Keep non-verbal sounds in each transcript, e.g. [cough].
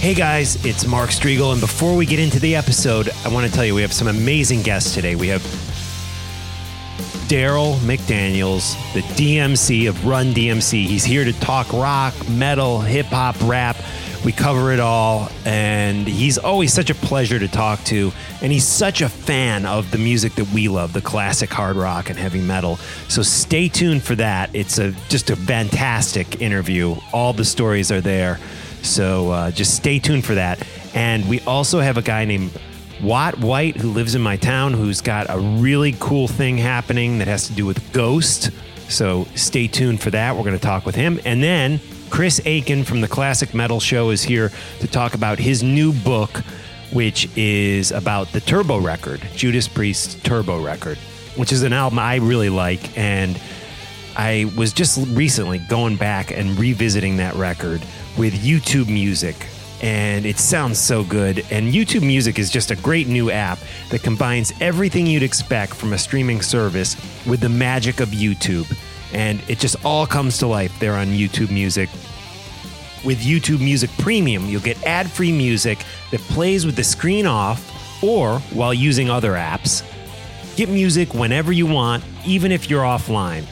Hey guys, it's Mark Strigl, and before we get into the episode, I want to tell you we have some amazing guests today. We have Daryl McDaniels, the DMC of Run DMC. He's here to talk rock, metal, hip hop, rap. We cover it all, and he's always such a pleasure to talk to. And he's such a fan of the music that we love, the classic hard rock and heavy metal. So stay tuned for that. It's a just a fantastic interview. All the stories are there. So uh, just stay tuned for that. And we also have a guy named Watt White who lives in my town who's got a really cool thing happening that has to do with Ghost. So stay tuned for that. We're going to talk with him. And then Chris Akin from the Classic Metal Show is here to talk about his new book, which is about the Turbo record, Judas Priest's Turbo record, which is an album I really like. And I was just recently going back and revisiting that record with YouTube Music. And it sounds so good. And YouTube Music is just a great new app that combines everything you'd expect from a streaming service with the magic of YouTube. And it just all comes to life there on YouTube Music. With YouTube Music Premium, you'll get ad free music that plays with the screen off or while using other apps. Get music whenever you want, even if you're offline.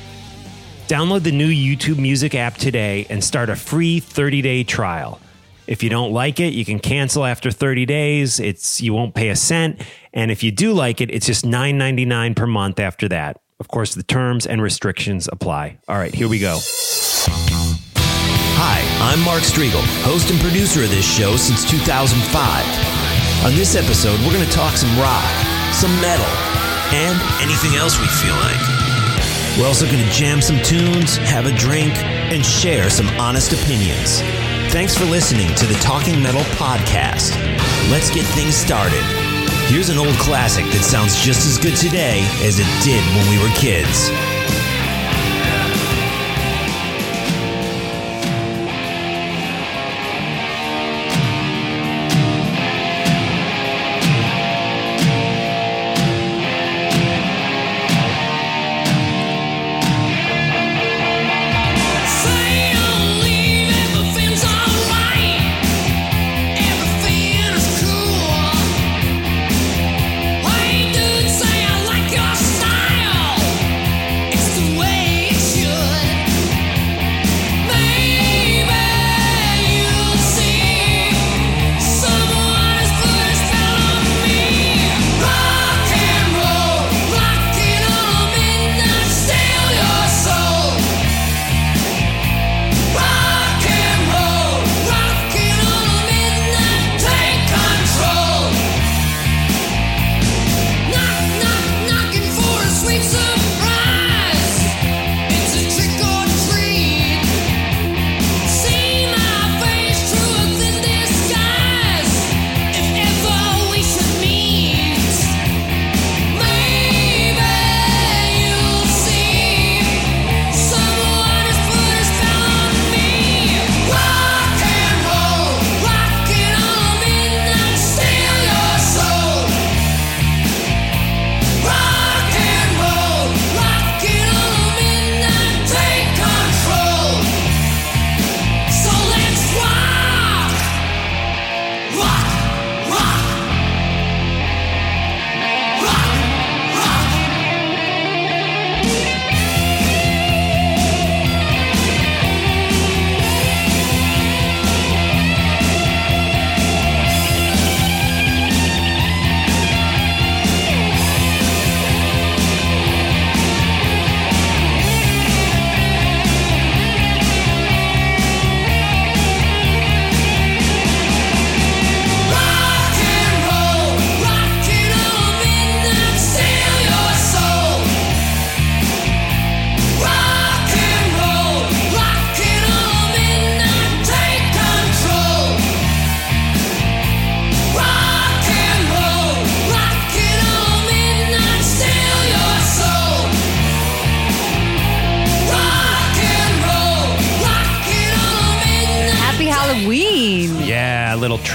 Download the new YouTube Music app today and start a free 30-day trial. If you don't like it, you can cancel after 30 days. It's you won't pay a cent, and if you do like it, it's just $9.99 per month after that. Of course, the terms and restrictions apply. All right, here we go. Hi, I'm Mark Strigl, host and producer of this show since 2005. On this episode, we're going to talk some rock, some metal, and anything else we feel like. We're also going to jam some tunes, have a drink, and share some honest opinions. Thanks for listening to the Talking Metal Podcast. Let's get things started. Here's an old classic that sounds just as good today as it did when we were kids.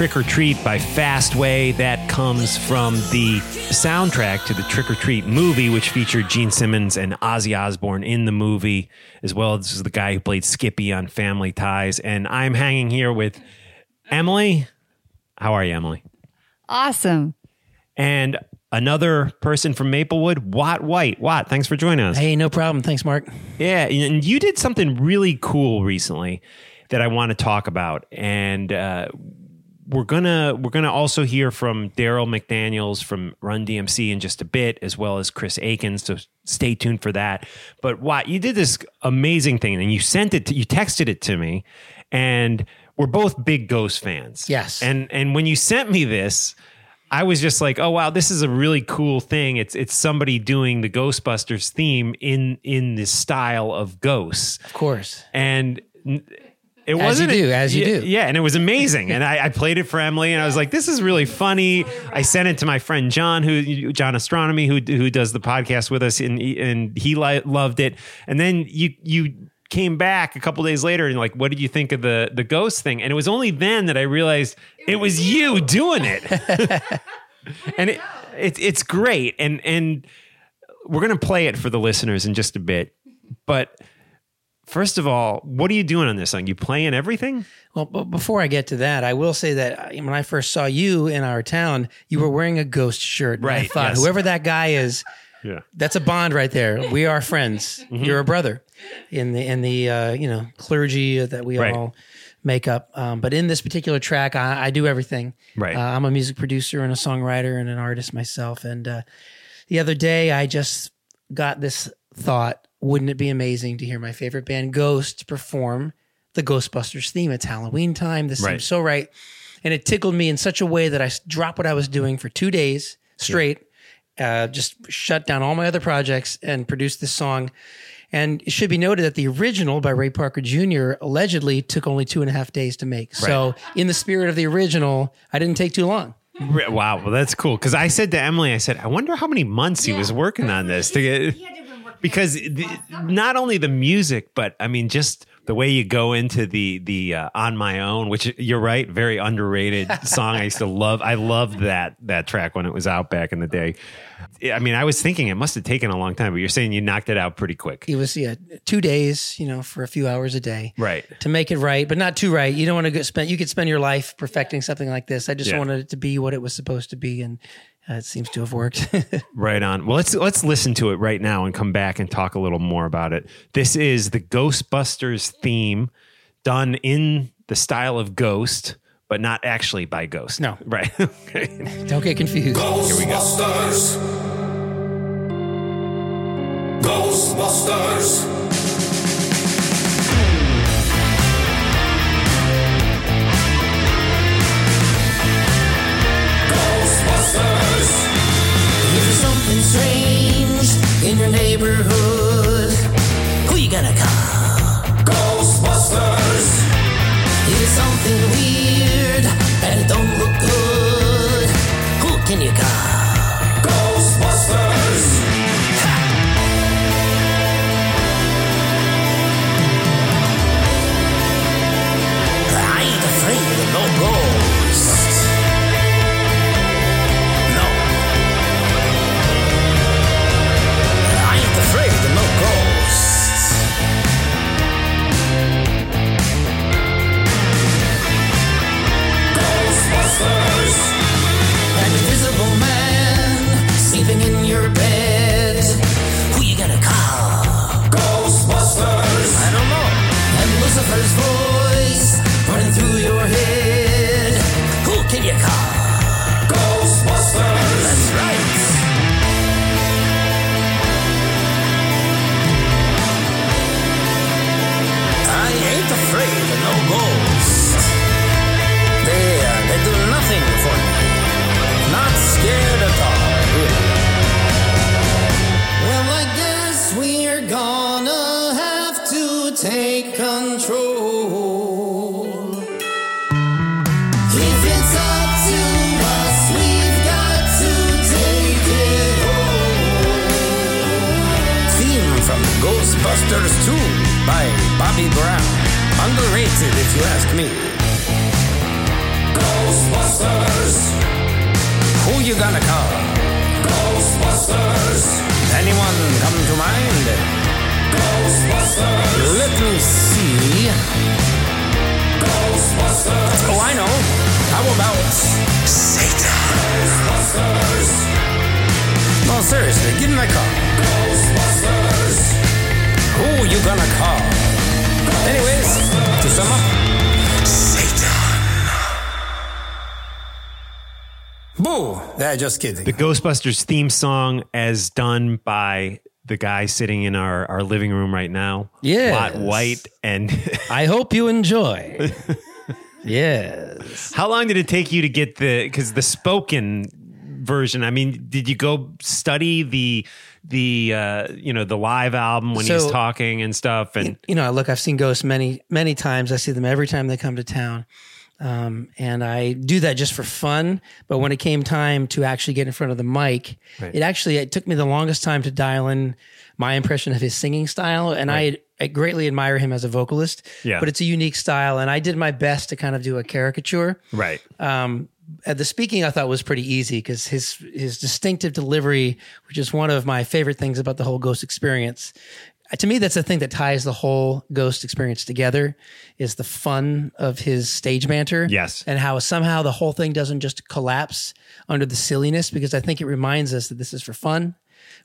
Trick or Treat by Fastway. That comes from the soundtrack to the Trick or Treat movie, which featured Gene Simmons and Ozzy Osbourne in the movie, as well. This is the guy who played Skippy on Family Ties. And I'm hanging here with Emily. How are you, Emily? Awesome. And another person from Maplewood, Watt White. Watt, thanks for joining us. Hey, no problem. Thanks, Mark. Yeah, and you did something really cool recently that I want to talk about, and uh, we're gonna we're gonna also hear from Daryl McDaniels from Run DMC in just a bit, as well as Chris Akins. So stay tuned for that. But Watt, you did this amazing thing, and you sent it, to, you texted it to me, and we're both big Ghost fans. Yes. and and when you sent me this. I was just like, oh wow, this is a really cool thing. It's it's somebody doing the Ghostbusters theme in in the style of ghosts, Of course. and it As wasn't you do, as you yeah, do. yeah, and it was amazing. and I, I played it for Emily, and I was like, this is really funny. I sent it to my friend John, who John Ostronomy, who who does the podcast with us, and and he li- loved it. And then you you came back a couple days later and like what did you think of the the ghost thing and it was only then that i realized it was you doing it [laughs] and it, it it's great and and we're going to play it for the listeners in just a bit but first of all what are you doing on this song you playing everything Well, but before I get to that, I will say that uh, when I first saw you in our town, you were wearing a ghost shirt. And I thought, yes. whoever that guy is, [laughs] yeah that's a bond right there. We are friends. Mm-hmm. [laughs] You're a brother in the in the uh, you know clergy that we Right. all make up. Um, but in this particular track, I, I do everything. Right. Uh, I'm a music producer and a songwriter and an artist myself. And uh, the other day, I just got this thought: Wouldn't it be amazing to hear my favorite band, Ghost, perform the Ghostbusters theme? It's Halloween time. This Right. seems so right. And it tickled me in such a way that I dropped what I was doing for two days straight uh, just shut down all my other projects and produced this song. And it should be noted that the original by Ray Parker Jr. allegedly took only two and a half days to make. So, in the spirit of the original, I didn't take too long. Wow well that's cool because i said to emily i said i wonder how many months he was working on this to get because the, not only the music but i mean just the way you go into the the uh, on my own which you're right very underrated song i used to love i loved that that track when it was out back in the day i mean i was thinking it must have taken a long time but you're saying you knocked it out pretty quick It was yeah, two days, you know, for a few hours a day, Right. To make it right, but not too right. You don't want to spend. You could spend your life perfecting something like this. I just Yeah. wanted it to be what it was supposed to be, and uh, it seems to have worked. [laughs] Right on. Well, let's let's listen to it right now and come back and talk a little more about it. This is the Ghostbusters theme done in the style of Ghost, but not actually by Ghost. No. [laughs] Right. Okay. don't get confused. Ghostbusters. Ghostbusters. Ghostbusters. Strange in your neighborhood, who you gonna call? Ghostbusters. It's something weird and it don't look good, who can you call? Ghostbusters 2 by Bobby Brown. Underrated, if you ask me. Ghostbusters. Who you gonna call? Ghostbusters. Anyone come to mind? Let me see. Ghostbusters. Oh, I know. How about Satan? Ghostbusters. No, seriously, give me my car. Ghostbusters. Who you gonna call? Anyways, to sum up, Satan. Boo! Yeah, just kidding. The Ghostbusters theme song, as done by the guy sitting in our, our living room right now. Watt White. And [laughs] I hope you enjoy. [laughs] yes. how long did it take you to get the, because the spoken version, I mean, did you go study the, the, uh, you know, the live album when he's talking and stuff? And you know, look, I've seen ghosts many, many times. I see them every time they come to town. Um, and I do that just for fun. But when it came time to actually get in front of the mic, Right. it actually it took me the longest time to dial in my impression of his singing style. And I, I greatly admire him as a vocalist. Yeah. But it's a unique style, and I did my best to kind of do a caricature. right. Um, the speaking I thought was pretty easy because his his distinctive delivery, which is one of my favorite things about the whole Ghost experience. To me, that's the thing that ties the whole Ghost experience together is the fun of his stage banter. Yes. and how somehow the whole thing doesn't just collapse under the silliness because I think it reminds us that this is for fun.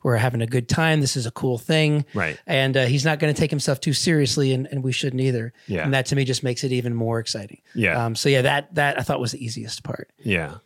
We're having a good time. This is a cool thing. Right. And uh, he's not going to take himself too seriously, and, and we shouldn't either. Yeah. And that to me just makes it even more exciting. Yeah. Um, so yeah, that that I thought was the easiest part. Yeah.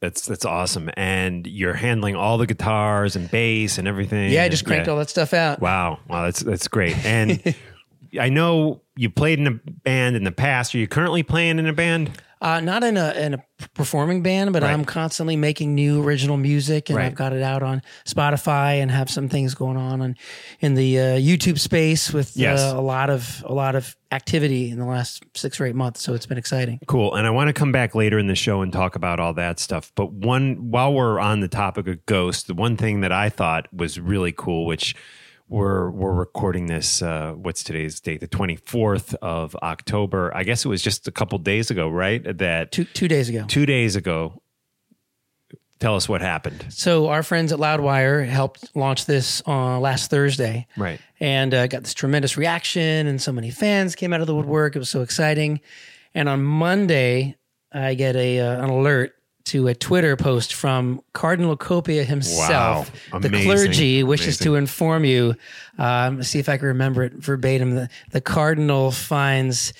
That's that's awesome. And you're handling all the guitars and bass and everything. Yeah, I just cranked all that stuff out. Wow. Wow, that's that's great. And [laughs] I know you played in a band in the past. Are you currently playing in a band? Uh, not in a in a performing band, but Right. I'm constantly making new original music, and Right. I've got it out on Spotify and have some things going on on in the uh, YouTube space with Yes. uh, a lot of a lot of activity in the last six or eight months. So it's been exciting. Cool. And I want to come back later in the show and talk about all that stuff. But one while we're on the topic of Ghost, the one thing that I thought was really cool, which we're we're recording this uh what's today's date? The 24th of October. I guess it was just a couple days ago, right? That Two two days ago. two days ago. Tell us what happened. So our friends at Loudwire helped launch this uh, last Thursday. Right. and uh, got this tremendous reaction and so many fans came out of the woodwork it was so exciting and on monday i get a uh, an alert to a twitter post from cardinal copia himself Wow. the clergy wishes Amazing. to inform you um, see if i can remember it verbatim the, the cardinal finds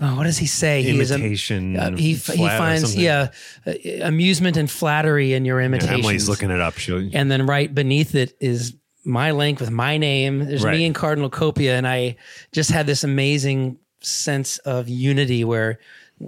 oh, what does he say He is Imitation. uh, he, he finds yeah uh, amusement and flattery in your Yeah, Emily's looking it up. She'll, and then right beneath it is my link with my name. There's Right. me and Cardinal Copia, and I just had this amazing sense of unity where,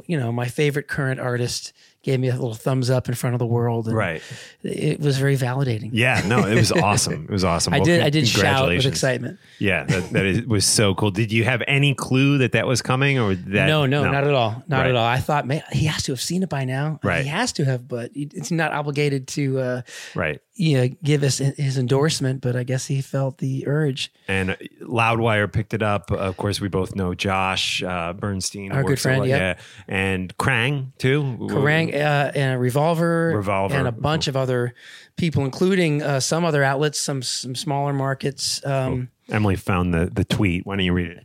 you know, my favorite current artist gave me a little thumbs up in front of the world. And Right. It was very validating. Yeah, no, it was [laughs] awesome. It was awesome. I Well, did. I did shout with excitement. Yeah, that, that is, was so cool. Did you have any clue that that was coming, or that? no, no, not at all. Not Right. at all. I thought, man, he has to have seen it by now. Right. He has to have, but it's not obligated to, uh, Right. You know, give us his endorsement. But I guess he felt the urge. And uh, Loudwire picked it up. Of course, we both know Josh uh, Bernstein, Our good friend, yep. yeah, and Kerrang too. Kerrang uh, and a revolver, Revolver. and a bunch of other people, including uh, some other outlets, some some smaller markets. Um, Emily found the the tweet. Why don't you read it?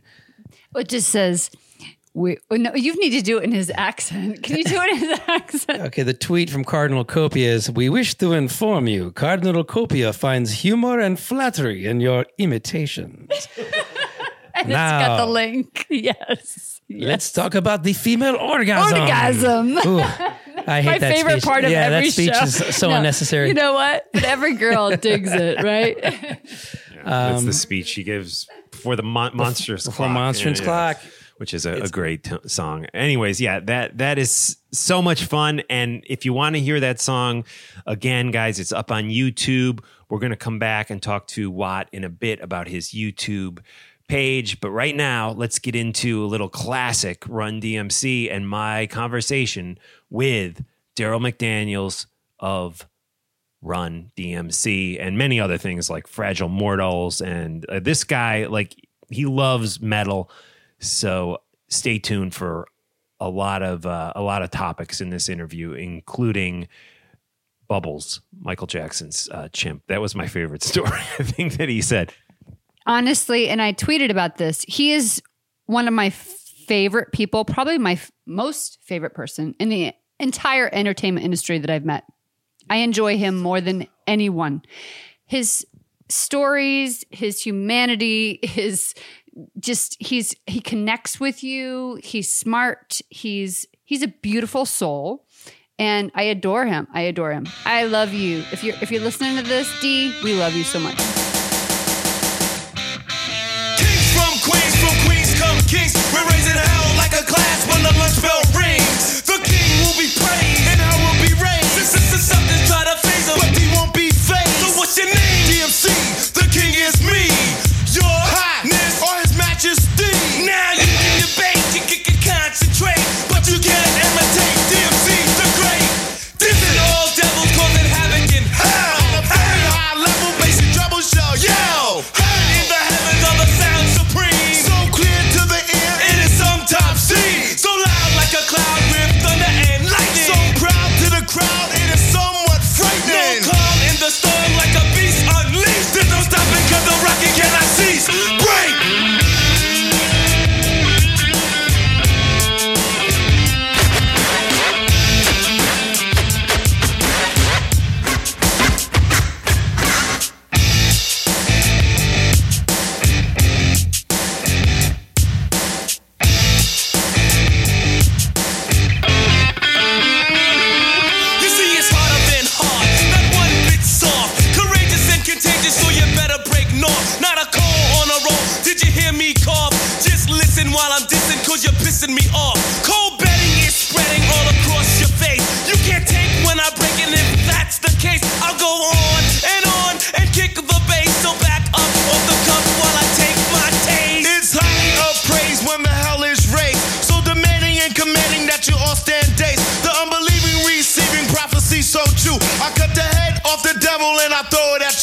It just says, we, oh, no, you need to do it in his accent. Can you do it in his [laughs] accent? Okay, the tweet from Cardinal Copia is We wish to inform you Cardinal Copia finds humor and flattery in your imitations. [laughs] And Now. it's got the link. [laughs] Yes. Let's talk about the female orgasm. Orgasm. Ooh, I hate My that favorite speech. part of yeah, every that speech show. is so No, unnecessary. You know what? But every girl digs it, right? That's the speech she gives before the mon- monstrance Um, before clock. Monstrance Clock. Which is a, a great t- song. Anyways, yeah, that that is so much fun. And if you want to hear that song again, guys, it's up on YouTube. We're gonna come back and talk to Watt in a bit about his YouTube page. But right now, let's get into a little classic Run DMC and my conversation with Daryl McDaniels of Run DMC and many other things like Fragile Mortals. And uh, this guy, like, he loves metal. So stay tuned for a lot of uh, a lot of topics in this interview, including Bubbles, Michael Jackson's uh, chimp. That was my favorite [laughs] story. I think that he said honestly, and I tweeted about this. He is one of my favorite people, probably my f- most favorite person in the entire entertainment industry that I've met. I enjoy him more than anyone. His stories, his humanity, [laughs] his just he's he connects with you. He's smart. He's he's a beautiful soul and I adore him. I adore him. I love you. If you're if you're listening to this, D, we love you so much. Kings from Queens, from Queens come kings. We're raising hell like a class when the lunch bell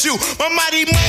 you. My mighty man.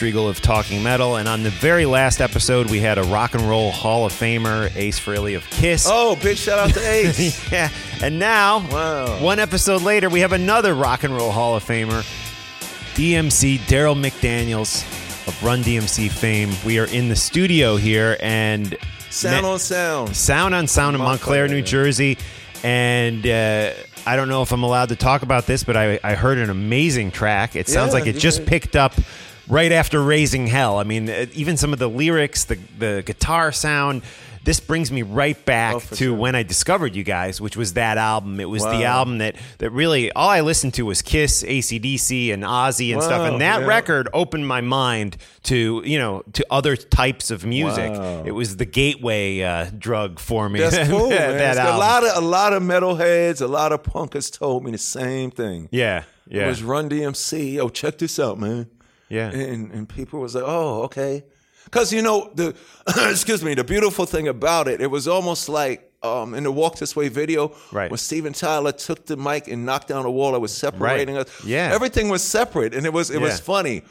Strigl of Talking Metal, and on the very last episode, we had a rock and roll Hall of Famer, Ace Frehley of Kiss. Oh, big shout out to [laughs] Ace. yeah, and now, Wow. one episode later, we have another rock and roll Hall of Famer, DMC Daryl McDaniels of Run DMC fame. We are in the studio here, and sound on sound. Sound on Sound in Montclair, Montclair, New. Jersey. And uh, I don't know if I'm allowed to talk about this, but I, I heard an amazing track. It sounds Yeah, like it just did. picked up right after Raising Hell. I mean, uh, even some of the lyrics, the, the guitar sound. This brings me right back Oh, to sure. when I discovered you guys, which was that album. It was the album that, that really all I listened to was Kiss, ACDC, and Ozzy and stuff. And that yeah. record opened my mind to you know to other types of music. Wow. It was the gateway uh, drug for me. That's cool, [laughs] that a lot of a lot of metalheads, a lot of punkers told me the same thing. Yeah, yeah, It was Run DMC. Oh, check this out, man. Yeah. And and people was like, oh, okay. Because you know the [clears throat] excuse me, the beautiful thing about it, it was almost like um, in the Walk This Way video, Right. when Steven Tyler took the mic and knocked down a wall that was separating Right. us. Yeah. everything was separate, and it was it Yeah. was funny.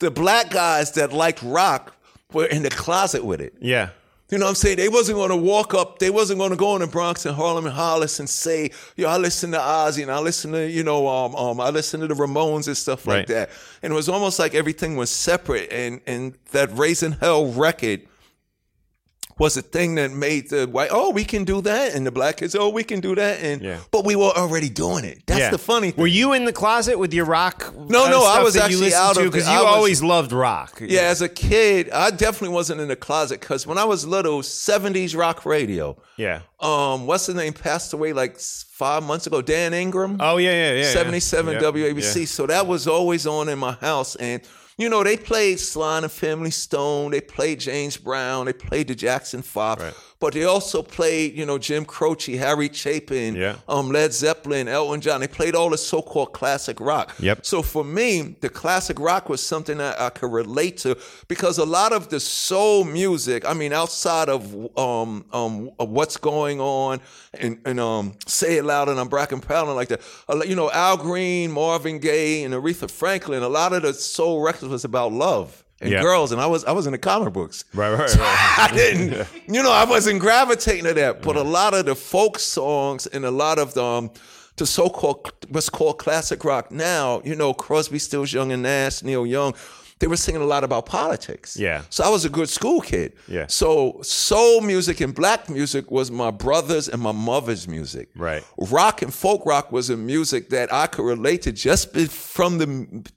The black guys that liked rock were in the closet with it. yeah. You know what I'm saying? They wasn't going to walk up. They wasn't going to go in the Bronx and Harlem and Hollis and say, "Yo, I listen to Ozzy and I listen to you know, um, um, I listen to the Ramones and stuff like Right. that." And it was almost like everything was separate. And and that Raising Hell record was a thing that made the white, oh, we can do that, and the black kids, oh, we can do that, and Yeah. but we were already doing it. That's yeah. the funny thing. Were you in the closet with your rock? No, uh, no, I was actually out of because you was- always loved rock. Yeah, as a kid, I definitely wasn't in the closet because when I was little, 70s rock radio. yeah. Um, what's the name? Passed away like five months ago. Dan Ingram. Oh yeah, yeah, yeah. yeah. 77 Yeah, WABC. yeah. So that was always on in my house. And, you know, they played Sly and Family Stone. They played James Brown. They played the Jackson Five. Right. But they also played, you know, Jim Croce, Harry Chapin, Yeah. um, Led Zeppelin, Elton John. They played all the so-called classic rock. Yep. So for me, the classic rock was something that I could relate to because a lot of the soul music, I mean, outside of um, um, of what's going on and, and um, say it loud and I'm Black and Proud like that, you know, Al Green, Marvin Gaye, and Aretha Franklin, a lot of the soul records was about love. And Yeah. girls, and I was I was in the comic books. Right, right, [laughs] right. I didn't, you know, I wasn't gravitating to that. But a lot of the folk songs and a lot of the, um, the so-called what's called classic rock now, you know, Crosby, Stills, Young and Nash, Neil Young, they were singing a lot about politics. Yeah. So I was a good school kid. Yeah. So soul music and black music was my brother's and my mother's music. Right. Rock and folk rock was a music that I could relate to just from the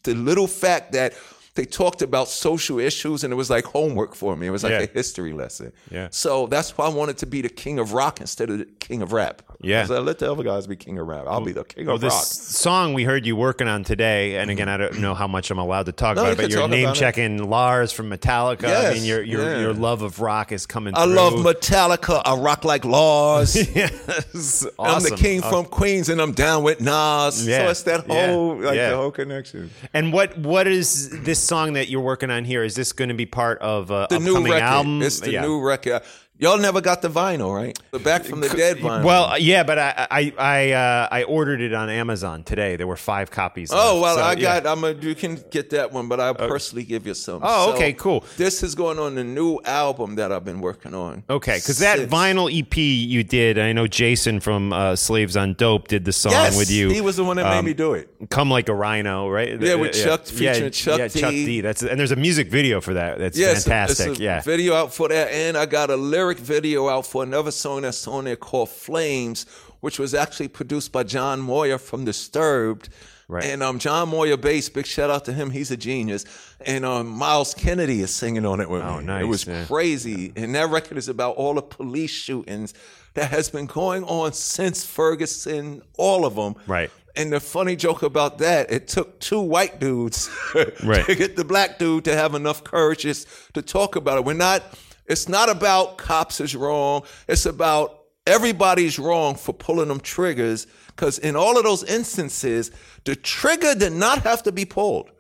the little fact that they talked about social issues and it was like homework for me. It was like Yeah. a history lesson. Yeah. So that's why I wanted to be the king of rock instead of the king of rap. Yeah. So let the other guys be king of rap. I'll be the king Well, of this rock. song we heard you working on today, and again, I don't know how much I'm allowed to talk No, about you it, but you're name it. checking Lars from Metallica. I mean, your your, yeah. your love of rock is coming through. I through. love Metallica. I rock like Lars. [laughs] yes, [laughs] I'm the king from Queens and I'm down with Nas. Yeah. So it's that Yeah. whole like Yeah. the whole connection. And what what is this song that you're working on here? Is this going to be part of a The new record. album? It's the new record. Y'all never got the vinyl, right? The Back from the Dead vinyl. Well, yeah, but I I I, uh, I ordered it on Amazon today. There were five copies. Oh left, well, so, I yeah. got. I'm a. You can get that one, but I'll personally give you some. Oh, okay, cool. This is going on the new album that I've been working on. Okay, because that vinyl EP you did, I know Jason from uh, Slaves on Dope did the song Yes, with you. he was the one that made Um, me do it. Come like a rhino, right? Yeah, with Chuck- yeah, featuring Chuck D. yeah, Chuck D. D. That's and there's a music video for that. That's Yes, fantastic. It's a yeah, video out for that, and I got a lyric video out for another song that's on there called "Flames," which was actually produced by John Moyer from Disturbed. Right. And um, John Moyer bass, big shout out to him. He's a genius. And um, Myles Kennedy is singing on it with Oh, me. nice, It was yeah. crazy. And that record is about all the police shootings that has been going on since Ferguson, all of them. Right. And the funny joke about that, it took two white dudes [laughs] Right. to get the black dude to have enough courage just to talk about it. We're not, it's not about cops is wrong. It's about everybody's wrong for pulling them triggers. Because in all of those instances, the trigger did not have to be pulled.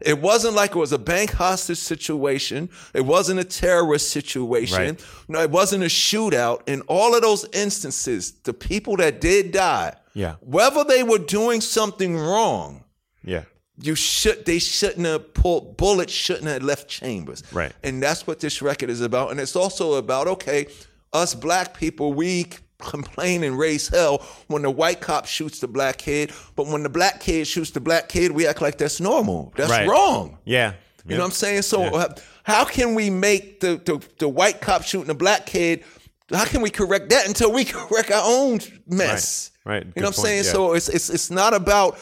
It wasn't like it was a bank hostage situation. It wasn't a terrorist situation. Right. No, it wasn't a shootout. In all of those instances, the people that did die, Yeah. whether they were doing something wrong, yeah, you should they shouldn't have pulled bullets shouldn't have left chambers. Right. And that's what this record is about. And it's also about, okay, us black people, we complain and raise hell when the white cop shoots the black kid, but when the black kid shoots the black kid, we act like that's normal. That's Right. wrong. Yeah. You know what I'm saying? So uh, how can we make the, the the white cop shooting the black kid? How can we correct that until we [laughs] correct our own mess? Right, right. You Good know what I'm point, saying? yeah. So it's it's it's not about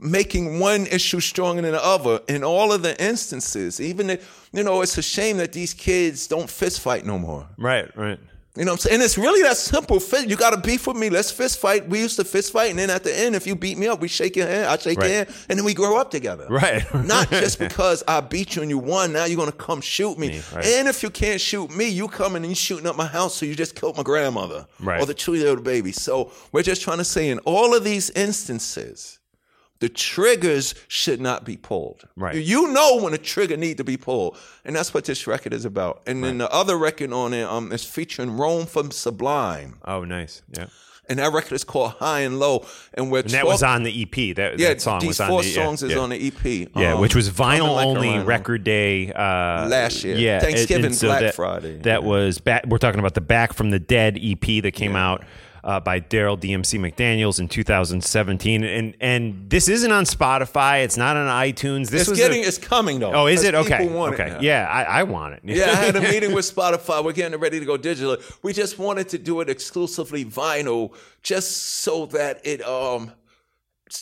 making one issue stronger than the other. In all of the instances, even if, you know, it's a shame that these kids don't fist fight no more. Right, right. You know what I'm saying? And it's really that simple. Fist- You got to beef with me. Let's fist fight. We used to fist fight, and then at the end, if you beat me up, we shake your hand. I shake Right. your hand, and then we grow up together. [laughs] Right. Not [laughs] just because I beat you and you won. Now you're gonna come shoot me. Me, right. And if you can't shoot me, you coming and you shooting up my house, so you just killed my grandmother Right. or the two year old baby. So we're just trying to say, in all of these instances. The triggers should not be pulled. Right. You know when a trigger need to be pulled, and that's what this record is about. And then the other record on it um, is featuring Rome from Sublime, Oh, nice. Yeah. and that record is called High and Low. And we're And that was on the EP. That, yeah. that song these was on four the yeah, songs is yeah. on the EP. Yeah, um, which was vinyl Like only record day uh, Last year. Yeah, Thanksgiving, and so Black that, Friday. That was back. We're talking about the Back from the Dead EP that came out uh, by Daryl DMC McDaniels in 2017, and and this isn't on Spotify. It's not on iTunes. This It's was getting, A, it's coming though. oh, is it okay? Okay, yeah, I, I want it. Yeah, I had a [laughs] meeting with Spotify. We're getting ready to go digital. We just wanted to do it exclusively vinyl, just so that it um,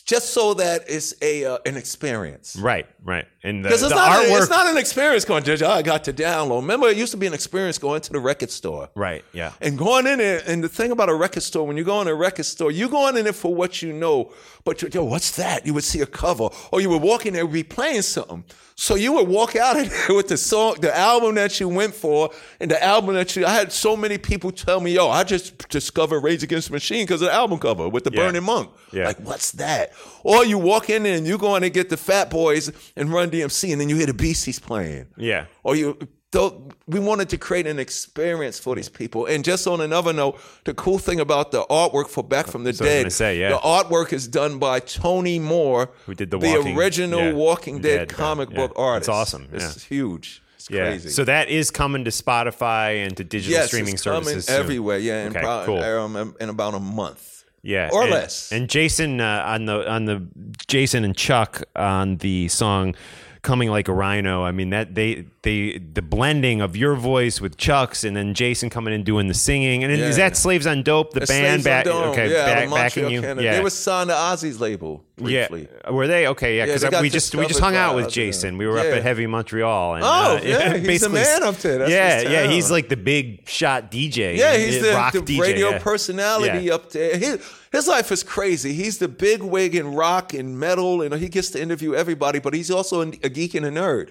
just so that it's a uh, an experience. right, right, and the, Because it's not artwork. it's not an experience going digital. I got to download. Remember, it used to be an experience going to the record store. right, yeah, And going in there, and the thing about a record store, when you go in a record store, you're going in there for what you know. But you yo, what's that? You would see a cover, or you would walk in there, be playing something. So you would walk out of there [laughs] with the song, the album that you went for, and the album that you. I had so many people tell me, "Yo, I just discovered Rage Against the Machine because of the album cover with the Yeah. Burning Monk." Yeah. Like, what's that? Or you walk in and you go in and get the Fat Boys and Run DMC, and then you hear the Beasties playing yeah. or you don't we wanted to create an experience for these people and just on another note the cool thing about the artwork for back from the That's what I was dead say, yeah. the artwork is done by tony moore Who did the Walking- original yeah, walking dead, Dead, comic yeah. book artist. It's awesome, it's huge it's Yeah, crazy so that is coming to Spotify and to digital yes streaming it's coming services soon. everywhere yeah in, Okay, pro- cool. um, in about a month yeah, or and, less. And Jason uh, on the on the Jason and Chuck on the song "Coming Like a Rhino." I mean that they they the blending of your voice with Chuck's, and then Jason coming in doing the singing. And is that Slaves on Dope? The It's band back, okay, yeah, back, backing you. Canada. Yeah, they were signed to ozzy's label briefly yeah, were they okay? Yeah, Yeah, because got we just we just hung out with Jason. yeah. We were up at Heavy Montreal. And, Oh, uh, yeah, [laughs] he's the man up there. That's yeah, yeah, he's like the big shot DJ. Yeah, he's and the, rock the DJ, radio yeah. personality Yeah. up there. His, his life is crazy. He's the big wig in rock and metal, and he gets to interview everybody, but he's also a geek and a nerd.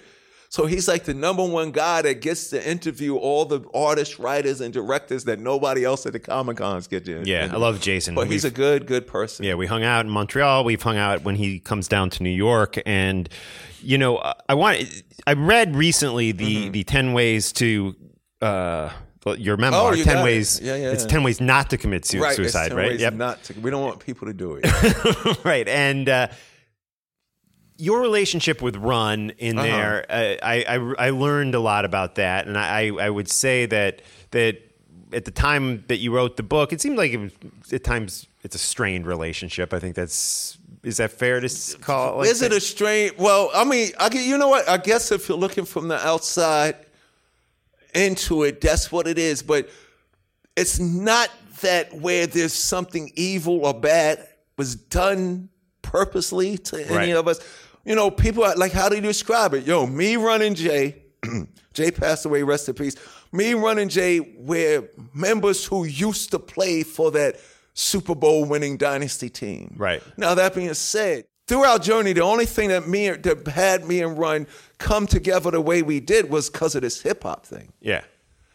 So he's like the number one guy that gets to interview all the artists, writers, and directors that nobody else at the Comic Cons get to. Yeah, I love Jason. But he's a We've- good, good person. Yeah, we hung out in Montreal. We've hung out when he comes down to New York, and you know, I want. I read recently the the ten ways to uh, your memoir. Mm-hmm. Oh, you ten got it. ways. Yeah, yeah, It's yeah. ten ways not to commit su- right. it's suicide. 10 Right. ways Yep. Not to, we don't want people to do it. [laughs] right. And uh, your relationship with Run in Uh-huh. there, uh, I, I I learned a lot about that, and I I would say that that at the time that you wrote the book, it seemed like it was at times it's a strained relationship. I think that's is that fair to call? it like Is it a strain? Well, I mean, I you know what? I guess if you're looking from the outside into it, that's what it is. But it's not that where there's something evil or bad was done purposely to any Right. of us. You know, people are like, how do you describe it? Yo, me running Jay, [clears throat] Jay passed away, rest in peace. Me running Jay, where members who used to play for that Super Bowl winning dynasty team. Right. Now that being said, through our journey, the only thing that me that had me and Run come together the way we did was because of this hip hop thing. yeah.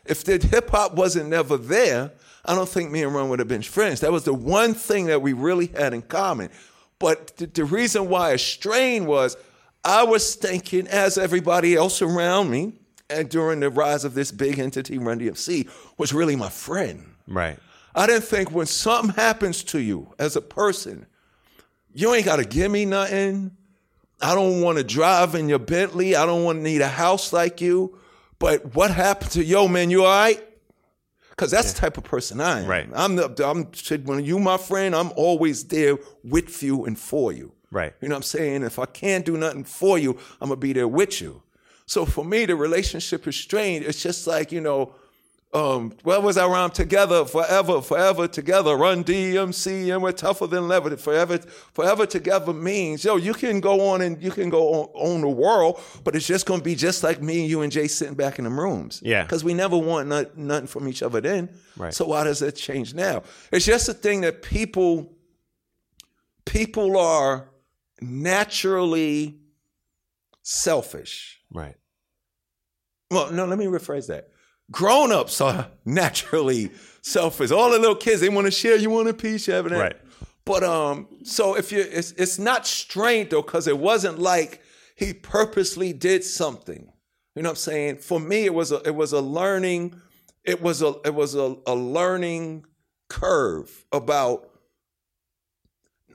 If the hip hop wasn't never there, I don't think me and Run would have been friends. That was the one thing that we really had in common. But the, the reason why a strain was I was thinking, as everybody else around me, and during the rise of this big entity, Run DMC, was really my friend. Right. I didn't think when something happens to you as a person, you ain't got to give me nothing. I don't want to drive in your Bentley. I don't want to need a house like you. But what happened to yo, man? You all right? Because that's the type of person I am. Right. I'm the I'm when you my friend, I'm always there with you and for you. Right. You know what I'm saying? If I can't do nothing for you, I'm gonna be there with you. So for me, the relationship is strained. It's just like, you know, um, where was I around together forever, forever together, run DMC and we're tougher than leather. Forever, forever together means, yo, you can go on and you can go on, own the world, but it's just gonna be just like me and you and Jay sitting back in them rooms. Yeah. Because we never want not, nothing from each other then. Right. So why does that change now? It's just a thing that people people are naturally selfish. Right. Well, no, let me rephrase that. Grown ups are naturally selfish. All the little kids, they want to share. You want a piece, you have it. Right. But um, so if you, it's it's not strained though, because it wasn't like he purposely did something. You know what I'm saying? For me, it was a it was a learning, it was a it was a, a learning curve about.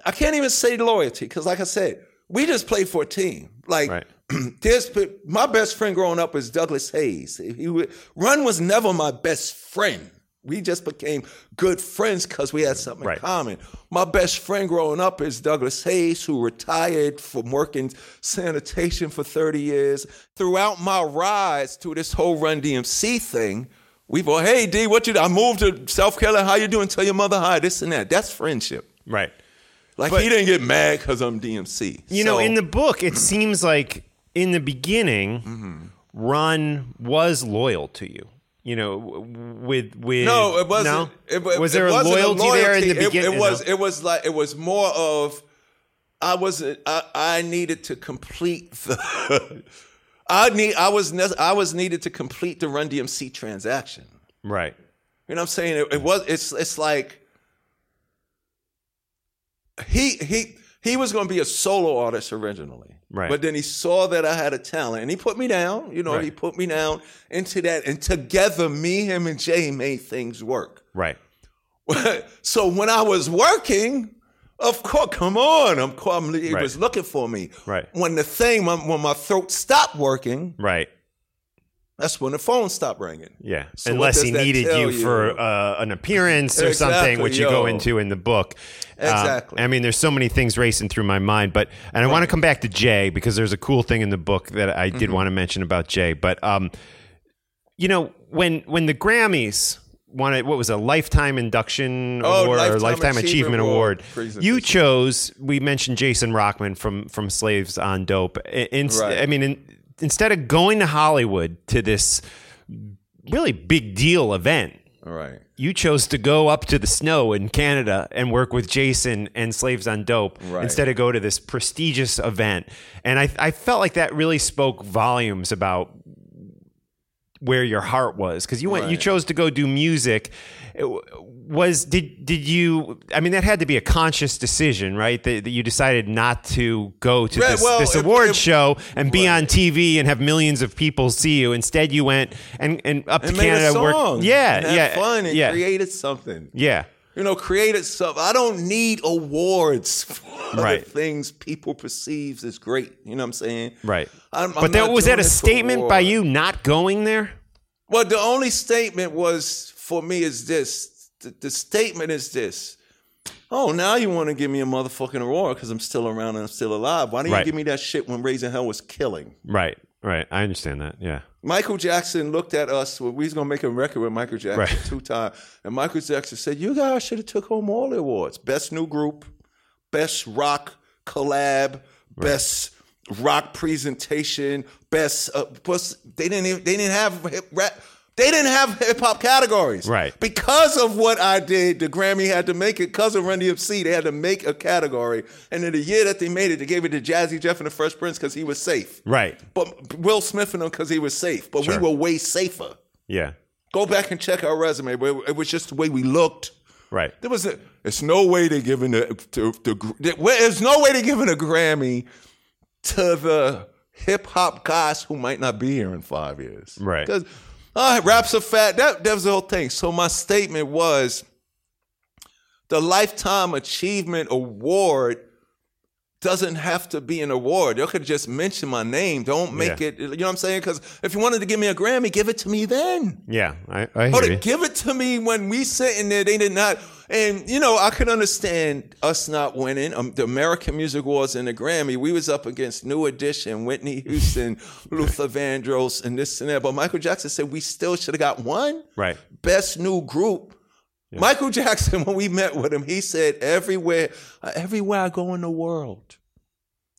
I can't even say loyalty because, like I said, we just play for a team. Like Right. [clears throat] there's my best friend growing up is Douglas Hayes. He would, Run was never my best friend. We just became good friends because we had something Right. in common. My best friend growing up is Douglas Hayes, who retired from working sanitation for 30 years. Throughout my rise through this whole Run DMC thing, we've all, hey D, what you? I moved to South Carolina. How you doing? Tell your mother hi. This and that. That's friendship. Right. Like But- he didn't get mad because I'm DMC. You know, in the book, it seems like in the beginning, Mm-hmm. Run was loyal to you. You know, with with No, it wasn't. No? It, it- was it there a wasn't loyalty, there in the beginning? It, was. It was like it was more of. I was. I, I needed to complete the. [laughs] I need. I was. ne- I was needed to complete the Run DMC transaction. right. You know what I'm saying? It, it was. It's. It's like. He he he was going to be a solo artist originally, Right. But then he saw that I had a talent, and he put me down. You know, Right. he put me down into that, and together, me, him, and Jay made things work. Right. [laughs] so when I was working, of course, come on, I'm, I'm he Right. was looking for me. Right. When the thing, when, when my throat stopped working, Right. That's when the phone stopped ringing. Yeah. So Unless he needed you, you? for uh, an appearance or Exactly, something, which you go into in the book. Um, Exactly. I mean, there's so many things racing through my mind, but and I want to come back to Jay because there's a cool thing in the book that I Mm-hmm. did want to mention about Jay. But um, you know, when when the Grammys wanted what was a lifetime induction Oh, award or Lifetime lifetime achievement, Achievement award, Award you chose. We mentioned Jason Rockman from from Slaves on Dope. In, in- Right. I mean, in, instead of going to Hollywood to this really big deal event All right. you chose to go up to the snow in Canada and work with Jason and Slaves on Dope Right. instead of go to this prestigious event. And I, I felt like that really spoke volumes about where your heart was because you went you chose to go do music was did did you i mean that had to be a conscious decision right that, that you decided not to go to Right, this, well, this award show and be on tv and have millions of people see you instead you went and, and up And to canada song. worked yeah had yeah fun and yeah created something. yeah You know, created something. I don't need awards [laughs] for Right. the things people perceive as great. You know what I'm saying? Right. I'm- I'm but that was that a statement by you not going there? Well, the only statement was for me is this. The, the statement is this. Oh, now you want to give me a motherfucking award because I'm still around and I'm still alive. Why don't Right. you give me that shit when Raising Hell was killing? Right. Right. I understand that. Yeah. Michael Jackson looked at us. well, We was gonna make a record with Michael Jackson Right. two times, and Michael Jackson said, "You guys should have took home all the awards: best new group, best rock collab, best rock presentation, best." Uh, plus, they didn't. Even, they didn't have hip rap. They didn't have hip hop categories, Right. Because of what I did, the Grammy had to make it. Because of Run DMC, they had to make a category. And in the year that they made it, they gave it to Jazzy Jeff and the Fresh Prince because he was safe. Right. But Will Smith and them because he was safe. But Sure. we were way safer. Yeah. Go back and check our resume. But it was just the way we looked. Right. There was a. It's no way they're giving the. To, the there's no way they're giving a Grammy to the hip hop guys who might not be here in five years. Right. Because Ah, all right, raps are fat. That that was the whole thing. So my statement was the lifetime achievement award doesn't have to be an award. You could just mention my name. Don't make Yeah. it. You know what I'm saying? Because if you wanted to give me a Grammy, give it to me then. Yeah, I, I hear you. give it to me when we sitting there, they did not. And you know, I could understand us not winning um, the American Music Awards and the Grammy. We was up against New Edition, Whitney Houston, [laughs] Luther Vandross, and this and that. But Michael Jackson said we still should have got one. Right. Best new group. Michael Jackson, [laughs] when we met with him, he said, "Everywhere, uh, everywhere I go in the world."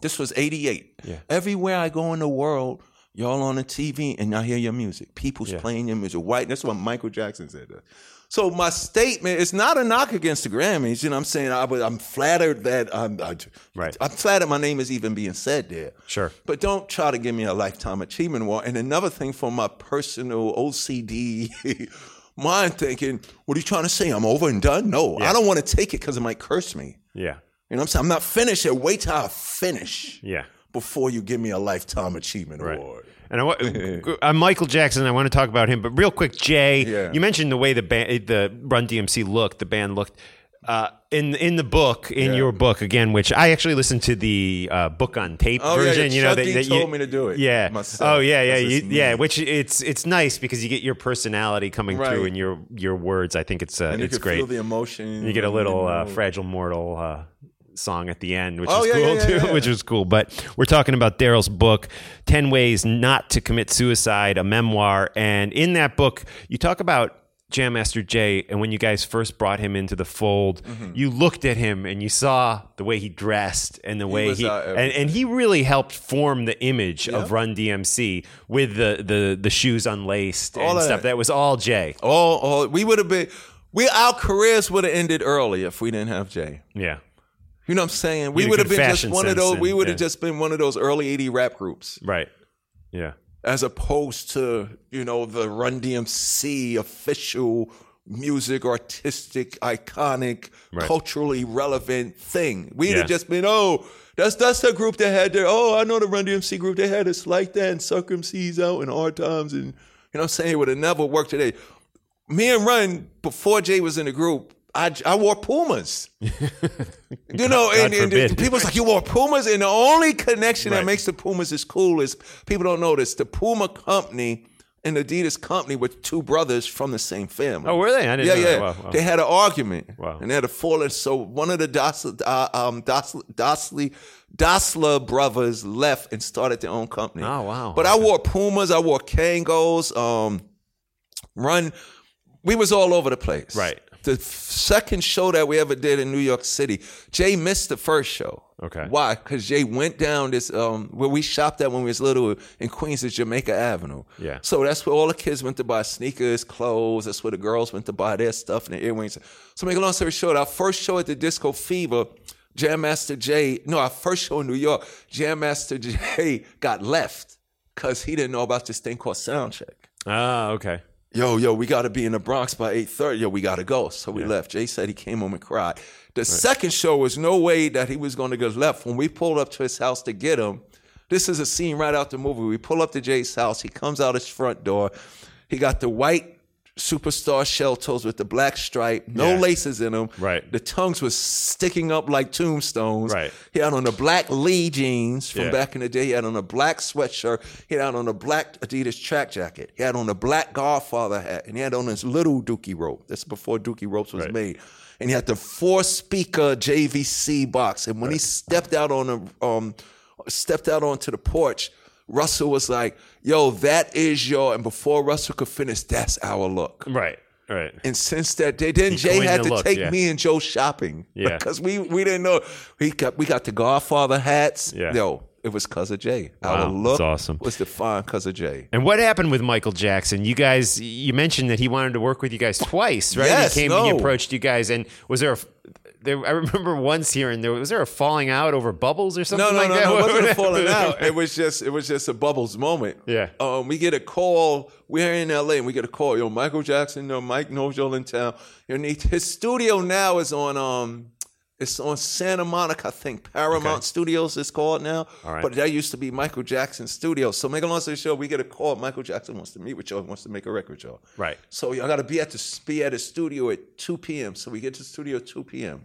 This was '88. Yeah. Everywhere I go in the world, y'all on the TV and I hear your music. People's Yeah. playing your music. White. That's what Michael Jackson said. That. So my statement is not a knock against the Grammys. You know, what I'm saying I, I'm flattered that I'm. I, Right. I'm flattered my name is even being said there. Sure. But don't try to give me a lifetime achievement award. And another thing for my personal OCD [laughs] mind thinking, what are you trying to say? I'm over and done? No, I don't want to take it because it might curse me. Yeah, You know what I'm saying? I'm not finished yet. Wait till I finish yeah. before you give me a lifetime achievement Right. award. And I, wa- [laughs] uh, Michael Jackson, I want to talk about him, but real quick, Jay, Yeah. you mentioned the way the band, the Run DMC looked, the band looked. Uh, in in the book, in Yeah. your book again, which I actually listened to the uh, book on tape Oh, version. yeah, you know, that, that told you, me to do it Yeah. myself. Oh yeah, yeah, you, yeah. Which it's it's nice because you get your personality coming through in your your words. I think it's uh, And you it's can great. feel the emotion. You get a little uh, fragile mortal uh, song at the end, which Oh, is yeah, cool yeah, yeah, too. Which was cool. But we're talking about Darryl's book, Ten Ways Not to Commit Suicide, a memoir, and in that book, you talk about Jam Master Jay, and when you guys first brought him into the fold, Mm-hmm. you looked at him and you saw the way he dressed and the way was he our and, and he really helped form the image of Run DMC with the the the shoes unlaced All and of stuff. that. That was all Jay. All, all we would have been. We our careers would have ended early if we didn't have Jay. Yeah. You know what I'm saying? We would have been just one of those. and- we would have yeah. just been one of those early '80 rap groups, Right. Yeah. As opposed to you know the Run DMC official music, artistic, iconic, Right. culturally relevant thing. We'd Yeah. have just been oh. That's that's the group that had their oh I know the Run DMC group they had us like that and Sucker MCs out in hard times and you know what I'm saying it would have never worked today. Me and Run before Jay was in the group, I, I wore Pumas. [laughs] You know, God and, and people's like, you wore Pumas, and the only connection Right. that makes the Pumas is cool is people don't notice the Puma company and Adidas company were two brothers from the same family. Oh, were they? I didn't yeah, know yeah. that. Wow, wow. They had an argument, Wow. and they had a falling. So one of the Dassler, uh, um, Dassler, Dassler, Dassler brothers left and started their own company. Oh, wow. But I wore Pumas, I wore Kangos, um, Run. We was all over the place. Right. The second show that we ever did in New York City, Jay missed the first show. Okay. Why? Because Jay went down this um where we shopped at when we was little in Queens is Jamaica Avenue. Yeah. So that's where all the kids went to buy sneakers, clothes. That's where the girls went to buy their stuff and their earrings. So make a long story short, our first show at the Disco Fever, Jam Master Jay, no, our first show in New York, Jam Master [laughs] Jay got left because he didn't know about this thing called Soundcheck Ah, okay. Yo, yo, we got to be in the Bronx by 8.30. Yo, we got to go. So we left. Jay said he came home and cried. The second show was no way that he was going to get left. When we pulled up to his house to get him, this is a scene right out the movie. We pull up to Jay's house. He comes out his front door. He got the white superstar shell toes with the black stripe, no Yeah. laces in them. Right. The tongues was sticking up like tombstones. Right. He had on the black Lee jeans from Yeah. back in the day. He had on a black sweatshirt. He had on a black Adidas track jacket. He had on a black Godfather hat, and he had on his little Dookie rope. That's before Dookie ropes was Right. made. And he had the four speaker JVC box. And when he stepped out on the um, stepped out onto the porch, Russell was like, "Yo, that is your." And before Russell could finish, that's our look. Right. Right. And since that day, then He Jay had to look, take yeah. me and Joe shopping. [laughs] Yeah. Because we we didn't know. We got we got the Godfather hats. Yeah. Yo, it was cuz of Jay. Wow, Our that's look awesome. was defined cuz of Jay. And what happened with Michael Jackson? You guys, you mentioned that he wanted to work with you guys twice, right? Yes, he came, and he approached you guys, and was there? A, there I remember [laughs] once hearing there was there a falling out over bubbles or something No, no, like no, that. no. It wasn't a [laughs] falling out. It was just it was just a bubbles moment. Yeah. Um, we get a call. We're in LA and we get a call. Yo, Michael Jackson, no, Mike knows y'all in town. You need his studio now is on um it's on Santa Monica, I think. Paramount Studios is called now. All right. But that used to be Michael Jackson's studio. So make a long story short, we get a call. Michael Jackson wants to meet with y'all, He wants to make a record with y'all. Right. So y'all gotta be at the be at the studio at 2 p.m. So we get to the studio at 2 p.m.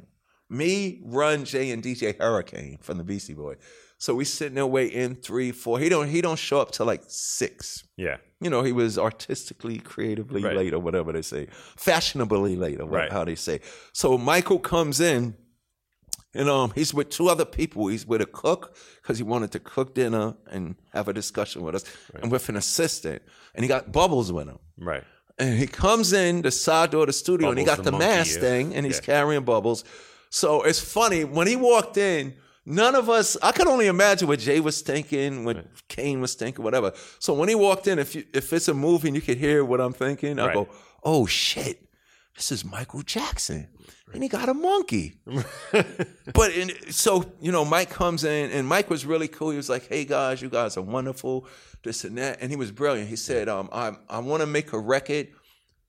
Me, Run, Jay, and DJ Hurricane from the Beastie Boy. So we sitting there waiting three, four. He don't he don't show up till like six. Yeah. You know, he was artistically, creatively Right. late or whatever they say, fashionably late or what, Right. how they say. So Michael comes in, and um, he's with two other people. He's with a cook because he wanted to cook dinner and have a discussion with us, and with an assistant, and he got Bubbles with him. Right. And he comes in the side door of the studio and he got the the, mask thing and he's Yeah. carrying bubbles. So it's funny when he walked in. None of us. I could only imagine what Jay was thinking, what Kane was thinking, whatever. So when he walked in, if you, if it's a movie and you could hear what I'm thinking, I Right. go, "Oh shit, this is Michael Jackson, and he got a monkey." [laughs] but in, so you know, Mike comes in, and Mike was really cool. He was like, "Hey guys, you guys are wonderful, this and that," and he was brilliant. He said, um, "I I want to make a record.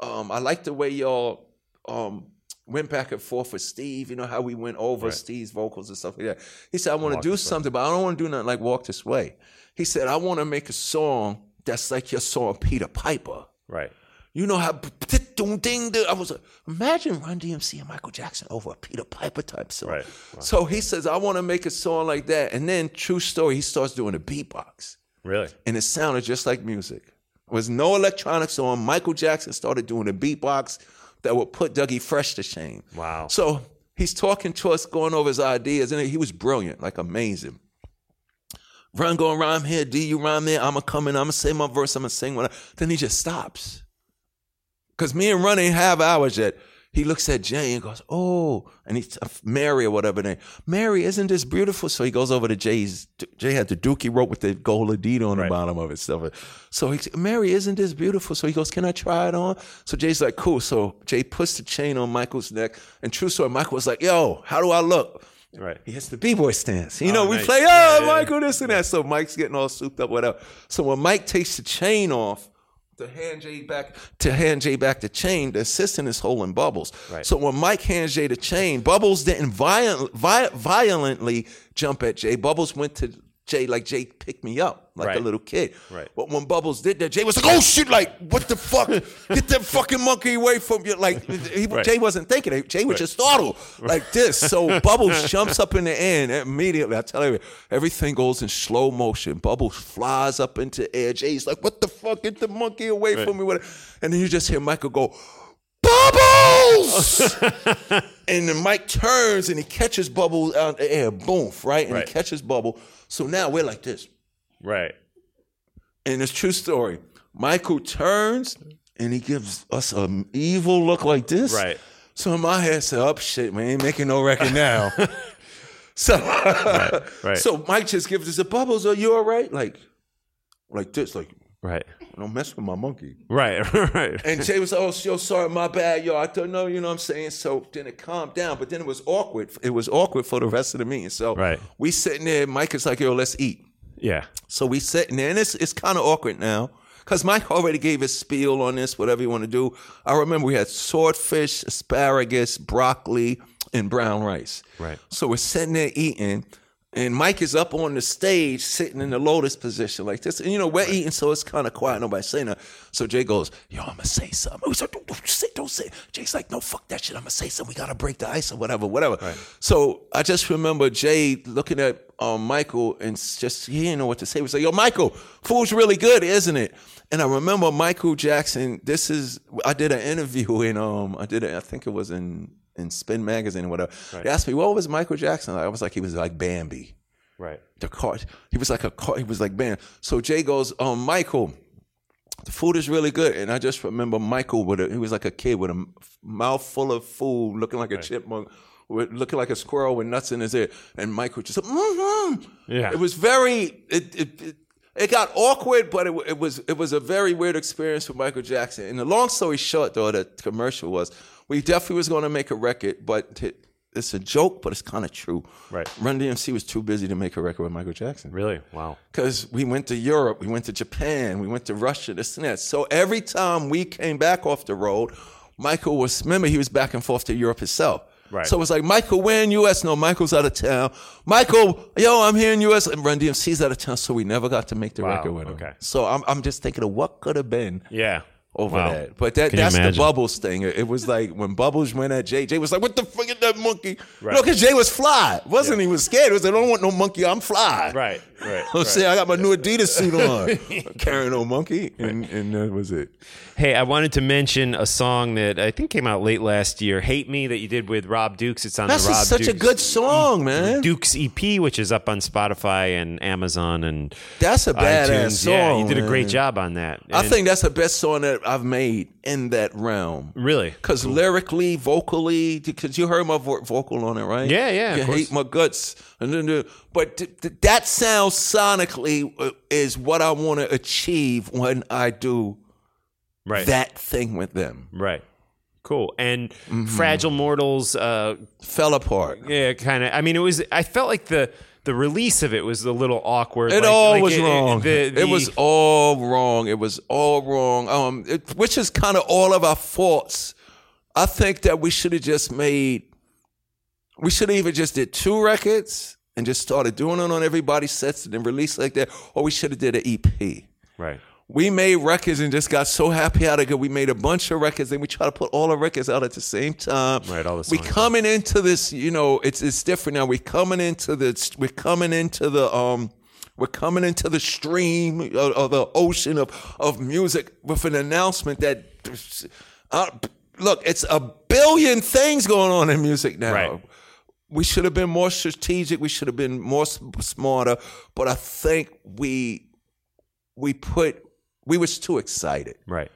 Um, I like the way y'all um went back and forth with Steve. You know how we went over Right. Steve's vocals and stuff like that. He said, I want to do This Way. something, but I don't want to do nothing like Walk This Way. He said, I want to make a song that's like your song Peter Piper. Right. You know how. I was like, imagine Run DMC and Michael Jackson over a Peter Piper type song. Right. So he says, I want to make a song like that. And then, true story, he starts doing a beatbox Really. and it sounded just like music. There was no electronics on. Michael Jackson started doing a beatbox that would put Dougie Fresh to shame. Wow. So he's talking to us, going over his ideas, and he was brilliant, like amazing. Run, go rhyme here, do you rhyme there. I'm gonna come in, I'm gonna say my verse, I'm gonna sing. Whatever. Then he just stops. Because me and Run ain't have hours yet. He looks at Jay and goes, "Oh," and he uh, Mary or whatever name. Mary, isn't this beautiful? So he goes over to Jay's. Jay had the Dookie rope with the gold Adidas on Right. the bottom of it. Stuff. So he, Mary, isn't this beautiful? So he goes, "Can I try it on?" So Jay's like, "Cool." So Jay puts the chain on Michael's neck, and true story, Michael was like, "Yo, how do I look?" Right. He hits the b-boy stance. You Oh, know, we nice. play, oh, yeah, Michael, this and that. So Mike's getting all souped up, whatever. So when Mike takes the chain off, to hand Jay back to hand Jay back the chain, the assistant is holding Bubbles. Right. So when Mike hands Jay the chain, Bubbles didn't violent, violently jump at Jay. Bubbles went to Jay like Jay picked me up like Right. a little kid. Right. But when Bubbles did that, Jay was like, "Oh shit! Like what the fuck? Get that fucking monkey away from you!" Like he, Right. Jay wasn't thinking. it. Jay was just startled like this. So Bubbles [laughs] jumps up in the air and immediately. I tell you, everything goes in slow motion. Bubbles flies up into air. Jay's like, "What the fuck? Get the monkey away from me!" And then you just hear Michael go, "Bubbles!" [laughs] and the mic turns and he catches Bubbles out the air. Boom! Right, and Right. he catches Bubble. So now we're like this. Right. And it's true story. Michael turns and he gives us an evil look like this. Right. So in my head, I said, "Up shit, man, ain't making no record now." [laughs] so, right. [laughs] so Mike just gives us a bubbles. Are you all right? Like, like this, like Right. Don't mess with my monkey. Right. [laughs] Right. And Jay was, like, oh, yo, sorry, my bad, yo. I don't know, you know what I'm saying? So then it calmed down, but then it was awkward. It was awkward for the rest of the meeting. So Right. we sitting there, Mike is like, yo, let's eat. Yeah. So we sitting there, and it's it's kind of awkward now because Mike already gave his spiel on this, whatever you want to do. I remember we had swordfish, asparagus, broccoli, and brown rice. Right. So we're sitting there eating, and Mike is up on the stage, sitting in the lotus position like this. And you know, we're eating, so it's kind of quiet. Nobody saying that. So Jay goes, "Yo, I'm gonna say something." We said, "Don't, don't say, don't say." Jay's like, "No, fuck that shit. I'm gonna say something. We gotta break the ice or whatever, whatever." So I just remember Jay looking at um, Michael and just he didn't know what to say. He was like, "Yo, Michael, food's really good, isn't it?" And I remember Michael Jackson. This is I did an interview in um I did it. I think it was in in Spin magazine and whatever. They asked me what was Michael Jackson. like? I was like he was like Bambi Right. the car. He was like a car. He was like, man. So Jay goes, um, Michael, the food is really good. And I just remember Michael with a, he was like a kid with a mouth full of food, looking like a chipmunk, with, looking like a squirrel with nuts in his ear. And Michael just, mm-hmm. Yeah. It was very, it, it, it, it got awkward, but it, it was it was a very weird experience for Michael Jackson. And the long story short, though, the commercial was we definitely was going to make a record, but it, it's a joke, but it's kind of true. Right. Run DMC was too busy to make a record with Michael Jackson. Really? Wow. Because we went to Europe, we went to Japan, we went to Russia, this and that. So every time we came back off the road, Michael was, remember, he was back and forth to Europe himself. Right. So it was like, Michael, we're in US. No, Michael's out of town. Michael, yo, I'm here in US. And Run DMC's out of town. So we never got to make the Wow, record with him. okay. So I'm, I'm just thinking of what could have been Yeah. Over Wow. that. But that Can that's the? Bubbles thing. It it was like when Bubbles went at Jay, Jay was like, "What the fuck is that monkey?" Right. No, because Jay was fly. Wasn't he? Was scared. He was like, "I don't want no monkey. I'm fly." Right, right. I'm saying I got my new Adidas suit on, [laughs] carrying no monkey, and and uh, that was it. Hey, I wanted to mention a song that I think came out late last year, "Hate Me," that you did with Rob Dukes. It's on That's the Rob Dukes such a good song, man. Dukes EP, which is up on Spotify and Amazon and That's a badass iTunes. song. Yeah, you did a great man. job on that. I think that's the best song that I've made in that realm. really. Because lyrically, vocally, because you heard my vo- vocal on it, right? Yeah, yeah, of You course. hate my guts, and then the, but th- th- that sound sonically uh, is what I want to achieve when I do right. that thing with them. Right. Cool. And Mm-hmm. Fragile Mortals, uh, Fell apart. yeah, kind of. I mean, it was. I felt like the the release of it was a little awkward. It like- all like was it- wrong. the- it was all wrong. It was all wrong. Um, it, which is kind of all of our faults. I think that we should have just made. We should have even just did two records and just started doing it on everybody's sets and then released like that, or we should have did an EP. right. We made records and just got so happy out of it. We made a bunch of records and we try to put all the records out at the same time. Right, all the we coming into this, you know, it's it's different now. We're coming into the We're coming into the um. We're coming into the stream of, of the ocean of, of music with an announcement that, uh, look, it's a billion things going on in music now. Right. We should have been more strategic. We should have been more smarter. But I think we we put we was too excited. Right.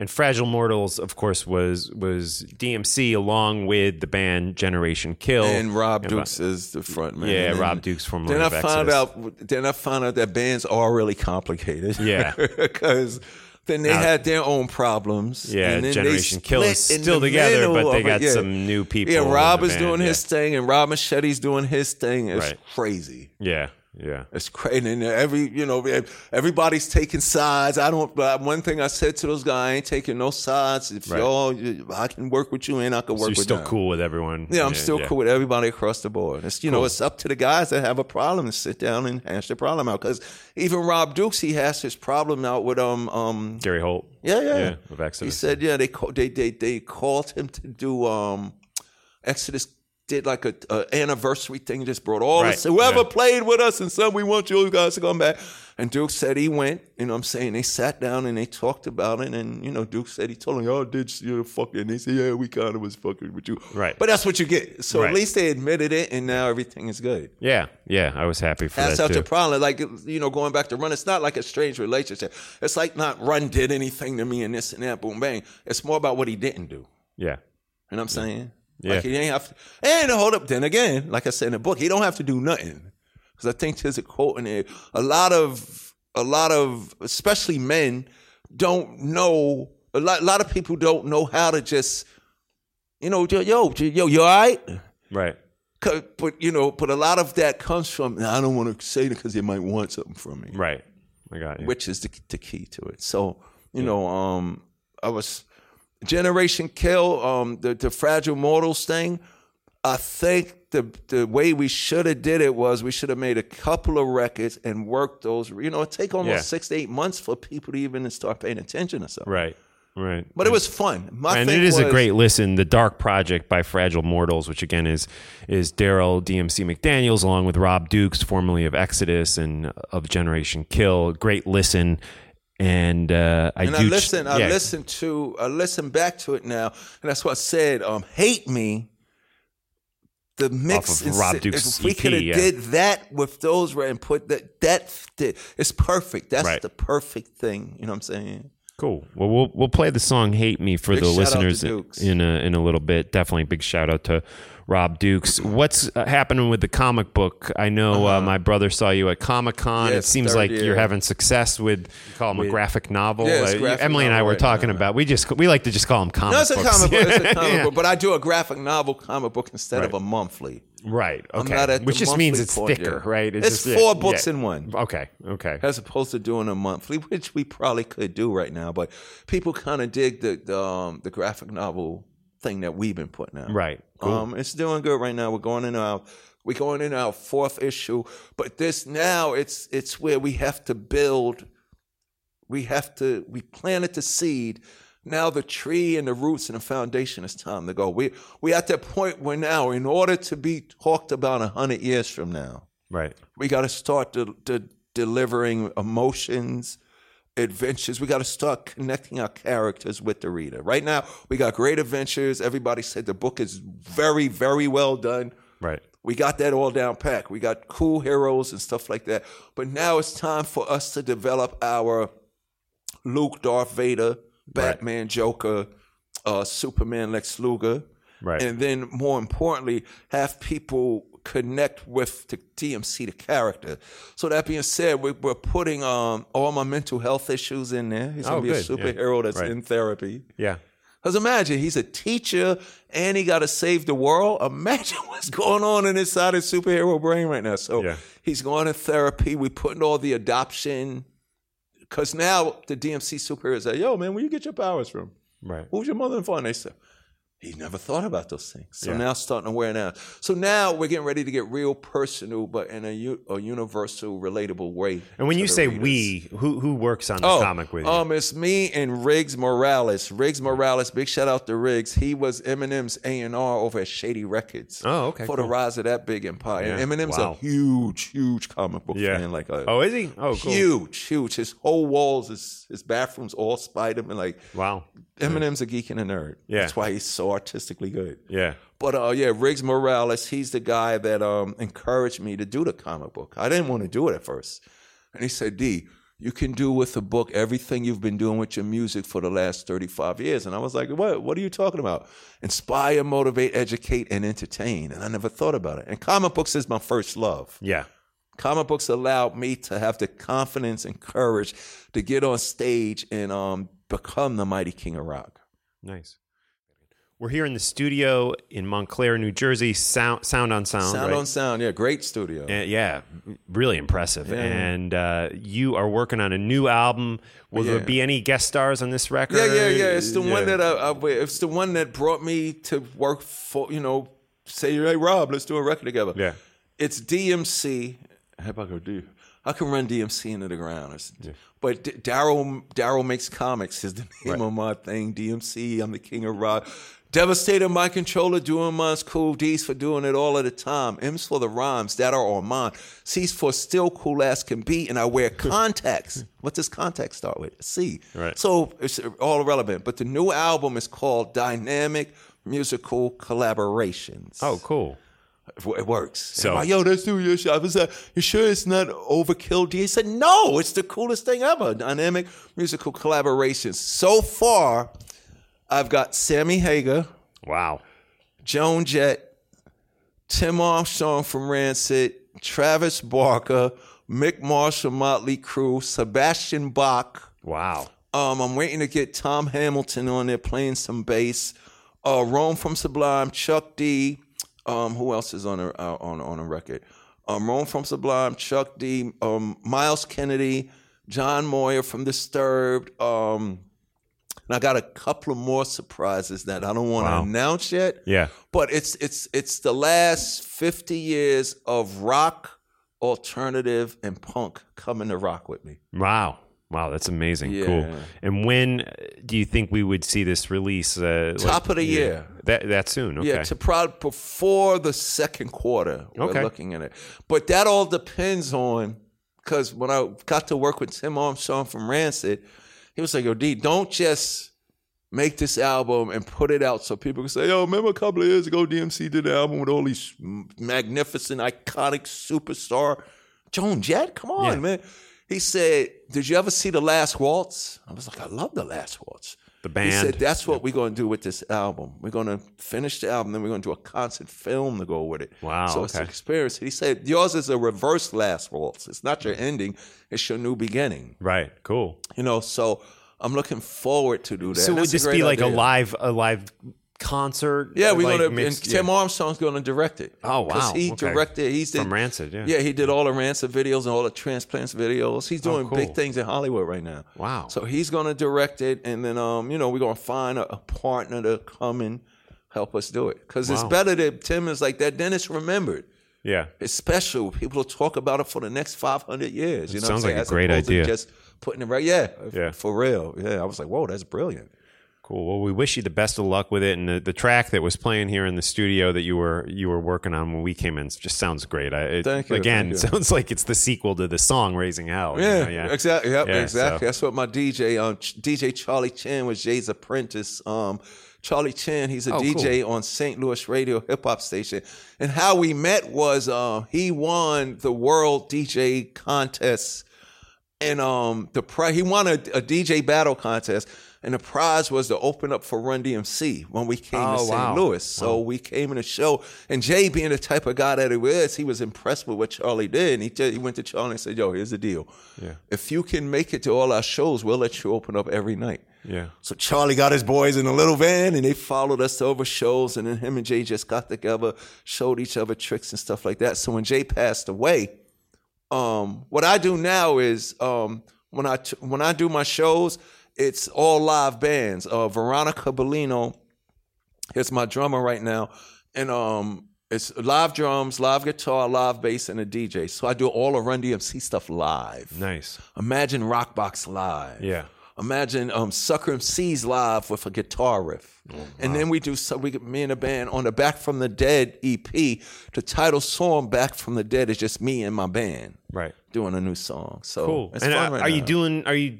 And Fragile Mortals, of course, was was DMC along with the band Generation Kill And Rob And Dukes is the front man. Yeah, And Rob Dukes from Then I found out. Then I found out that bands are really complicated. Yeah. [laughs] because then they had their own problems. Yeah, and then Generation Kill is still together, but they it. got Yeah. some new people. Yeah, Rob is doing yeah. his thing, and Rob Moschetti's doing his thing. It's Right. crazy. Yeah, yeah. It's crazy. And every, you know, everybody's taking sides. I don't, but one thing I said to those guys, I ain't taking no sides. If Right. y'all, I can work with you and I can work So you're with still them. cool with everyone. Yeah, I'm still cool with everybody across the board. It's you know, it's up to the guys that have a problem to sit down and hash the problem out. Because even Rob Dukes, he has his problem out with um um Gary Holt. yeah yeah. Yeah, with he said yeah they call, they they they called him to do um Exodus did like a, a anniversary thing, just brought all Right, this whoever yeah. played with us and said we want you guys to come back. And Duke said he went, you know what I'm saying? They sat down and they talked about it. And, you know, Duke said he told him, y'all oh, did you know, fucking. They said, yeah, we kind of was fucking with you. Right. But that's what you get. So Right. at least they admitted it and now everything is good. Yeah, yeah. I was happy for That's that such too. a problem. Like, you know, going back to Run, it's not like a strange relationship. It's like not Run did anything to me and this and that, boom, bang. It's more about what he didn't do. yeah, You know what I'm saying? Yeah. Like he ain't have to, and hold up. Then again, like I said in the book, he don't have to do nothing. Because I think there's a quote in there. A lot of, a lot of, especially men, don't know. A lot, a lot of people don't know how to just, you know, yo, yo, yo, you all right? Right. But you know, but a lot of that comes from. "Nah, I don't want to say it because they might want something from me Right. I got you. which is the, the key to it. So you know, um, I was Generation Kill, um, the the Fragile Mortals thing. I think the the way we should have did it was we should have made a couple of records and worked those. You know, it take almost Yeah. six to eight months for people to even start paying attention to something. right. Right. But it was fun. My and it is a great listen. The Dark Project by Fragile Mortals, which again is is Darryl DMC McDaniels along with Rob Dukes, formerly of Exodus and of Generation Kill. Great listen. And uh, I And do I listen. I yeah. listen to. I listen back to it now, and that's what I said. Um, hate me. The mix. of is- Rob Duke's if we could have yeah. did that with those right and put that that that- it's perfect. That's Right. the perfect thing. You know what I'm saying? Cool. Well, we'll we'll play the song "Hate Me" for Big the shout out to listeners in a in a little bit. Definitely big shout out to Rob Dukes. What's uh, happening with the comic book? I know uh my brother saw you at Comic Con. it seems like year. you're having success with you call them a graphic novel. Yeah, it's Uh, graphic Emily and I were right talking now. about. We just we like to just call them comic No, it's a books. comic book. It's a [laughs] comic Yeah. book, but I do a graphic novel comic book instead of a monthly. Right. Okay. not at the Which just means it's point thicker, right? It's just- yeah, four books yeah. in one. Okay. Okay. as opposed to doing a monthly, which we probably could do right now. But people kind of dig the the, um, the graphic novel thing that we've been putting out. Right. Cool. Um, it's doing good right now. We're going in our we're going in our fourth issue, but this now it's it's where we have to build we have to we planted the seed. Now the tree and the roots and the foundation is time to go. We we at that point where now, in order to be talked about a hundred years from now, Right. we got to start to, to delivering emotions, adventures. We got to start connecting our characters with the reader. Right now, we got great adventures. Everybody said the book is very, very well done. Right. We got that all down packed. We got cool heroes and stuff like that. But now it's time for us to develop our Luke, Darth Vader, Batman, Joker, uh, Superman, Lex Luger. Right. And then more importantly, have people connect with the DMC, the character. So that being said, we, we're putting um, all my mental health issues in there. He's Oh, gonna be a good. Yeah. superhero that's Right. in therapy. Yeah. Because imagine he's a teacher and he got to save the world. Imagine [laughs] what's going on in inside his superhero brain right now. So Yeah. he's going to therapy. We putting all the adoption. Because now the DMC superheroes say, yo, man, where you get your powers from? Right. Who's your mother and father? And they said, he never thought about those things. So Yeah. now starting to wear now. So now we're getting ready to get real personal, but in a, u- a universal, relatable way. And when you say readers. we, who who works on the comic with you? Um, it's me and Riggs Morales. Riggs Morales, big shout out to Riggs. He was Eminem's A and R over at Shady Records. Oh, okay, For the rise of that big empire. Yeah, Eminem's wow. a huge, huge comic book yeah. fan. Like a oh, is he? Oh, cool. huge, huge. His whole walls, his his bathrooms all Spider Man. Like Wow. Eminem's a geek and a nerd. Yeah. That's why he's so artistically good. Yeah. But uh, yeah, Riggs Morales, he's the guy that um, encouraged me to do the comic book. I didn't want to do it at first. And he said, D, you can do with the book everything you've been doing with your music for the last 35 years. And I was like, what? What are you talking about? Inspire, motivate, educate, and entertain. And I never thought about it. And comic books is my first love. Yeah. Comic books allowed me to have the confidence and courage to get on stage and um, become the mighty king of rock. Nice. We're here in the studio in Montclair, New Jersey. Sound, sound on sound. Sound right? on sound, yeah, great studio. Uh, yeah, really impressive. Yeah. And uh, you are working on a new album. Will there be any guest stars on this record? Yeah, yeah, yeah. It's the Yeah. one that I, I, it's the one that brought me to work for. You know, say, hey Rob, let's do a record together. Yeah. It's DMC. How about go do? I can run DMC into the ground. It's- But Darryl Darryl makes comics is the [laughs] name of my thing. DMC. I'm the king of rock. Devastator, my controller, doing mine's cool. D's for doing it all of the time. M's for the rhymes that are on mine. C's for still cool as can be. And I wear [laughs] contacts. what does contact start with? C. Right. So it's uh, all relevant. But the new album is called Dynamic Musical Collaborations. Oh, cool. It works. So- like, yo, that's doing your. I was like, you sure it's not overkill? D? He said, no, it's the coolest thing ever. Dynamic musical collaborations. So far, I've got Sammy Hagar, Wow. Joan Jett, Tim Armstrong from Rancid, Travis Barker, Mick Marshall, Motley Crue, Sebastian Bach. Wow. Um, I'm waiting to get Tom Hamilton on there playing some bass. Uh, Rome from Sublime, Chuck D. Um, who else is on a uh, on on a record? Um, Rome from Sublime, Chuck D. Um, Myles Kennedy, John Moyer from Disturbed. Um, and I got a couple of more surprises that I don't want to Wow. announce yet. Yeah. But it's it's it's the last 50 years of rock, alternative, and punk coming to rock with me. Wow. Wow, that's amazing. Yeah. Cool. And when uh, do you think we would see this release? Uh, like- Top of the yeah. year. That that soon. Okay. Yeah, to probably before the second quarter, we're Okay. looking at it. But that all depends on because when I got to work with Tim Armstrong from Rancid, he was like, "Yo, D, don't just make this album and put it out so people can say, yo, remember a couple of years ago, DMC did an album with all these magnificent, iconic superstar Joan Jett? Come on, Yeah. man." He said, "Did you ever see the Last Waltz?" I was like, "I love the Last Waltz." The band. He said, "That's what we're going to do with this album. We're going to finish the album, then we're going to do a concert film to go with it." Wow, So it's an experience. He said, "Yours is a reverse Last Waltz. It's not your ending; it's your new beginning." right. Cool. You know, so I'm looking forward to do that. So would That's a this be like a live a live concert? Yeah, we're like gonna. mixed- and Tim yeah. Armstrong's going to direct it. Oh wow. He Okay. directed. He's did, From Rancid, yeah. Yeah, he did all the Rancid videos and all the transplants videos. He's doing Oh, cool. big things in Hollywood right now. Wow. So he's going to direct it, and then um, you know, we're going to find a, a partner to come and help us do it because it's better that Tim is like that. Dennis remembered. Yeah. It's special. People will talk about it for the next 500 years. You know, Sounds like a great As opposed idea. Just putting it right. Yeah, Yeah. for real. Yeah, I was like, whoa, that's brilliant. Cool. Well, we wish you the best of luck with it. And the, the track that was playing here in the studio that you were you were working on when we came in just sounds great. I, it, Thank you, Again, thank you. [laughs] sounds like it's the sequel to the song "Raising Hell." you Yeah, know? yeah. exactly. Yep, Yeah, exactly. so- That's what my DJ, um, DJ Charlie Chan was Jay's apprentice. Um, Charlie Chan, he's a Oh, DJ on St. Louis radio hip hop station. And how we met was um, he won the world DJ contest, and um, the pri- he won a, a DJ battle contest. And the prize was to open up for Run DMC when we came Oh, to St. wow. Louis. So we came in a show, and Jay, being the type of guy that he was, he was impressed with what Charlie did. And he, just, he went to Charlie and said, "Yo, here's the deal. Yeah. If you can make it to all our shows, we'll let you open up every night." Yeah. So Charlie got his boys in a little van, and they followed us to over shows. And then him and Jay just got together, showed each other tricks and stuff like that. So when Jay passed away, um, what I do now is um, when I t- when I do my shows, it's all live bands. Uh, Veronica Bellino is my drummer right now, and um, it's live drums, live guitar, live bass, and a DJ. So I do all the Run DMC stuff live. Nice. Imagine Rockbox live. Yeah. Imagine um, Sucker MC's live with a guitar riff. Oh, And then we do so we get me and a band on the Back from the Dead EP. The title song Back from the Dead is just me and my band Right. doing a new song. So Cool. it's and fun uh, right are you doing? Are you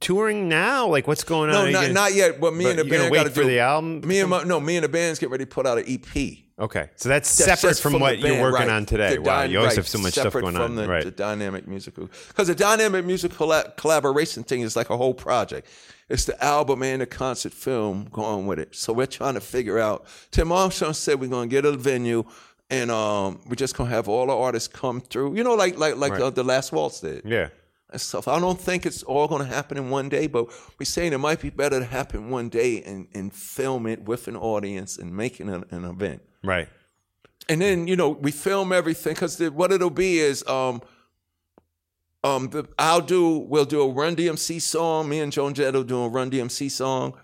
touring now? Like, what's going on? No, not, gonna- not yet. But me but and the gonna band wait got to for do the album? Me and my no, me and the band's getting ready to put out an EP. Okay, so that's, separate just from the what you're working right. on today. The wow, you always right, have so much stuff going from on. The, right. the dynamic musical, because the dynamic musical colla- collaboration thing is like a whole project. It's the album and the concert film going with it. So we're trying to figure out. Tim Armstrong said we're going to get a venue, and um, we're just going to have all the artists come through. You know, like like like Right. uh, the last waltz did yeah. Stuff. I don't think it's all going to happen in one day, but we're saying it might be better to happen one day and, and film it with an audience and making an, an event. Right. And then you know we film everything because what it'll be is um um the, I'll do we'll do a Run DMC song. Me and Joan Jett will do a Run DMC song.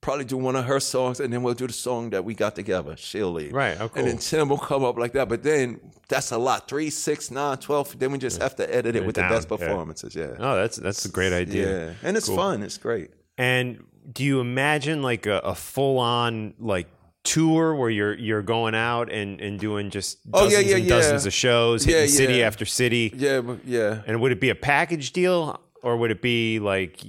Probably do one of her songs, and then we'll do the song that we got together. She'll lead. Right, oh, And then cool. Tim will come up like that. But then that's a lot. Three, six, nine, twelve. Then we just have to edit it it with down, the best performances. Yeah. Oh, that's that's a great idea. Yeah, and it's Cool. fun. It's great. And do you imagine like a, a full on like tour where you're you're going out and, and doing just Oh, dozens yeah, yeah, and dozens yeah. of shows, Yeah, hitting city after city? Yeah, yeah. And would it be a package deal? Or would it be like,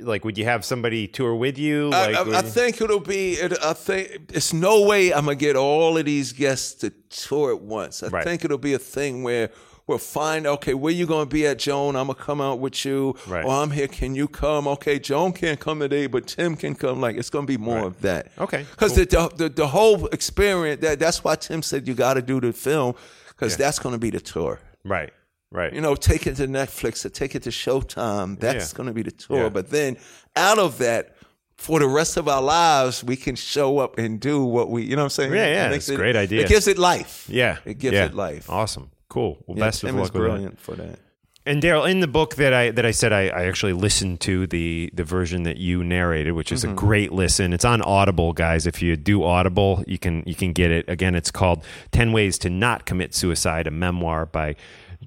like, would you have somebody tour with you? I, Like, I, would I think it'll be. It, I think it's no way I'm gonna get all of these guests to tour at once. I Right. think it'll be a thing where we'll find okay where you gonna be at, Joan. I'm gonna come out with you. Right. Or I'm here. Can you come? Okay, Joan can't come today, but Tim can come. Like it's gonna be more of that. Okay, Because the, the the the whole experience. That that's why Tim said you got to do the film because that's gonna be the tour. right, right. You know, take it to Netflix or take it to Showtime. That's Yeah. going to be the tour. Yeah. But then out of that, for the rest of our lives, we can show up and do what we, you know what I'm saying? Yeah, yeah, it's a great idea. It gives it life. yeah, It gives yeah. it life. Awesome, cool. Well, best of luck with that. brilliant for that. And Darryl, in the book that I that I said I, I actually listened to the the version that you narrated, which is Mm-hmm. a great listen. It's on Audible, guys. If you do Audible, you can you can get it. Again, it's called Ten Ways to Not Commit Suicide, a memoir by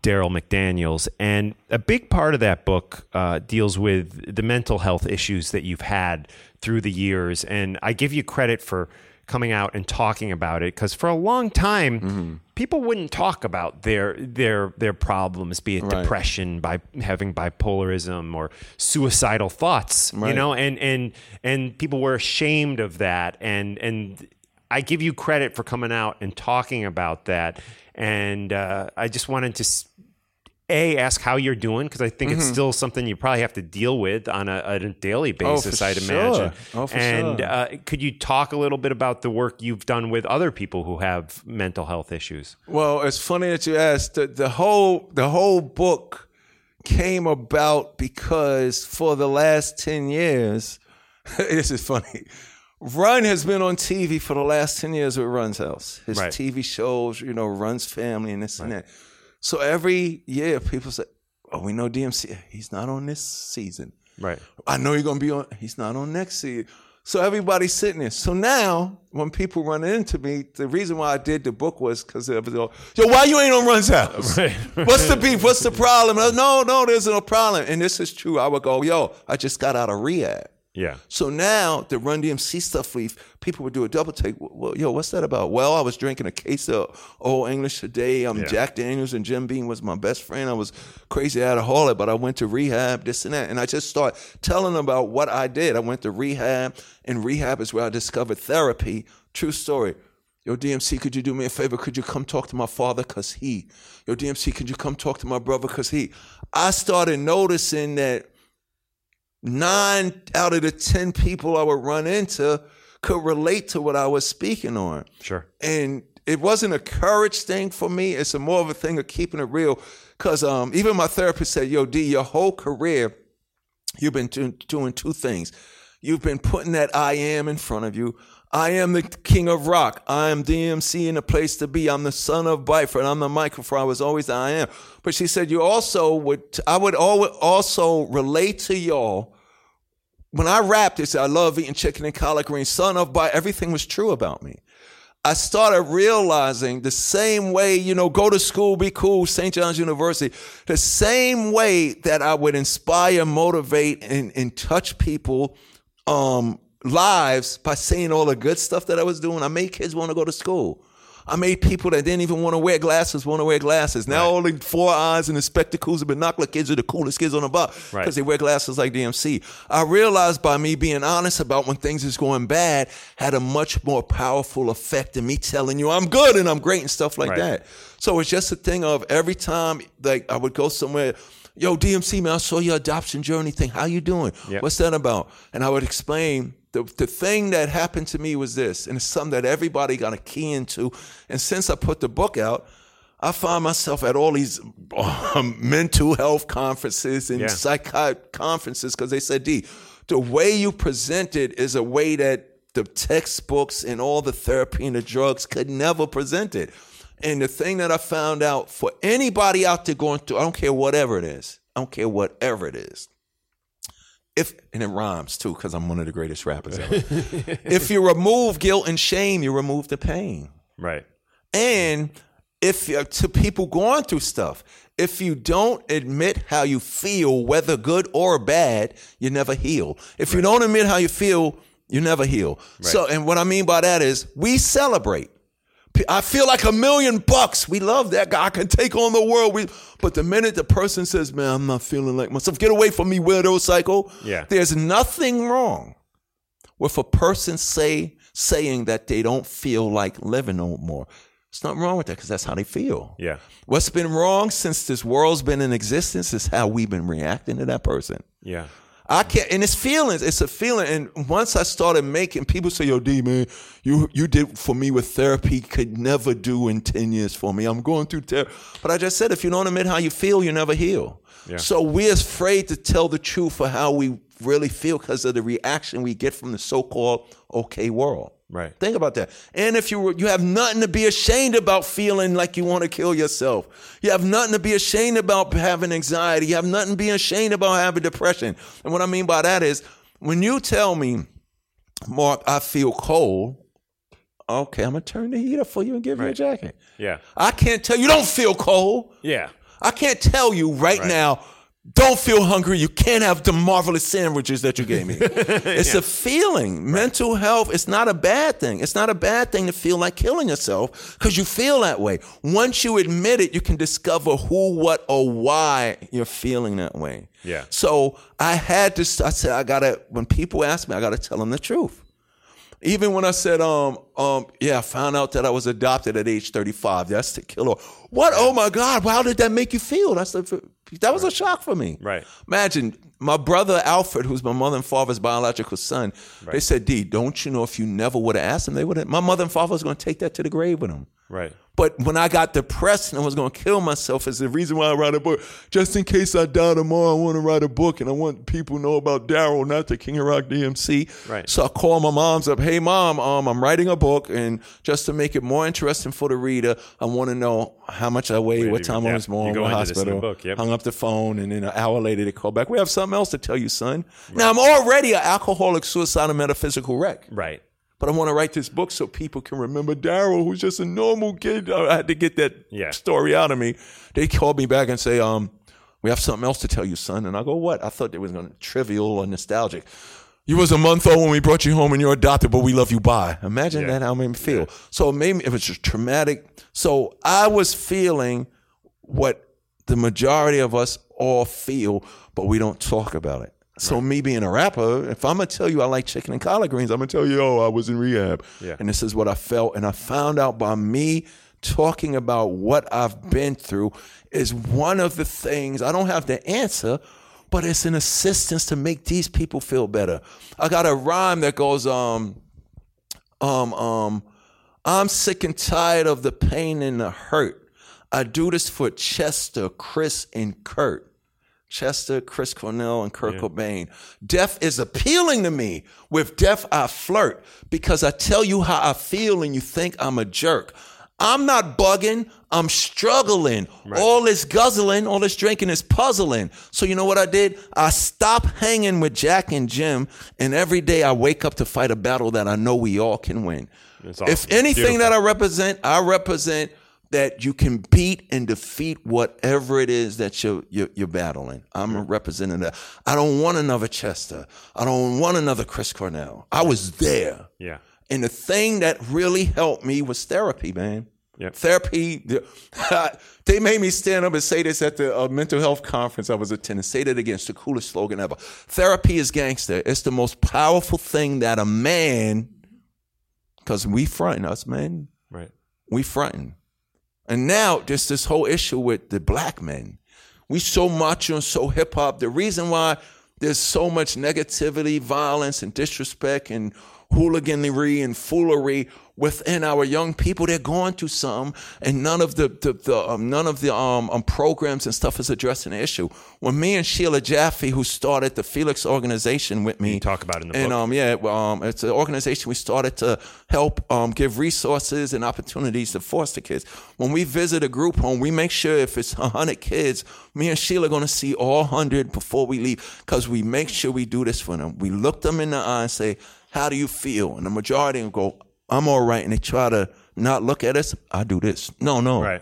Darryl McDaniels. And a big part of that book uh, deals with the mental health issues that you've had through the years. And I give you credit for coming out and talking about it because for a long time Mm-hmm. people wouldn't talk about their their their problems be it Right. depression by having bipolarism or suicidal thoughts you know and and and people were ashamed of that and and I give you credit for coming out and talking about that and uh, I just wanted to a ask how you're doing because I think it's still something you probably have to deal with on a, on a daily Mm-hmm. Oh, basis. I'd sure. imagine. Oh, for and sure. uh, could you talk a little bit about the work you've done with other people who have mental health issues? Well, it's funny that you asked. The, the whole the whole book came about because for the last ten years, [laughs] this is funny. Run has been on TV for the last ten years with Run's House. His Right. TV shows, you know, Run's family and this and that. So every year, people say, "Oh, we know DMC. He's not on this season. Right. I know you're gonna be on. He's not on next season." So everybody's sitting there. So now, when people run into me, the reason why I did the book was because it was all, yo, why you ain't on Run's house? [laughs] What's the beef? What's the problem? No, no, there's no problem. And this is true. I would go, yo, I just got out of rehab. Yeah. So now the Run DMC stuff, we people would do a double take. Well, yo, what's that about? Well, I was drinking a case of Old English today. I'm Yeah. Jack Daniels and Jim Beam was my best friend. I was crazy out of alcoholic, but I went to rehab, this and that. And I just start telling them about what I did. I went to rehab, and rehab is where I discovered therapy. True story. Yo, DMC, could you do me a favor? Could you come talk to my father? Cause he. Yo, DMC, could you come talk to my brother? Cause he. I started noticing that nine out of the 10 people I would run into could relate to what I was speaking on. Sure. And it wasn't a courage thing for me. It's a more of a thing of keeping it real. Cause um, even my therapist said, yo, D, your whole career, you've been do- doing two things. You've been putting that I am in front of you. I am the king of rock. I am DMC in a place to be. I'm the son of Byford. I'm the microphone. I was always the I am. But she said, you also would, I would also relate to y'all. When I rapped, they said, I love eating chicken and collard greens. Son of By, everything was true about me. I started realizing the same way, you know, go to school, be cool, St. John's University, the same way that I would inspire, motivate, and, and touch people um, lives by saying all the good stuff that I was doing. I made kids want to go to school. I made people that didn't even want to wear glasses want to wear glasses. Now all the four eyes and the spectacles and binocular kids are the coolest kids on the block because Right. they wear glasses like DMC. I realized by me being honest about when things is going bad had a much more powerful effect than me telling you I'm good and I'm great and stuff like Right. that. So it's just a thing of every time like I would go somewhere, yo DMC man, I saw your adoption journey thing. How you doing? Yeah. What's that about? And I would explain the, the thing that happened to me was this, and it's something that everybody got a key into. And since I put the book out, I find myself at all these [laughs] um, mental health conferences and Yeah. psychiatric conferences because they said, D, the way you present it is a way that the textbooks and all the therapy and the drugs could never present it. And the thing that I found out for anybody out there going through, I don't care whatever it is, I don't care whatever it is. If and it rhymes too, because I'm one of the greatest rappers ever. [laughs] if you remove guilt and shame, you remove the pain. Right. And if to people going through stuff, if you don't admit how you feel, whether good or bad, you never heal. If you don't admit how you feel, you never heal. So, and what I mean by that is we celebrate. I feel like a million bucks. We love that guy. I can take on the world. We, but the minute the person says, "Man, I'm not feeling like myself," get away from me, weirdo psycho. Yeah. There's nothing wrong with a person say saying that they don't feel like living no more. It's nothing wrong with that because that's how they feel. Yeah. What's been wrong since this world's been in existence is how we've been reacting to that person. Yeah. I can't, and it's feelings. It's a feeling. And once I started making, people say, "Yo, D man, you you did for me with therapy could never do in ten years for me. I'm going through therapy." But I just said, if you don't admit how you feel, you never heal. Yeah. So we're afraid to tell the truth for how we really feel because of the reaction we get from the so-called okay world. Right. Think about that. And if you were, you have nothing to be ashamed about feeling like you want to kill yourself. You have nothing to be ashamed about having anxiety. You have nothing to be ashamed about having depression. And what I mean by that is when you tell me, Mark, I feel cold, okay, I'm gonna turn the heat up for you and give you a jacket. Yeah. I can't tell you don't feel cold. Yeah. I can't tell you right, Right. now, don't feel hungry. You can't have the marvelous sandwiches that you gave me. [laughs] it's a feeling. Mental health, it's not a bad thing. It's not a bad thing to feel like killing yourself because you feel that way. Once you admit it, you can discover who, what, or why you're feeling that way. Yeah. So I had to, I said, I gotta, when people ask me, I gotta tell them the truth. Even when I said, um, um, yeah, I found out that I was adopted at age 35. That's the killer. What? Oh my God! How did that make you feel? That's the, that was a shock for me. Right. Imagine my brother Alfred, who's my mother and father's biological son. They said, "D, don't you know if you never would have asked them, they would have." My mother and father was going to take that to the grave with them. Right. But when I got depressed and I was going to kill myself, is the reason why I write a book. Just in case I die tomorrow, I want to write a book and I want people to know about Darryl, not the King of Rock DMC. Right. So I call my mom's up. Hey, mom, um, I'm writing a book, and just to make it more interesting for the reader, I want to know how much I weigh, what time I was born, what hospital. book, yep. Hung up the phone, and then an hour later they call back. We have something else to tell you, son. Now I'm already an alcoholic, suicidal, metaphysical wreck. Right. But I want to write this book so people can remember Darryl, who's just a normal kid. I had to get that Yeah. story out of me. They called me back and say, um, we have something else to tell you, son. And I go, what? I thought it was going to trivial or nostalgic. You was a month old when we brought you home and you're adopted, but we love you. Bye. Imagine Yeah. that how it made me feel. So it made me, it was just traumatic. So I was feeling what the majority of us all feel, but we don't talk about it. So me being a rapper, if I'm gonna tell you I like chicken and collard greens, I'm gonna tell you, oh, I was in rehab, Yeah. and this is what I felt, and I found out by me talking about what I've been through is one of the things I don't have the answer, but it's an assistance to make these people feel better. I got a rhyme that goes, um, um, um, I'm sick and tired of the pain and the hurt. I do this for Chester, Chris, and Kurt. Chester, Chris Cornell, and Kurt Cobain. Death is appealing to me. With death, I flirt because I tell you how I feel and you think I'm a jerk. I'm not bugging. I'm struggling. All this guzzling, all this drinking is puzzling. So you know what I did? I stopped hanging with Jack and Jim, and every day I wake up to fight a battle that I know we all can win. Awesome. If anything Beautiful. that I represent, I represent that you can beat and defeat whatever it is that you're, you're, you're battling. I'm a representative. I don't want another Chester. I don't want another Chris Cornell. I was there. Yeah. And the thing that really helped me was therapy, man. Yep. Therapy. [laughs] They made me stand up and say this at the uh, mental health conference I was attending. Say that again. It's the coolest slogan ever. Therapy is gangster. It's the most powerful thing that a man, because we fronting us, man. Right. We fronting. And now there's this whole issue with the black men. We so macho and so hip hop. The reason why there's so much negativity, violence, and disrespect and hooliganery and foolery within our young people, they're going through some, and none of the, the, the um, none of the um, um, programs and stuff is addressing the issue. When me and Sheila Jaffe, who started the Felix organization with me, You talk about it in the and book. um, yeah, um, it's an organization we started to help um, give resources and opportunities to foster kids. When we visit a group home, we make sure if it's 100 kids, me and Sheila are going to see all 100 before we leave because we make sure we do this for them. We look them in the eye and say, How do you feel? And the majority will go, I'm all right. And they try to not look at us. I do this. No, no. Right.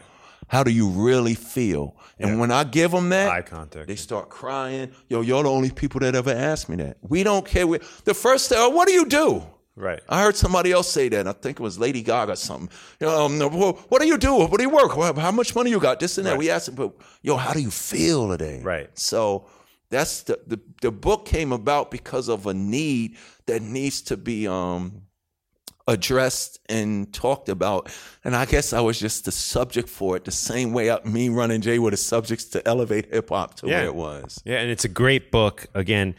How do you really feel? And when I give them that, Eye contact. they start crying. Yo, you're the only people that ever asked me that. We don't care. We, the first thing, oh, what do you do? Right. I heard somebody else say that. I think it was Lady Gaga or something. You know, um, well, what do you do? What do you work? How much money you got? This and that. Right. We asked him, but yo, how do you feel today? Right. So that's the, the the book came about because of a need that needs to be um addressed and talked about. And I guess I was just the subject for it, the same way I, me running Jay were the subjects to elevate hip hop to Yeah. where it was. Yeah, and it's a great book. Again,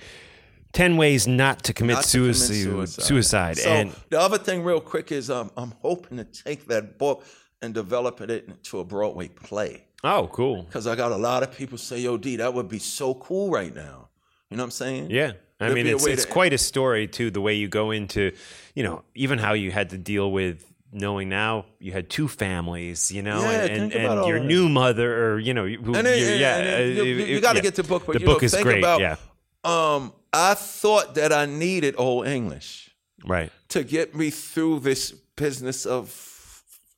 ten ways not to commit, Not to commit suicide. suicide. So and the other thing, real quick, is um, I'm hoping to take that book and develop it into a Broadway play oh, cool. because I got a lot of people say, "Yo, D, that would be so cool right now." You know what I'm saying? Yeah. I mean, it's, it's to- quite a story, too, the way you go into, you know, even how you had to deal with knowing now you had two families, you know, Yeah, and, and, your new mother, or, you know, who, And then, you- and- yeah. and then you, uh, you, got to yeah. get the book. But the you book know, is think great. About, yeah. Um, I thought that I needed old English Right. to get me through this business of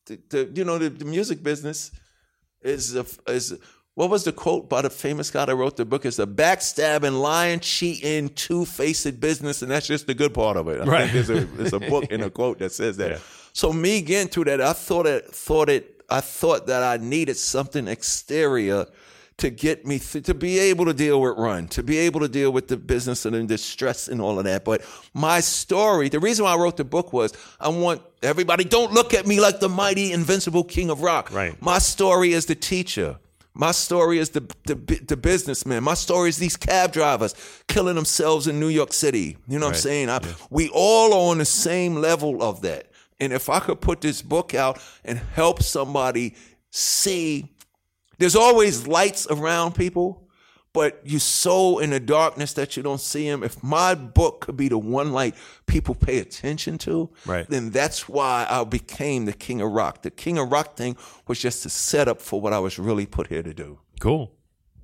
the, the you know the, the music business is a, is what was the quote by the famous guy that wrote the book? It's a backstabbing, lying, cheating, two-faced business, and that's just the good part of it. I Right. there's a, there's a [laughs] book and a quote that says that. Yeah. So me getting through that, I thought it thought it I thought that I needed something exterior to get me th- to be able to deal with run, to be able to deal with the business and the distress and all of that. But my story, the reason why I wrote the book was I want everybody don't look at me like the mighty invincible king of rock. Right. My story is the teacher. My story is the, the the businessman. My story is these cab drivers killing themselves in New York City. You know what I'm saying? I, We all are on the same level of that. And if I could put this book out and help somebody see, there's always lights around people, but you're so in the darkness that you don't see him. If my book could be the one light people pay attention to, Right. then that's why I became the King of Rock. The King of Rock thing was just a setup for what I was really put here to do. Cool.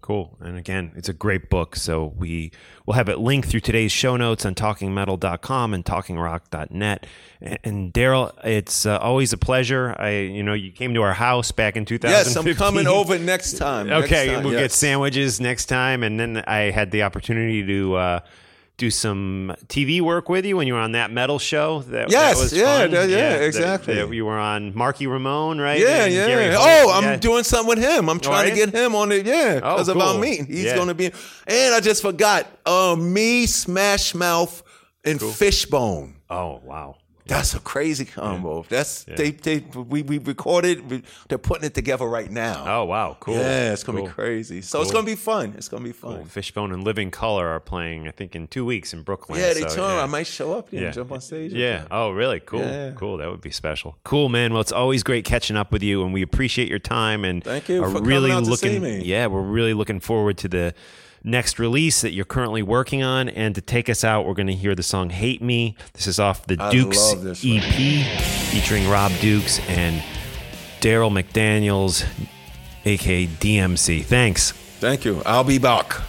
Cool. And again, it's a great book. So we will have it linked through today's show notes on talkingmetal.com and talkingrock.net. And, and Darryl, it's uh, always a pleasure. I, you know, you came to our house back in 2015. Yes, I'm coming over next time. Next Okay, time, we'll get sandwiches next time. And then I had the opportunity to uh, do some TV work with you when you were on that metal show. That, Yes, that was yeah, that- yeah, that- exactly. that you were on Marky Ramone, right? Yeah, And yeah. Oh, I'm Yeah. doing something with him. I'm trying are to get him on it. Yeah, Oh, because our cool. meeting. He's Yeah. going to be. And I just forgot. Uh, me, Smash Mouth, and Fishbone. Oh, wow. That's a crazy combo. That's they they we we recorded. we- They're putting it together right now. Oh, wow. Cool. Yeah, it's gonna Cool. be crazy. So it's gonna be fun. It's gonna be fun. Fishbone and Living Colour are playing, I think, in two weeks in Brooklyn. Yeah, they so, told yeah. I might show up and jump on stage. Yeah. Oh, really? Cool. Cool. That would be special. Cool, man. Well, it's always great catching up with you, and we appreciate your time. And Thank you are for really coming out to looking. see me. Yeah, we're really looking forward to the next release that you're currently working on. And to take us out, we're going to hear the song "Hate Me." This is off the I Dukes EP, featuring Rob Dukes and Darryl McDaniels, aka DMC. Thanks. Thank you. I'll be back.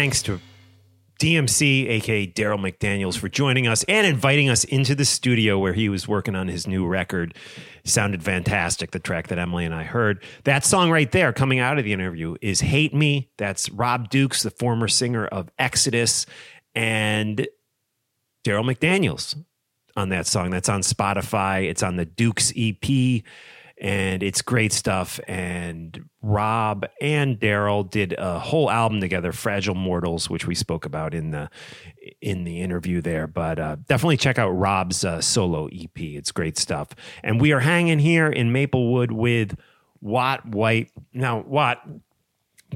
Thanks to DMC, aka Darryl McDaniels, for joining us and inviting us into the studio where he was working on his new record. Sounded fantastic, the track that Emily and I heard. That song right there, coming out of the interview, is Hate Me. That's Rob Dukes, the former singer of Exodus, and Darryl McDaniels on that song. That's on Spotify. It's on the Dukes EP, and it's great stuff. And Rob and Darryl did a whole album together, Fragile Mortals, which we spoke about in the in the interview there. But uh, definitely check out Rob's uh, solo EP. It's great stuff. And we are hanging here in Maplewood with Watt White. Now, Watt,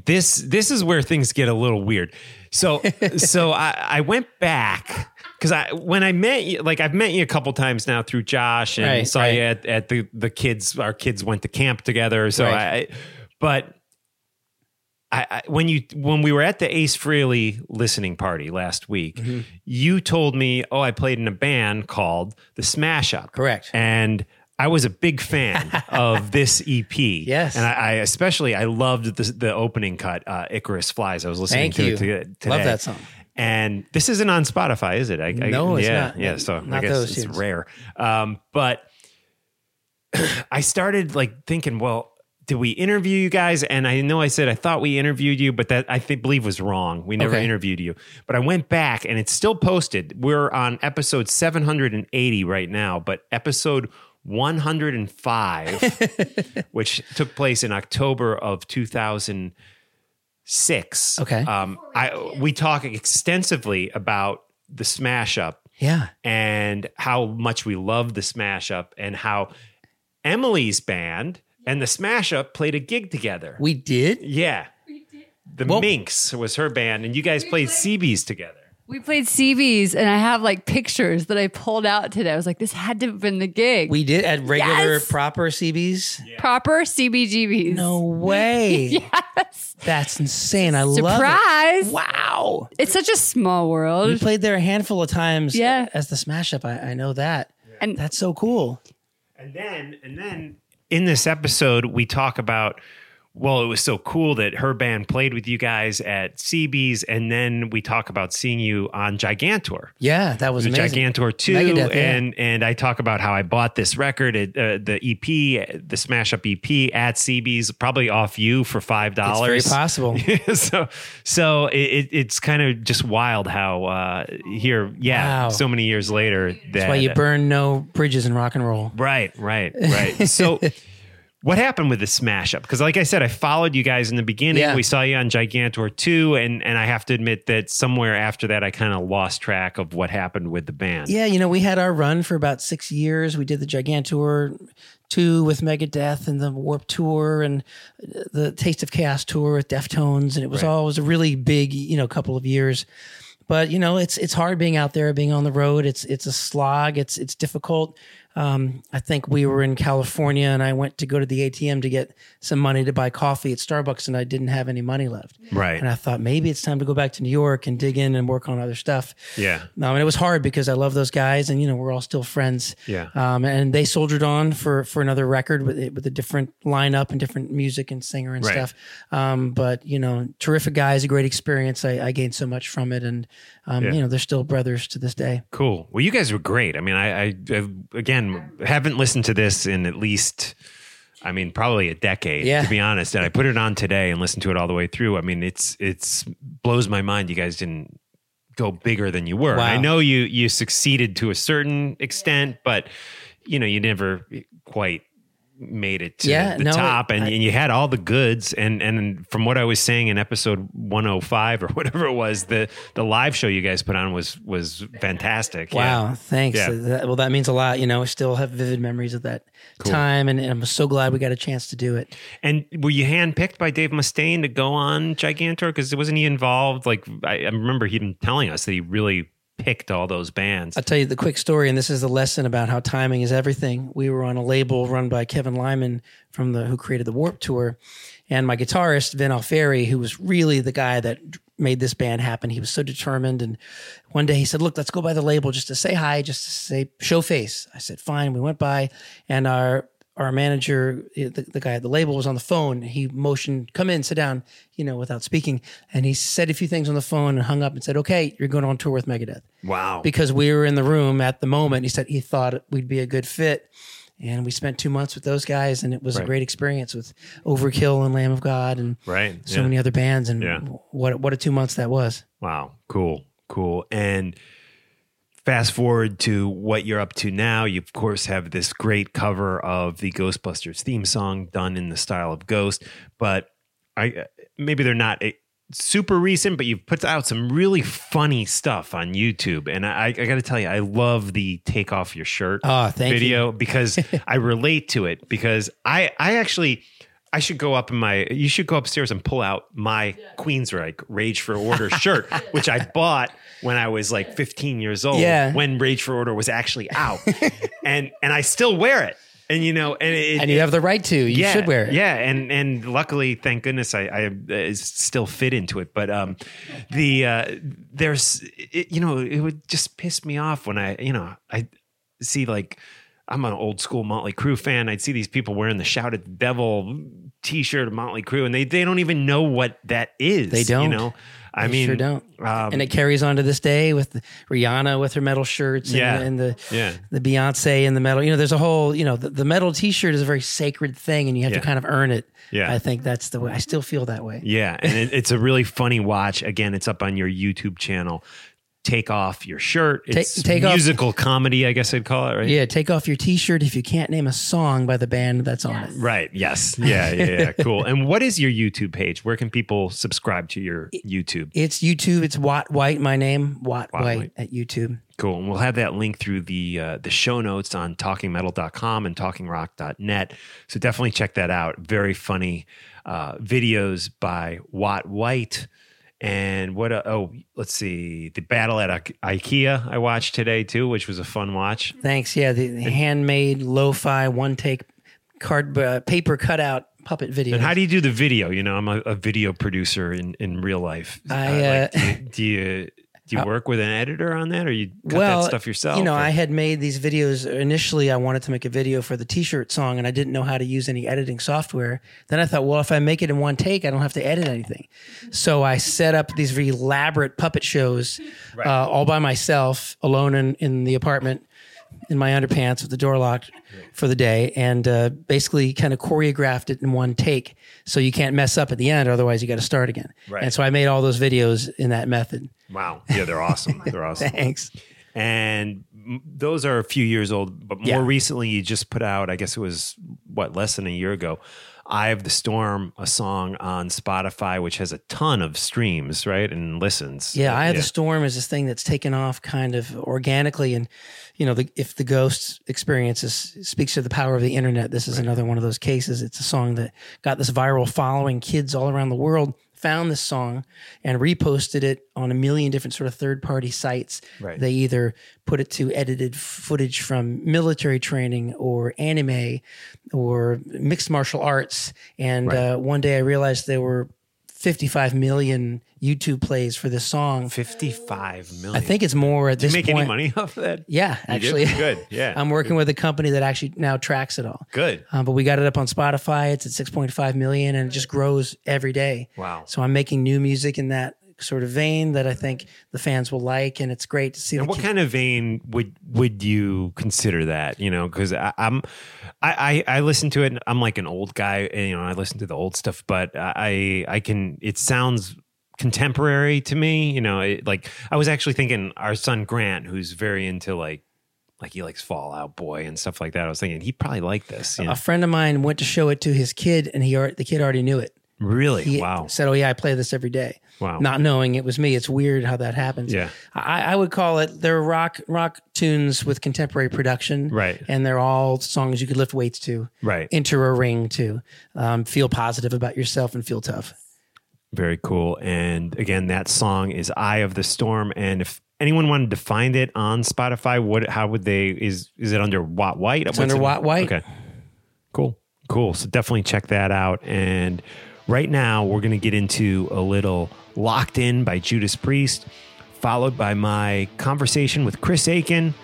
this this is where things get a little weird. So [laughs] so I, I went back because I when I met you, like I've met you a couple times now through Josh and Right, saw right. you at, at the the kids. Our kids went to camp together. So Right. I, but I, I when you when we were at the Ace Frehley listening party last week, Mm-hmm. you told me, "Oh, I played in a band called the Smash Up." Correct. and. I was a big fan [laughs] of this EP. Yes. and I, I especially I loved the the opening cut, uh, "Icarus Flies." I was listening Thank to you. it to, today. Love that song. And this isn't on Spotify, is it? I, I- No, it's yeah, not. Yeah, so I guess it's tunes. rare. Um, but [clears throat] I started like thinking, well, did we interview you guys? And I know I said I thought we interviewed you, but that I think believe was wrong. We never Okay. interviewed you. But I went back and it's still posted. We're on episode 780 right now, but episode 105, [laughs] which took place in October of 2006. Okay. Um, I we talk extensively about the smash up Yeah. and how much we love the smash up and how Emily's band and the smash up played a gig together. We did? yeah. The Well- Minx was her band, and you guys played CBs together. We played CBs, and I have like pictures that I pulled out today. I was like, this had to have been the gig. We did at regular Yes. proper CBs? Proper CBGBs. No [laughs] way. Yes. That's insane. I love it. Surprise. it. Wow. It's such a small world. We world. played there a handful of times Yeah. as the smash up. I, I know that. And That's so cool. And then, and then in this episode, we talk about. Well, it was so cool that her band played with you guys at CB's, and then we talk about seeing you on Gigantour. Yeah, that was amazing. Gigantour 2 Megadeth, yeah. and and I talk about how I bought this record at, uh, the EP the Smash Up EP at CB's probably off you for $5 It's very possible. [laughs] so so it, it, it's kind of just wild how uh here yeah Wow. so many years later that That's why you burn no bridges in rock and roll. Right, right, right. So, [laughs] what happened with the smash up? Because, like I said, I followed you guys in the beginning. Yeah. We saw you on Gigantour 2, and, and I have to admit that somewhere after that, I kind of lost track of what happened with the band. Yeah, you know, we had our run for about six years. We did the Gigantour two with Megadeth and the Warp Tour and uh, the Taste of Chaos tour with Deftones, and it was Right. was a really big, you know, couple of years. But you know, it's it's hard being out there, being on the road. It's it's a slog. It's it's difficult. Um, I think we were in California, and I went to go to the ATM to get some money to buy coffee at Starbucks, and I didn't have any money left. Right. And I thought maybe it's time to go back to New York and dig in and work on other stuff. Yeah. No, and it was hard because I love those guys, and you know we're all still friends. Yeah. Um, and they soldiered on for for another record with with a different lineup and different music and singer and Right. stuff. Um, but you know, terrific guys, a great experience. I, I gained so much from it, and um, Yeah. you know, they're still brothers to this day. Cool. Well, you guys were great. I mean, I, I, I again haven't listened to this in at least, I mean, probably a decade Yeah. to be honest. And I put it on today and listened to it all the way through. I mean, it's it's blows my mind. You guys didn't go bigger than you were. And I know you you succeeded to a certain extent, but you know, you never quite made it to Yeah, the no, top and, I- and you had all the goods and and from what I was saying in episode 105 or [laughs] whatever it was the the live show you guys put on was was fantastic Wow, Yeah. thanks. Yeah. That- well, that means a lot. You know, I still have vivid memories of that time, and, and I'm so glad we got a chance to do it. and were you handpicked by Dave Mustaine to go on Gigantour because wasn't he involved like I, I remember him telling us that he really picked all those bands I'll tell you the quick story, and this is the lesson about how timing is everything. We were on a label run by Kevin Lyman from the who created the Warp Tour, and my guitarist Vin Alfieri, who was really the guy that made this band happen. He was so determined, and one day he said, "Look, let's go by the label just to say hi, just to say show face." I said, "Fine." We went by, and our our manager, eh, the, the guy at the label, was on the phone. He motioned, "Come in, sit down," you know, without speaking, and he said a few things on the phone and hung up and said, "Okay, you're going on tour with Megadeth." Wow. Because we were in the room at the moment. He said he thought we'd be a good fit. And we spent two months with those guys, and it was Right. a great experience with Overkill and Lamb of God, and Right. so yeah. many other bands. And Yeah. what what a two months that was. Wow. Cool. Cool. And fast forward to what you're up to now. You, of course, have this great cover of the Ghostbusters theme song done in the style of Ghost, but I maybe they're not eh, super recent, but you've put out some really funny stuff on YouTube. And I, I got to tell you, I love the take off your shirt Oh, thank you. video because [laughs] I relate to it because I, I actually, I should go up in my, you should go upstairs and pull out my Queensryche Rage for Order [laughs] shirt, which I bought when I was like 15 years old, Yeah. when Rage for Order was actually out. [laughs] and, and I still wear it. And you know, and it, And you have the right to. You yeah, should wear it. Yeah, and and luckily, thank goodness, I, I uh, still fit into it. But um, the uh, there's it, you know it would just piss me off when I you know I see like. I'm an old school Motley Crue fan. I'd see these people wearing the "Shout at the Devil" T-shirt of Motley Crue, and they they don't even know what that is. They don't. You know, I They mean, sure don't. Um, and it carries on to this day with Rihanna with her metal shirts and, Yeah. and the Yeah. the Beyonce and the metal. You know, there's a whole you know the, the metal T-shirt is a very sacred thing, and you have Yeah. to kind of earn it. Yeah. I think that's the way. I still feel that way. Yeah, and it, it's a really funny watch. Again, it's up on your YouTube channel. Take off your shirt. It's take off- musical comedy, I guess I'd call it, right? Yeah, take off your T-shirt if you can't name a song by the band that's on it. Right. Yes. Yeah. Yeah. yeah. [laughs] cool. And what is your YouTube page? Where can people subscribe to your YouTube? It's YouTube. It's Watt White. My name Watt, Watt White, White. at YouTube. Cool. And we'll have that link through the uh, the show notes on talkingmetal.com and talkingrock.net. So definitely check that out. Very funny uh, videos by Watt White. And what? A, oh, let's see. The battle at I- IKEA I watched today too, which was a fun watch. Thanks. Yeah, the, the handmade lo-fi one take card uh, paper cutout puppet video. And how do you do the video? You know, I'm a, a video producer in, in real life. I, like, uh, do you do you, do you work with an editor on that, or you cut well, that stuff yourself? You know, or- I had made these videos initially. I wanted to make a video for the T-shirt song, and I didn't know how to use any editing software. Then I thought, well, if I make it in one take, I don't have to edit anything. So I set up these very elaborate puppet shows, uh, all by myself, alone in, in the apartment, in my underpants with the door locked for the day, and uh, basically kind of choreographed it in one take. So you can't mess up at the end, otherwise you got to start again. Right. And so I made all those videos in that method. wow, yeah, they're awesome. [laughs] They're awesome. Thanks. and those are a few years old, but more Yeah. recently, you just put out. I guess it was what less than a year ago. "Eye of the Storm," a song on Spotify, which has a ton of streams, right, and listens. Yeah, Eye of the Storm is this thing that's taken off kind of organically, and you know, the, if the ghost experiences speaks to the power of the internet, this is another one of those cases. It's a song that got this viral following. Kids all around the world found this song and reposted it on a million different sort of third party sites. Right. They either put it to edited footage from military training or anime or mixed martial arts. And uh, one day I realized there were 55 million YouTube plays for this song. fifty-five million. I think it's more at Did this you make point. any money off that? Yeah, You did? actually, good. [laughs] Yeah, I'm working with a company that actually now tracks it all. good. Um, but we got it up on Spotify. It's at 6.5 million, and it just grows every day. Wow. So I'm making new music in that sort of vein that I think the fans will like, and it's great to see. And what kind of vein would would you consider that? You know, because I'm, I, I I listen to it. and I'm like an old guy. and, You know, I listen to the old stuff, but I I can. It sounds contemporary to me. You know, it, like I was actually thinking our son Grant, who's very into like like he likes Fall Out Boy and stuff like that. I was thinking he'd probably like this. You know? A friend of mine went to show it to his kid, and he already, the kid already knew it. Really? He wow. said, "Oh yeah, I play this every day." Wow. Not knowing it was me. It's weird how that happens. Yeah. I, I would call it they're rock rock tunes with contemporary production. Right. And they're all songs you could lift weights to. Right. Enter a ring to. Um, feel positive about yourself and feel tough. Very cool. And again, that song is "Eye of the Storm." And if anyone wanted to find it on Spotify, what? How would they? Is is it under Watt White? It's under Watt White. Okay. Cool. Cool. So definitely check that out. And right now, we're going to get into a little "Locked In" by Judas Priest, followed by my conversation with Chris Akin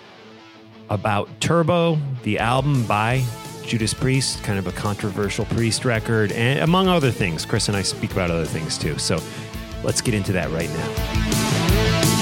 about Turbo, the album by Judas Priest, kind of a controversial Priest record, and among other things. Chris and I speak about other things too. So let's get into that right now.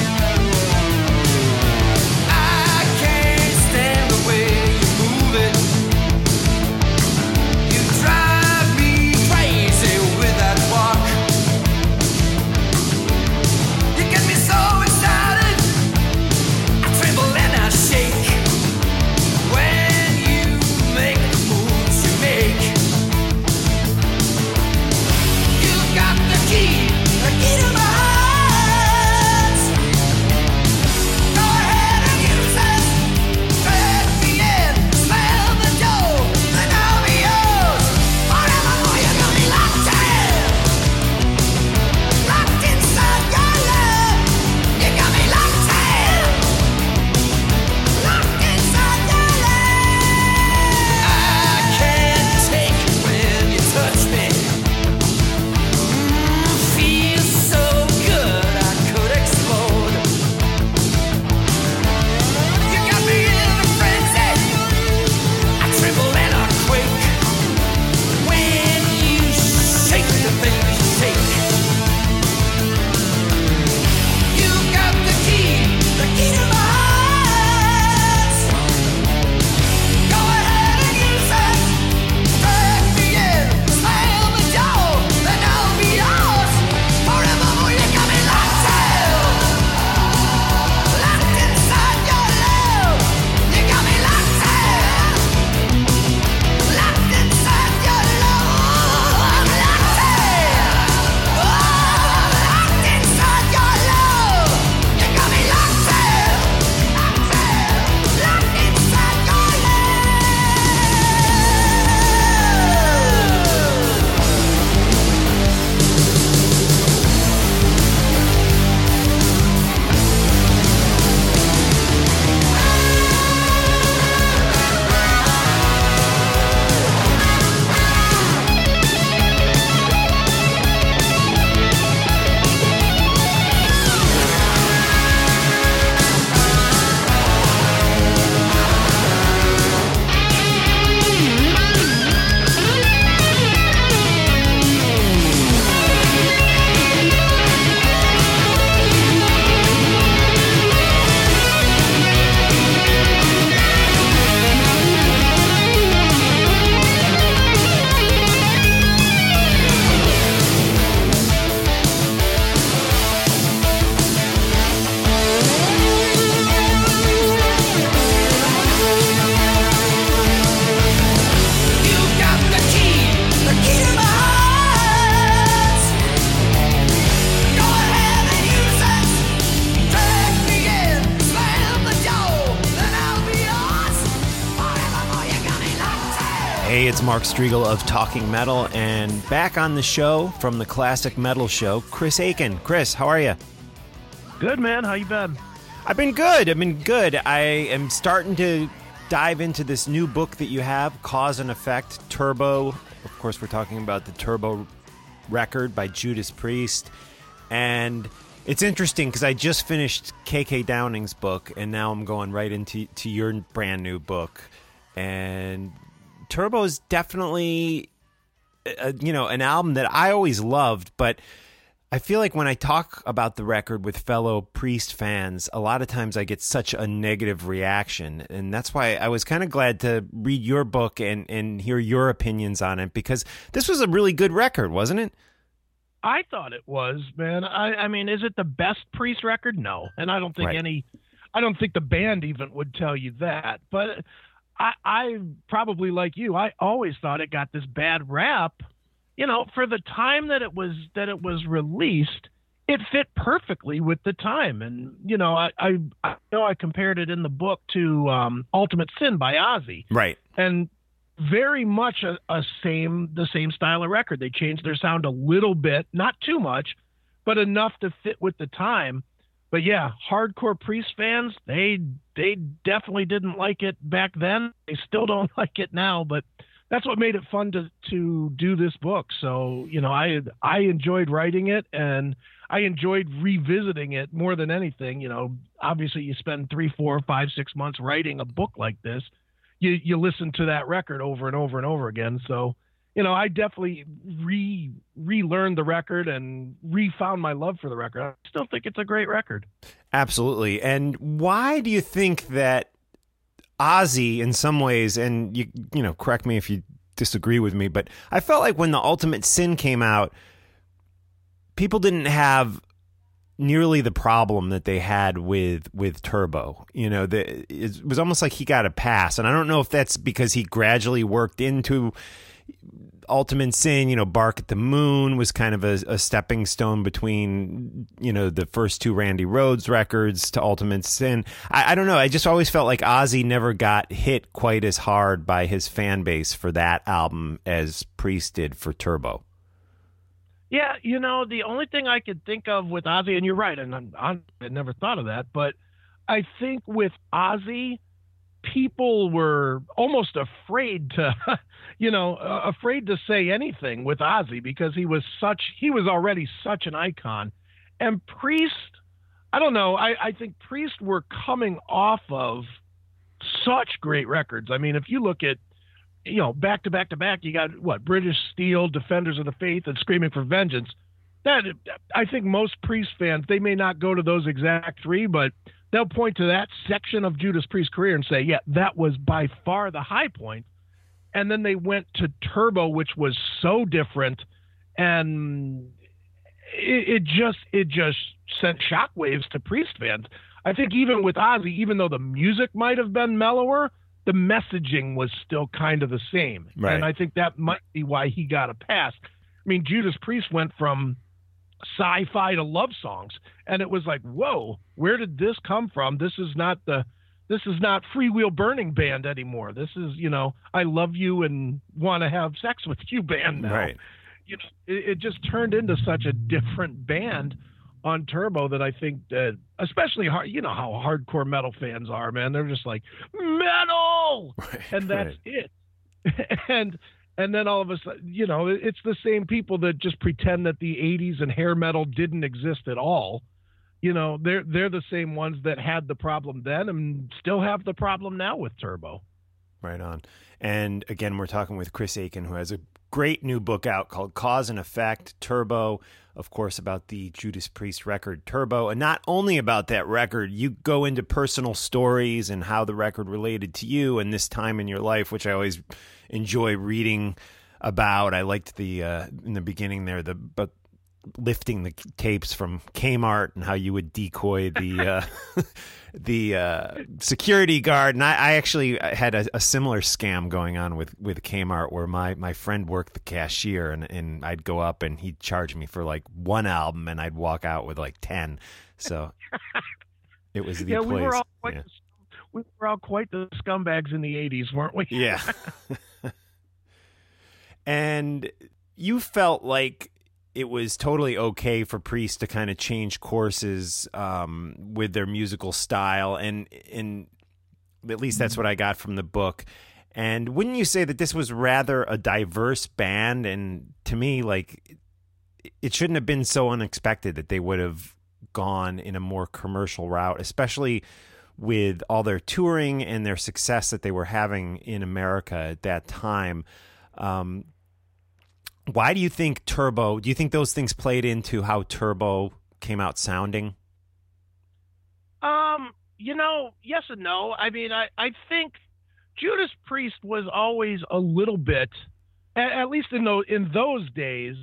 Mark Strigl of Talking Metal, and back on the show from the Classic Metal Show, Chris Akin. Chris, how are you? Good man, how you been? I've been good. I've been good. I am starting to dive into this new book that you have, Cause and Effect Turbo. Of course, we're talking about the Turbo record by Judas Priest. And it's interesting because I just finished KK Downing's book, and now I'm going right into to your brand new book. And Turbo is definitely, uh, you know, an album that I always loved, but I feel like when I talk about the record with fellow Priest fans, a lot of times I get such a negative reaction. And that's why I was kind of glad to read your book and, and hear your opinions on it because this was a really good record, wasn't it? I thought it was, man. I, I mean, is it the best Priest record? No, and I don't think Right. any. I don't think the band even would tell you that. But I, I probably like you. I always thought it got this bad rap. You know, for the time that it was that it was released, it fit perfectly with the time. And you know, I I, I know I compared it in the book to um, Ultimate Sin by Ozzy. Right. and very much a, a same the same style of record. They changed their sound a little bit, not too much, but enough to fit with the time. But yeah, hardcore Priest fans, they they definitely didn't like it back then. They still don't [laughs] like it now, but that's what made it fun to to do this book. So, you know, I I enjoyed writing it and I enjoyed revisiting it more than anything. You know, obviously you spend three, four, five, six months writing a book like this you you listen to that record over and over and over again. So you know, I definitely re relearned the record and refound my love for the record. I still think it's a great record. Absolutely. And why do you think that Ozzy, in some ways, and you you know, correct me if you disagree with me, but I felt like when the Ultimate Sin came out, people didn't have nearly the problem that they had with with Turbo. You know, the, it was almost like he got a pass, and I don't know if that's because he gradually worked into Ultimate Sin, you know, Bark at the Moon was kind of a, a, stepping stone between, you know, the first two Randy Rhoads records to Ultimate Sin. I, I, don't know. I just always felt like Ozzy never got hit quite as hard by his fan base for that album as Priest did for Turbo. Yeah, you know, the only thing I could think of with Ozzy, and you're right, and I, I had never thought of that, but I think with Ozzy, people were almost afraid to, [laughs] you know, uh, afraid to say anything with Ozzy because he was such, he was already such an icon. And Priest, I don't know, I, I think Priest were coming off of such great records. I mean, if you look at, you know, back to back to back, you got what, British Steel, Defenders of the Faith, and Screaming for Vengeance. That I think most Priest fans, they may not go to those exact three, but they'll point to that section of Judas Priest's career and say, yeah, that was by far the high point. And then they went to Turbo, which was so different, and it, it just it just sent shockwaves to Priest fans. I think even with Ozzy, even though the music might have been mellower, the messaging was still kind of the same. Right. And I think that might be why he got a pass. I mean, Judas Priest went from sci-fi to love songs and it was like whoa where did this come from this is not the this is not freewheel burning band anymore. This is you know i love you and want to have sex with you band now. Right. You know it, it just turned into such a different band on turbo that i think that especially hard you know how hardcore metal fans are man. They're just like metal! [laughs] Right, and that's right. it. [laughs] And and then all of a sudden, you know, it's the same people that just pretend that the 80s and hair metal didn't exist at all. You know, they're they're the same ones that had the problem then and still have the problem now with Turbo. Right on. And again, we're talking with Chris Akin who has a great new book out called Cause and Effect Turbo, of course, about the Judas Priest record Turbo. And not only about that record, you go into personal stories and how the record related to you and this time in your life, which I always enjoy reading about. I liked the uh, in the beginning there the but lifting the tapes from Kmart and how you would decoy the [laughs] uh, [laughs] the uh, security guard. And I, I actually had a, a, similar scam going on with, with Kmart where my, my friend worked the cashier and, and I'd go up and he'd charge me for like one album and I'd walk out with like 10. So [laughs] it was the yeah, place. We were all quite yeah. we were all quite the scumbags in the 80s, weren't we? Yeah. and you felt like it was totally okay for Priest to kind of change courses um, with their musical style, and and at least that's what I got from the book. And wouldn't you say that this was rather a diverse band? And to me, like it shouldn't have been so unexpected that they would have gone in a more commercial route, especially with all their touring and their success that they were having in America at that time. Um, why do you think Turbo? Do you think those things played into how Turbo came out sounding? Um, you know, yes and no. I mean, I I think Judas Priest was always a little bit, at, at least in those in those days,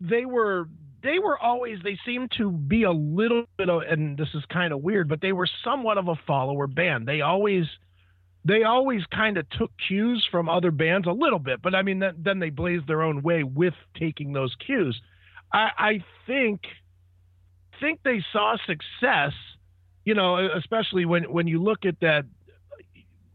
they were they were always they seemed to be a little bit of, and this is kind of weird, but they were somewhat of a follower band. They always they always kind of took cues from other bands a little bit, but I mean, then they blazed their own way with taking those cues. I, I think think they saw success, you know, especially when when you look at that.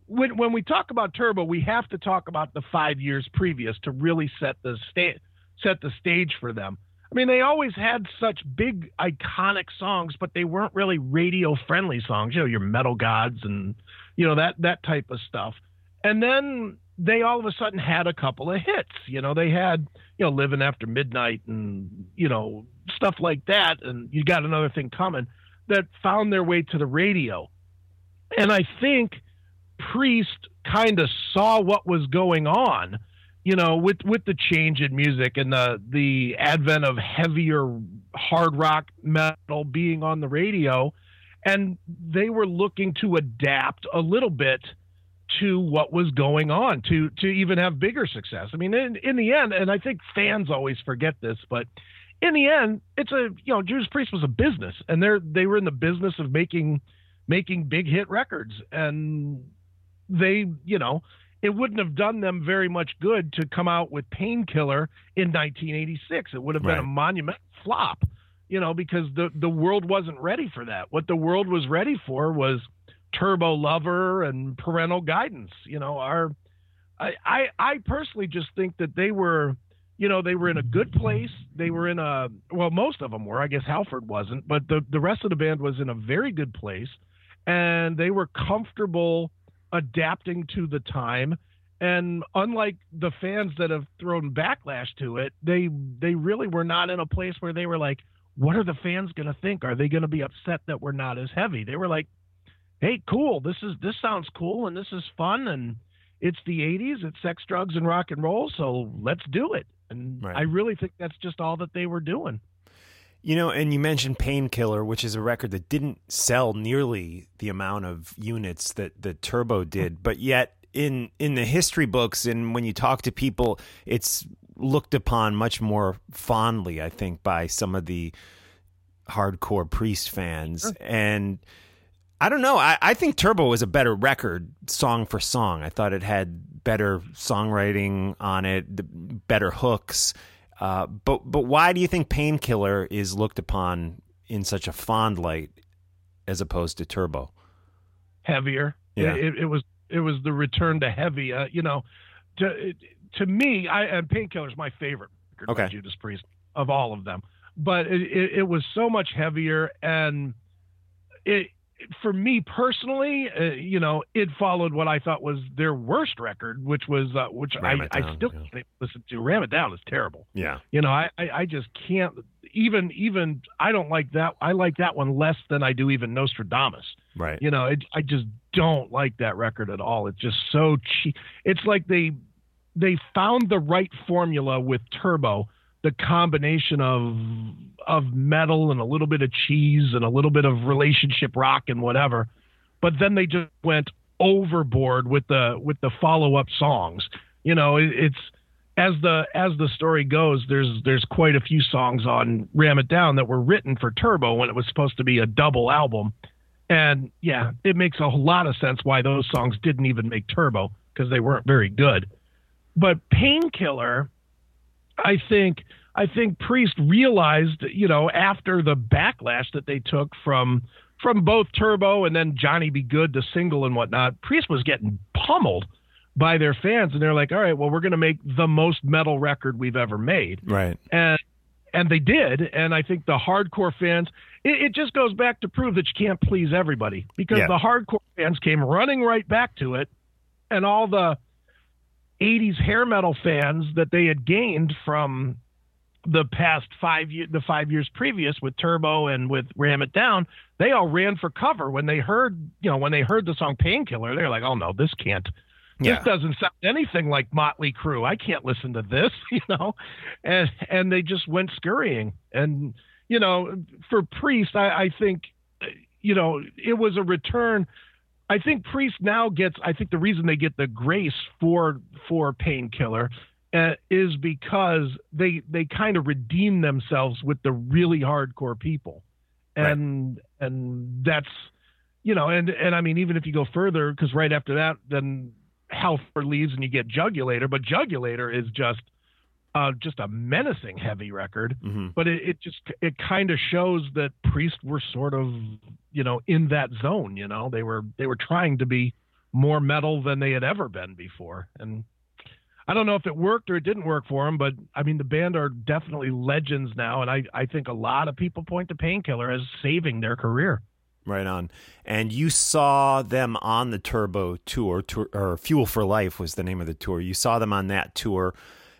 When when we talk about Turbo, we have to talk about the five years previous to really set the set the stage for them. I mean, they always had such big iconic songs, but they weren't really radio friendly songs. You know, your metal gods and you know that that type of stuff. And then they all of a sudden had a couple of hits. You know, they had you know living after midnight and you know stuff like that. And you got another thing coming that found their way to the radio. And I think Priest kind of saw what was going on, you know, with with the change in music and the the advent of heavier hard rock metal being on the radio, and they were looking to adapt a little bit to what was going on to to even have bigger success. I mean, in, in the end, and I think fans always forget this, but in the end, it's a you know Judas Priest was a business, and they're they were in the business of making making big hit records, and they you know it wouldn't have done them very much good to come out with Painkiller in 1986. It would have been Right. a monumental flop, you know, because the the world wasn't ready for that. What the world was ready for was Turbo Lover and Parental Guidance. You know, our I I, I personally just think that they were. You know, they were in a good place. They were in a well, most of them were. I guess Halford wasn't, but the the rest of the band was in a very good place, and they were comfortable adapting to the time. And unlike the fans that have thrown backlash to it, they they really were not in a place where they were like, "What are the fans going to think? Are they going to be upset that we're not as heavy?" They were like, "Hey, cool. This is this sounds cool, and this is fun, and it's the '80s. It's sex, drugs, and rock and roll. So let's do it." And Right. I really think that's just all that they were doing. You know, and you mentioned Painkiller, which is a record that didn't sell nearly the amount of units that that Turbo did, but yet in in the history books and when you talk to people, it's looked upon much more fondly, I think, by some of the hardcore Priest fans. And I don't know. I, I think Turbo was a better record, song for song. I thought it had better songwriting on it, the better hooks. Uh, but but why do you think Painkiller is looked upon in such a fond light as opposed to Turbo? heavier. Yeah. It, it was it was the return to heavy. Uh, you know, to to me, I and Painkiller's my favorite record Okay. Judas Priest of all of them. But it, it, it was so much heavier, and it for me personally, uh, you know, it followed what I thought was their worst record, which was uh, which I, It I still yeah. can't listen to. Ram It Down is terrible. Yeah. You know, I, I, I just can't even even I don't like that. I like that one less than I do even Nostradamus. Right. You know, it, I just don't like that record at all. It's just so cheap. It's like they they found the right formula with Turbo, the combination of of metal and a little bit of cheese and a little bit of relationship rock and whatever. But then they just went overboard with the with the follow up songs. You know, it, it's as the as the story goes, there's there's quite a few songs on Ram It Down that were written for Turbo when it was supposed to be a double album. And yeah, it makes a lot of sense why those songs didn't even make Turbo because they weren't very good. But Painkiller, I think I think Priest realized, you know, after the backlash that they took from from both Turbo and then Johnny Be Good, the single and whatnot, Priest was getting pummeled by their fans, and they're like, "All right, well, we're going to make the most metal record we've ever made." Right. and and they did and i think the hardcore fans it, it just goes back to prove that you can't please everybody because Yeah. the hardcore fans came running right back to it and all the 80s hair metal fans that they had gained from the past five years the five years previous with turbo and with ram it down they all ran for cover when they heard you know when they heard the song painkiller they're like oh no this can't Yeah. this doesn't sound anything like Motley Crue. I can't listen to this, [laughs] you know, and and they just went scurrying. And you know, for Priest, I, I think, you know, it was a return. I think Priest now gets. I think the reason they get the grace for for Painkiller uh, is because they they kind of redeem themselves with the really hardcore people, and and that's you know, and and I mean, even if you go further, because right after that, then Halford leaves and you get Jugulator, but Jugulator is just uh, just a menacing heavy record. hmm But it, it just it kind of shows that Priest were sort of you know in that zone. You know, they were they were trying to be more metal than they had ever been before, and. I don't know if it worked or it didn't work for them, but I mean the band are definitely legends now, and I, I think a lot of people point to Painkiller as saving their career. Right on. And you saw them on the Turbo tour, tour, or Fuel for Life was the name of the tour. You saw them on that tour.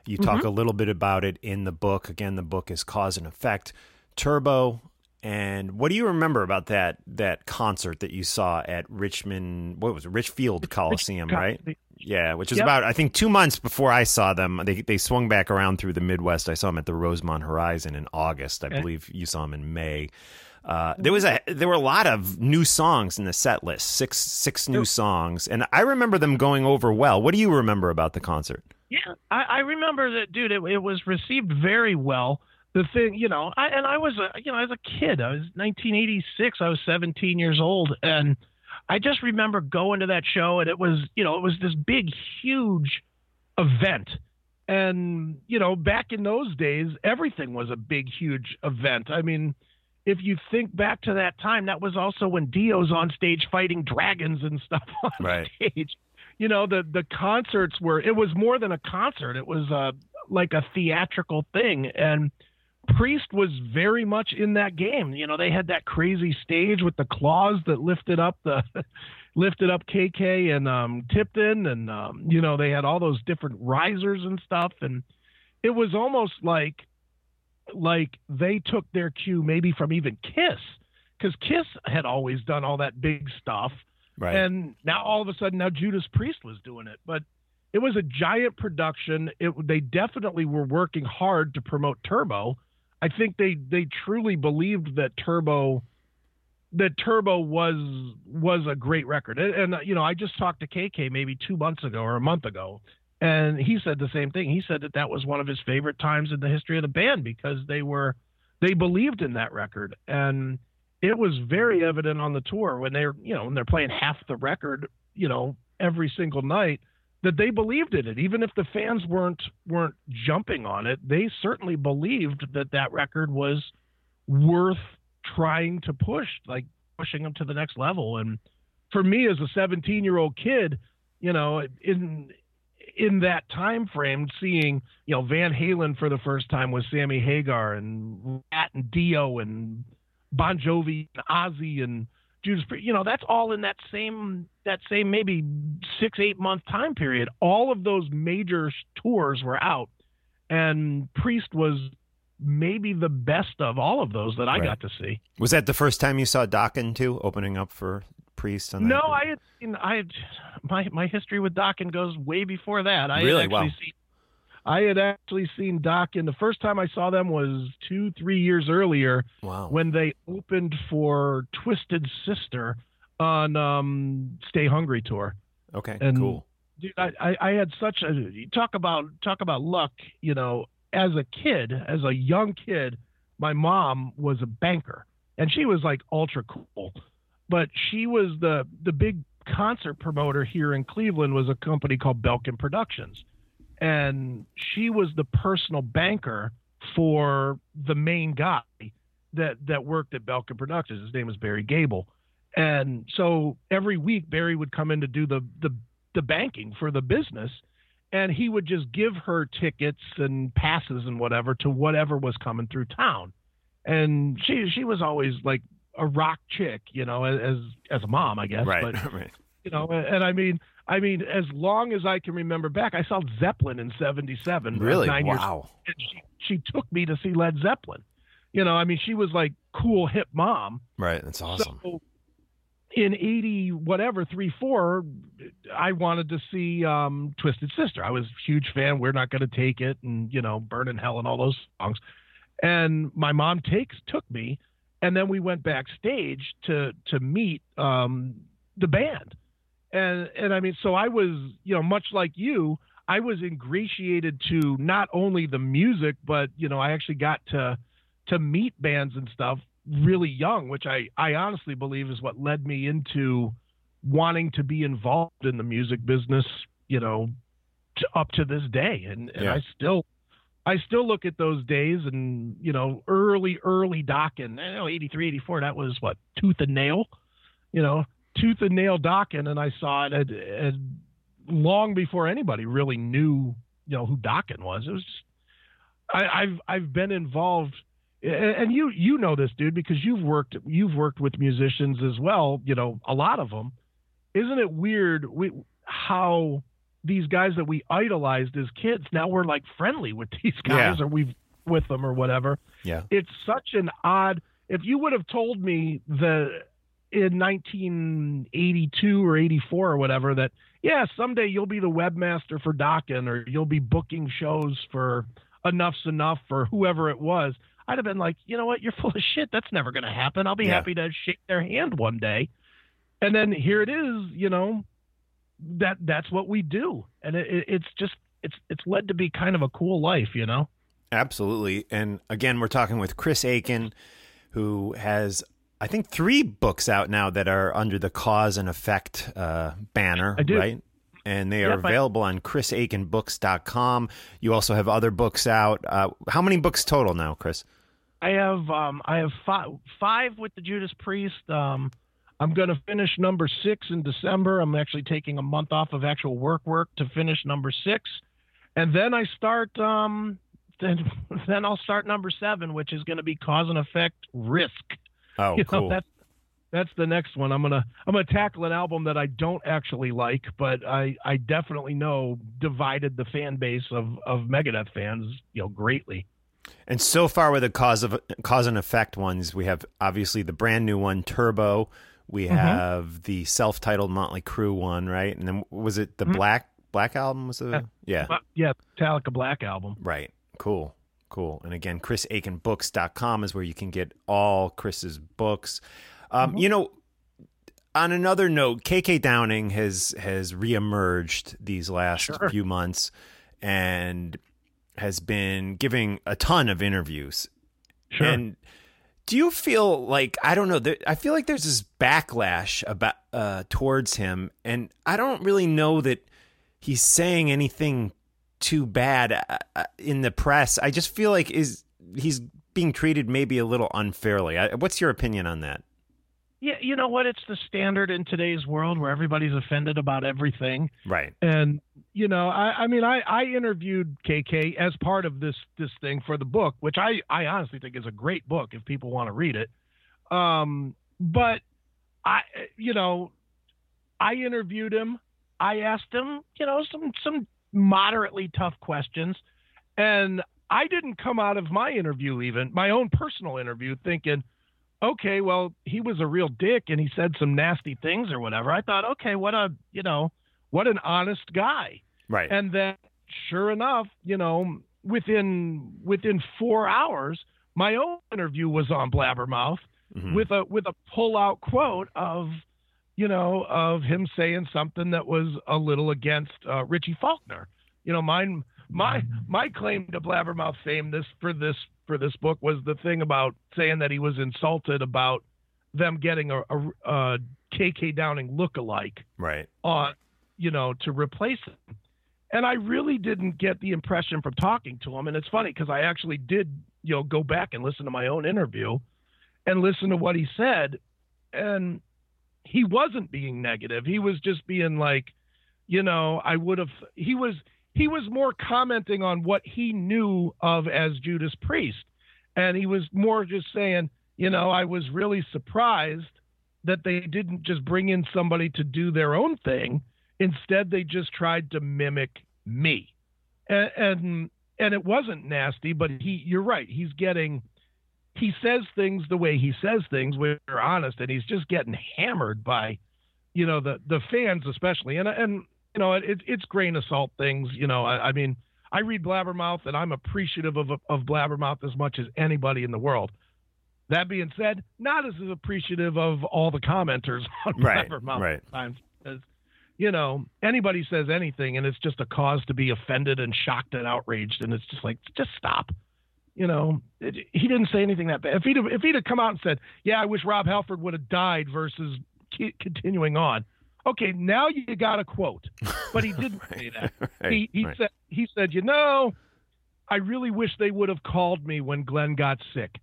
You talk a little bit about it in the book. Again, the book is Cause and Effect. Turbo And what do you remember about that that concert that you saw at Richmond? What was it, Richfield Coliseum, right? Yeah, which is Yep. about I think two months before I saw them. They they swung back around through the Midwest. I saw them at the Rosemont Horizon in August. I believe you saw them in May. Uh, there was a there were a lot of new songs in the set list, six six new songs, and I remember them going over well. What do you remember about the concert? Yeah, I, I remember that, dude. It, it was received very well. The thing, you know, I, and I was, a, you know, as a kid, I was 1986. I was 17 years old, and I just remember going to that show, and it was, you know, it was this big, huge event. And you know, back in those days, everything was a big, huge event. I mean, if you think back to that time, that was also when Dio's on stage fighting dragons and stuff [laughs] on Right. stage. You know, the the concerts were it was more than a concert. It was uh like a theatrical thing and Priest was very much in that game. You know, they had that crazy stage with the claws that lifted up the [laughs] lifted up KK and um Tipton and um you know, they had all those different risers and stuff and it was almost like like they took their cue maybe from even Kiss cuz Kiss had always done all that big stuff Right. and now all of a sudden now Judas Priest was doing it. But it was a giant production. It they definitely were working hard to promote Turbo. I think they they truly believed that Turbo that Turbo was was a great record. And, and you know I just talked to KK maybe 2 months ago or a month ago and he said the same thing. He said that that was one of his favorite times in the history of the band because they were they believed in that record. And it was very evident on the tour when they're you know when they're playing half the record you know every single night that they believed in it. Even if the fans weren't weren't jumping on it they certainly believed that that record was worth trying to push like pushing them to the next level. And for me as a 17 year old kid you know in in that time frame seeing you know Van Halen for the first time with Sammy Hagar and Ratt and Dio and Bon Jovi and Ozzy and Judas Priest, you know, that's all in that same that same maybe six eight month time period. All of those major tours were out, and Priest was maybe the best of all of those that I Right. got to see. Was that the first time you saw Dokken too, opening up for Priest? On No, that? I had seen I had my my history with Dokken goes way before that. I Really? actually Wow. seen I had actually seen Dokken. The first time I saw them was two, three years earlier Wow. when they opened for Twisted Sister on um, Stay Hungry tour. Okay. and- cool. Dude, I, I, I had such a talk about talk about luck. You know, as a kid, as a young kid, my mom was a banker, and she was like ultra cool. But she was the the big concert promoter here in Cleveland was a company called Belkin Productions, and she was the personal banker for the main guy that that worked at Belkin Productions. His name was Barry Gable. And so every week Barry would come in to do the the the banking for the business and he would just give her tickets and passes and whatever to whatever was coming through town. And she she was always like a rock chick, you know, as as a mom, I guess. Right. But [laughs] right. you know, and I mean I mean, as long as I can remember back, I saw Zeppelin in seventy seven. Really? Nine years Wow. and she she took me to see Led Zeppelin. You know, I mean, she was like cool hip mom. Right. That's awesome. So in eighty whatever three four, I wanted to see um, Twisted Sister. I was a huge fan. We're not going to take it, and you know, Burn in Hell and all those songs. And my mom takes took me, and then we went backstage to to meet um, the band. And and I mean, so I was you know much like you. I was ingratiated to not only the music, but you know, I actually got to to meet bands and stuff really young, which I, I honestly believe is what led me into wanting to be involved in the music business, you know, to, up to this day. And, and Yeah. I still, I still look at those days and, you know, early, early Dokken, I know 83, 84, that was what, tooth and nail, you know, tooth and nail Dokken. And I saw it long before anybody really knew, you know, who Dokken was. It was just, I, I've, I've been involved and and you you know this dude because you've worked you've worked with musicians as well you know a lot of them isn't it weird we, how these guys that we idolized as kids now we're like friendly with [laughs] these guys Yeah. or we've with them or whatever Yeah. it's such an odd if you would have told me the in 1982 or 84 or whatever that yeah someday you'll be the webmaster for Dokken or you'll be booking shows for Enuff Z'Nuff or whoever it was, I'd have been like, you know what, you're full of shit. That's never going to happen. I'll be Yeah. happy to shake their hand one day. And then here it is, you know, that that's what we do, and it, it's just it's it's led to be kind of a cool life, you know. Absolutely. And again, we're talking with Chris Akin, who has, I think, three books out now that are under the cause and effect uh, banner, I do. right? And they are Yep, I- available on chrisakinbooks.com. You also have other books out. Uh, how many books total now, Chris? I have um I have five five with the Judas Priest. Um, I'm going to finish number six in December. I'm actually taking a month off of actual work work to finish number six, and then I start um [laughs] then then I'll start number seven, which is going to be cause and effect risk. Oh, You know, cool. that's that's the next one. I'm gonna I'm gonna tackle an album that I don't actually like, but I I definitely know divided the fan base of of Megadeth fans you know greatly. And so far with the cause of cause and effect ones, we have obviously the brand new one, Turbo. We Mm-hmm. have the self-titled Motley Crue one, right? And then was it the Black Black album? Was the yeah, Uh, yeah, Metallica Black album. right? Cool, cool. And again, chrisakinbooks.com is where you can get all Chris's books. Um, Mm-hmm. You know, on another note, KK Downing has has reemerged these last few months and has been giving a ton of interviews. Sure. And do you feel like I don't know? There, I feel like there's this backlash about uh, towards him, and I don't really know that he's saying anything too bad uh, uh, in the press. I just feel like is he's being treated maybe a little unfairly. What's your opinion on that? Yeah, you know what? It's the standard in today's world where everybody's offended about everything. Right. And you know, I, I mean, I, I interviewed KK as part of this this thing for the book, which I I honestly think is a great book if people want to read it. Um, but I, you know, I interviewed him. I asked him, you know, some some moderately tough questions, and I didn't come out of my interview, even my own personal interview, thinking, okay, well, he was a real dick and he said some nasty things or whatever. I thought, okay, what a, you know, what an honest guy. Right. And then, sure enough, you know, within within four hours, my own interview was on Blabbermouth Mhm. with a with a pull out quote of, you know, of him saying something that was a little against uh, Richie Faulkner. You know, mine my my claim to Blabbermouth fame this for this for this book was the thing about saying that he was insulted about them getting a, a, a KK Downing lookalike right. on, you know, to replace him. And I really didn't get the impression from talking to him. And it's funny because I actually did, you know, go back and listen to my own interview and listen to what he said. And he wasn't being negative. He was just being like, you know, I would have, he was, he was more commenting on what he knew of as Judas Priest. And he was more just saying, you know, I was really surprised that they didn't just bring in somebody to do their own thing. Instead, they just tried to mimic me, and and, and it wasn't nasty. But he, you're right. He's getting, he says things the way he says things. We're honest, and he's just getting hammered by, you know, the the fans especially. And and you know, it, it's grain of salt things. You know, I, I mean, I read Blabbermouth, and I'm appreciative of of Blabbermouth as much as anybody in the world. That being said, not as appreciative of all the commenters [laughs] on Right, Blabbermouth right. times. Because, you know, anybody says anything and it's just a cause to be offended and shocked and outraged. And it's just like, just stop. You know, it, he didn't say anything that bad. If he'd, have, if he'd have come out and said, yeah, I wish Rob Halford would have died versus continuing on. Okay, now you got a quote. But he [laughs] didn't say that. Right, he he right. said he said, you know, I really wish they would have called me when Glenn got sick.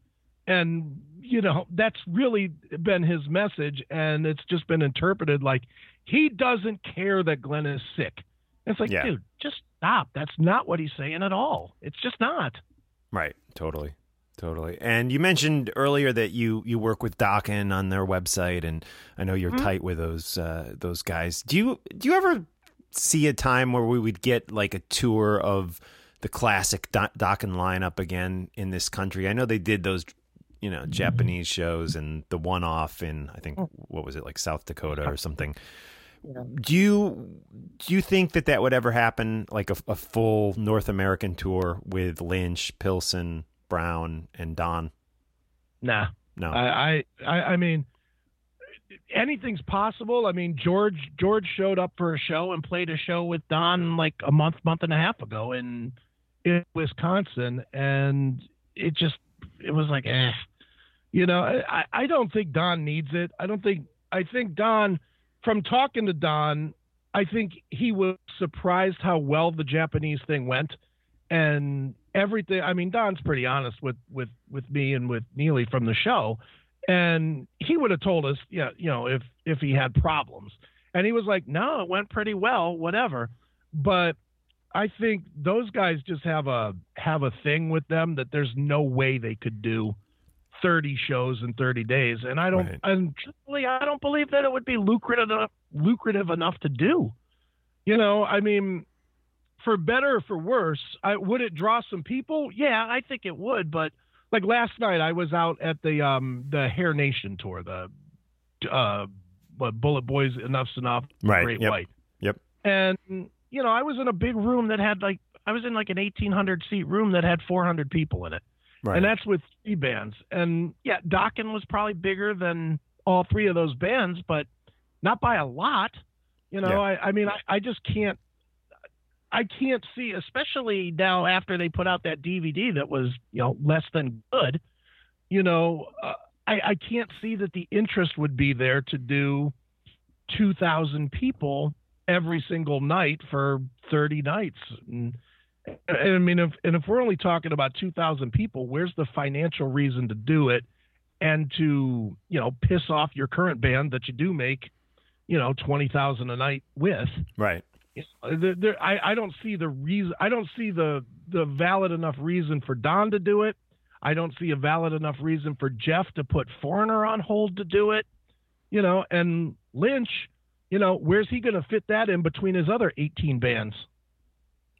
And you know, that's really been his message and it's just been interpreted like he doesn't care that Glenn is sick. It's like, Yeah. dude, just stop. That's not what he's saying at all. It's just not. Right. Totally. Totally. And you mentioned earlier that you you work with Dokken on their website, and I know you're tight with those uh, those guys. Do you do you ever see a time where we would get like a tour of the classic Do- Dokken lineup again in this country? I know they did those you know Japanese shows and the one off in I think what was it like South Dakota or something. Do you do you think that that would ever happen like a, a full North American tour with Lynch, Pilson, Brown, and Don? Nah. No. I, I, I I mean, anything's possible. I mean, George George showed up for a show and played a show with Don like a month, month and a half ago in in Wisconsin, and it just it was like, eh. You know, I, I don't think Don needs it. I don't think I think Don from talking to Don, I think he was surprised how well the Japanese thing went and everything. I mean, Don's pretty honest with with with me and with Neely from the show, and he would have told us, yeah, you know, if if he had problems, and he was like, no, it went pretty well, whatever. But I think those guys just have a have a thing with them that there's no way they could do 30 shows in 30 days, and I don't, Right. and truthfully, I don't believe that it would be lucrative enough, lucrative enough to do. You know, I mean, for better or for worse, I, would it draw some people? Yeah, I think it would. But like last night, I was out at the um the Hair Nation tour, the uh, Bullet Boys, Enuff Z'Nuff, Right, Great yep. White, Yep. and you know, I was in a big room that had like I was in like an 1800 seat room that had 400 people in it. Right. And that's with three bands. And yeah, Dokken was probably bigger than all three of those bands, but not by a lot. You know, Yeah. I, I mean, I, I just can't, I can't see, especially now after they put out that DVD that was, you know, less than good. You know, uh, I, I can't see that the interest would be there to do 2,000 people every single night for 30 nights. And, and I mean, if and if we're only talking about two thousand people, where's the financial reason to do it, and to you know piss off your current band that you do make, you know, twenty thousand a night with? right. You know, there, there, I I don't see the reason. I don't see the the valid enough reason for Don to do it. I don't see a valid enough reason for Jeff to put Foreigner on hold to do it. You know, and Lynch, you know, where's he going to fit that in between his other eighteen bands?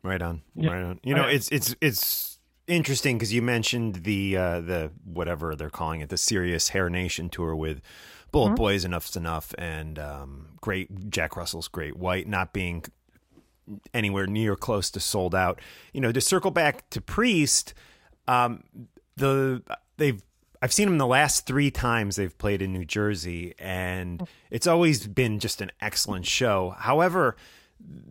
Right on. Yeah. Right on. You know, I- it's it's it's interesting because you mentioned the uh, the whatever they're calling it, the Sirius Hair Nation tour with Bullet Boys, Enuff Z'Nuff, and um, Great Jack Russell's Great White not being anywhere near close to sold out. You know, to circle back to Priest, um, the they've I've seen them the last three times they've played in New Jersey, and it's always been just an excellent show. However,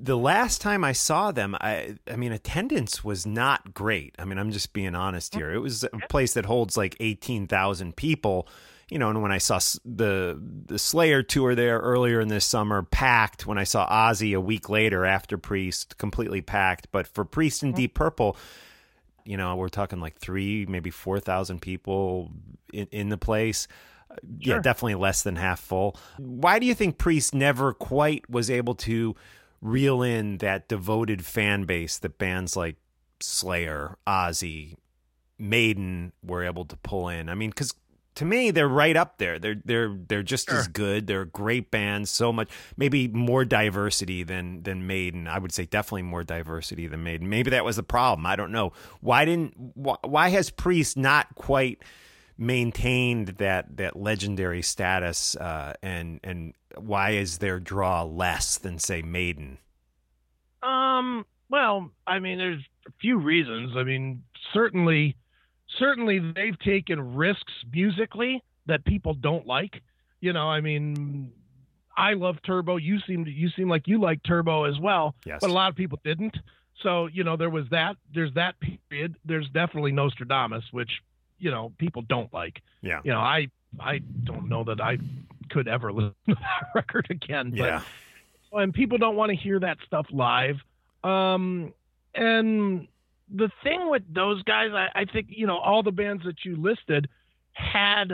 the last time I saw them, I I mean attendance was not great. I mean, I'm just being honest here. It was a place that holds like 18,000 people. You know, and when I saw the the Slayer tour there earlier in this summer, packed. When I saw Ozzy a week later after Priest, completely packed. But for Priest and mm-hmm. Deep Purple, you know, we're talking like three, maybe four thousand people in, in the place. Yeah, definitely less than half full. Why do you think Priest never quite was able to reel in that devoted fan base that bands like Slayer, Ozzy, Maiden were able to pull in? I mean, because to me, they're right up there. They're they're they're just as good. They're a great bands. So much, maybe more diversity than than Maiden. I would say definitely more diversity than Maiden. Maybe that was the problem. I don't know. Why didn't why, why has Priest not quite maintained that that legendary status? Uh, and and why is their draw less than say Maiden? Um. Well, I mean, there's a few reasons. I mean, certainly, certainly they've taken risks musically that people don't like. You know, I mean, I love Turbo. You seem to, you seem like you like Turbo as well, Yes. but a lot of people didn't. So you know, there was that. There's that period. There's definitely Nostradamus, which you know people don't like. Yeah. You know, I I don't know that I could ever [laughs] listen to that [laughs] record again. But Yeah. and people don't want to hear that stuff live. Um, and the thing with those guys, I, I think you know all the bands that you listed had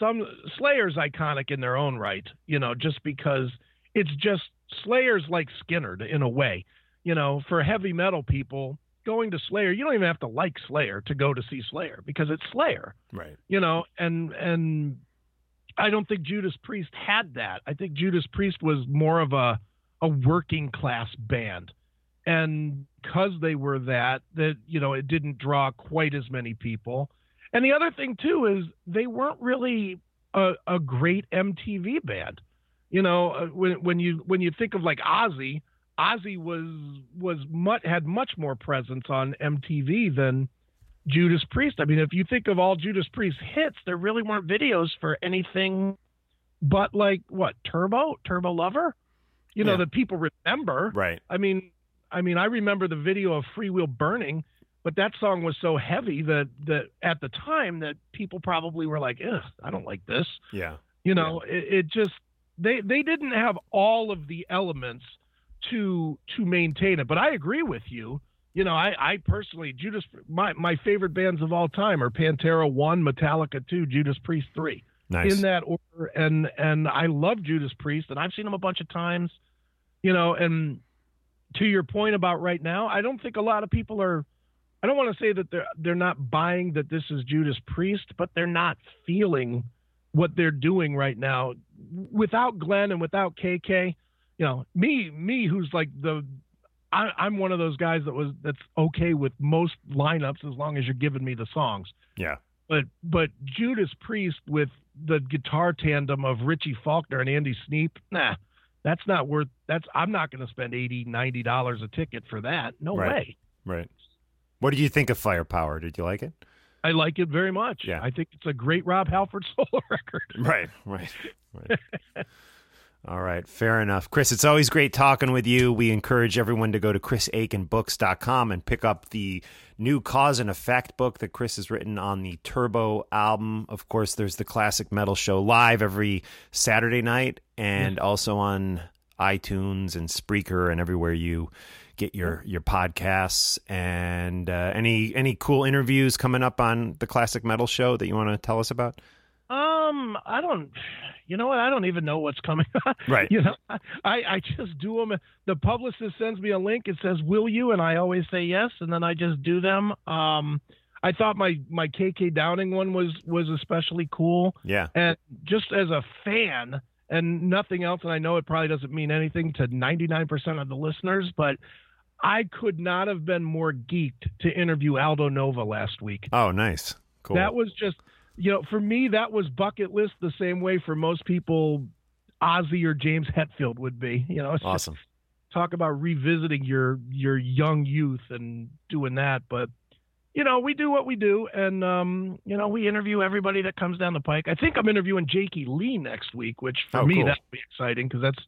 some Slayer's iconic in their own right. You know, just because it's just Slayer's like Skinner in a way. You know, for heavy metal people, going to Slayer, you don't even have to like Slayer to go to see Slayer because it's Slayer Right. you know, and and I don't think Judas Priest had that. I think Judas Priest was more of a a working class band, and because they were that, that you know, it didn't draw quite as many people. And the other thing too is they weren't really a, a great MTV band. You know, uh, when when you when you think of like Ozzy, Ozzy was was much had much more presence on MTV than Judas Priest. I mean, if you think of all Judas Priest hits, there really weren't videos for anything but like what Turbo, Turbo Lover, you know, Yeah. that people remember. Right. I mean, I mean, I remember the video of Freewheel Burning, but that song was so heavy that that at the time that people probably were like, "Ugh, I don't like this." Yeah. You know, it, it just they they didn't have all of the elements to to maintain it. But I agree with you. You know, I, I personally Judas my my favorite bands of all time are Pantera one, Metallica two, Judas Priest three. Nice. In that order, and and I love Judas Priest, and I've seen them a bunch of times. You know, and to your point about right now, I don't think a lot of people are. I don't want to say that they're they're not buying that this is Judas Priest, but they're not feeling what they're doing right now. Without Glenn and without KK, you know, me me who's like the I, I'm one of those guys that was that's okay with most lineups as long as you're giving me the songs. Yeah. But but Judas Priest with the guitar tandem of Richie Faulkner and Andy Sneap, nah, that's not worth. That's I'm not going to spend 80 90 dollars a ticket for that. No Right. way. Right. What did you think of Firepower? Did you like it? I like it very much. Yeah. I think it's a great Rob Halford [laughs] solo record. Right, right, right. [laughs] All right, fair enough. Chris, it's always great talking with you. We encourage everyone to go to chrisakinbooks.com and pick up the new Cause and Effect book that Chris has written on the Turbo album. Of course, there's the Classic Metal Show live every Saturday night and also on iTunes and Spreaker and everywhere you get your your podcasts and uh, any any cool interviews coming up on the Classic Metal Show that you want to tell us about? Um, I don't. You know what? I don't even know what's coming. [laughs] Right. You know, I I just do them. The publicist sends me a link. It says, "Will you?" And I always say yes, and then I just do them. Um, I thought my my KK Downing one was was especially cool. Yeah. And just as a fan and nothing else, and I know it probably doesn't mean anything to 99% of the listeners, but I could not have been more geeked to interview Aldo Nova last week. Oh, nice. Cool. That was just, you know, for me, that was bucket list the same way for most people Ozzy or James Hetfield would be. You know, it's just awesome. talk about revisiting your your young youth and doing that. But you know, we do what we do, and um, you know, we interview everybody that comes down the pike. I think I'm interviewing Jakey Lee next week, which for Oh, me cool. that'll be exciting because that's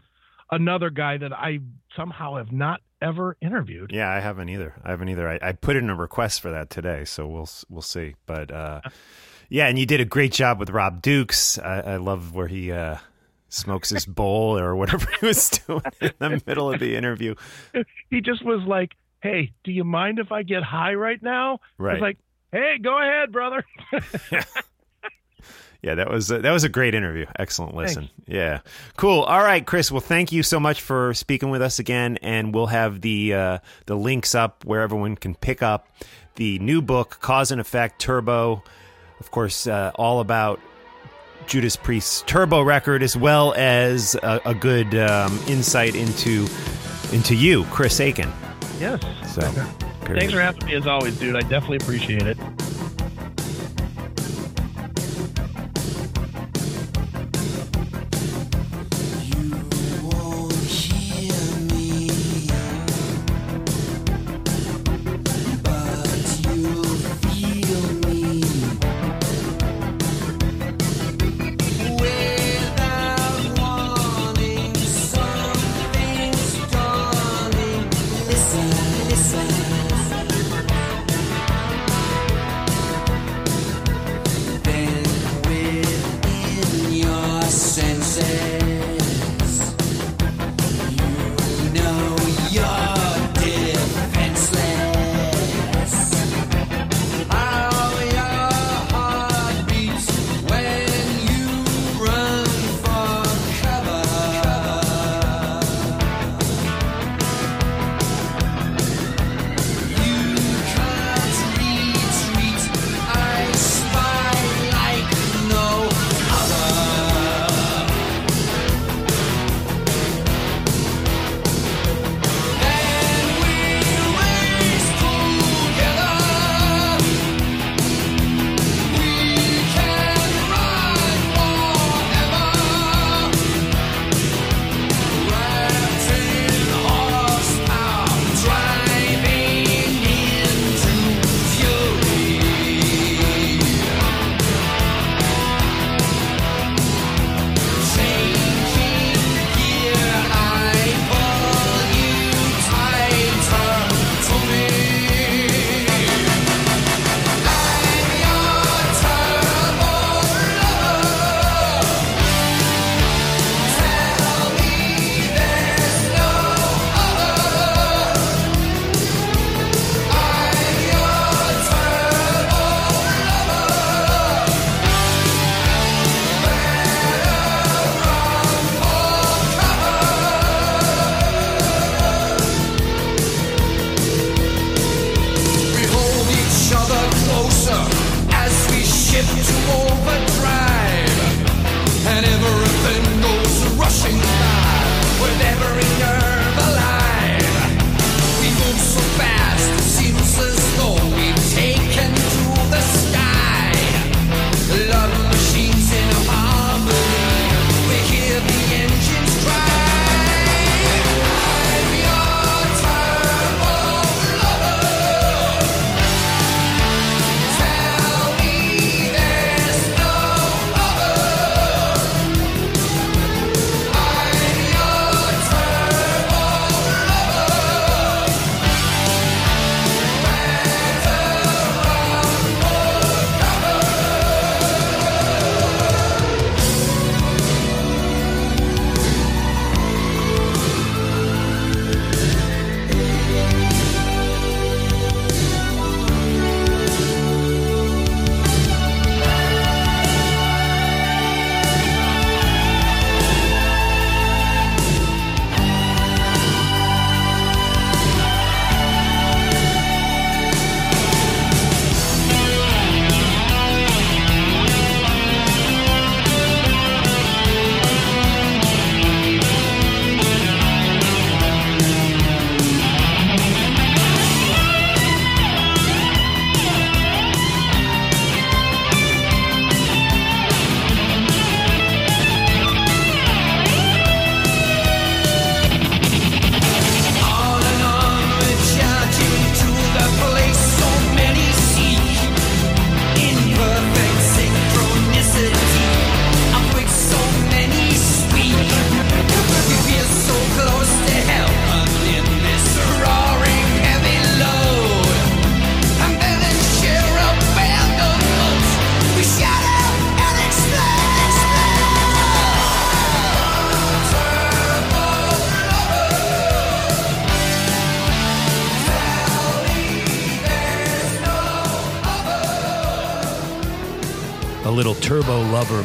another guy that I somehow have not ever interviewed. Yeah, I haven't either. I haven't either. I, I put in a request for that today, so we'll we'll see. But uh, yeah, and you did a great job with Rob Dukes. I, I love where he uh, smokes his bowl or whatever he was doing in the middle of the interview. He just was like, "Hey, do you mind if I get high right now?" I Right. was like, "Hey, go ahead, brother." [laughs] Yeah, that was a, that was a great interview. Excellent listen. Yeah, cool. All right, Chris. Well, thank you so much for speaking with us again, and we'll have the uh, the links up where everyone can pick up the new book, Cause and Effect Turbo. Of course, uh, all about Judas Priest's Turbo record, as well as a, a good um, insight into into you, Chris Akin. yes. So, [laughs] Thanks for having me as always, dude. I definitely appreciate it.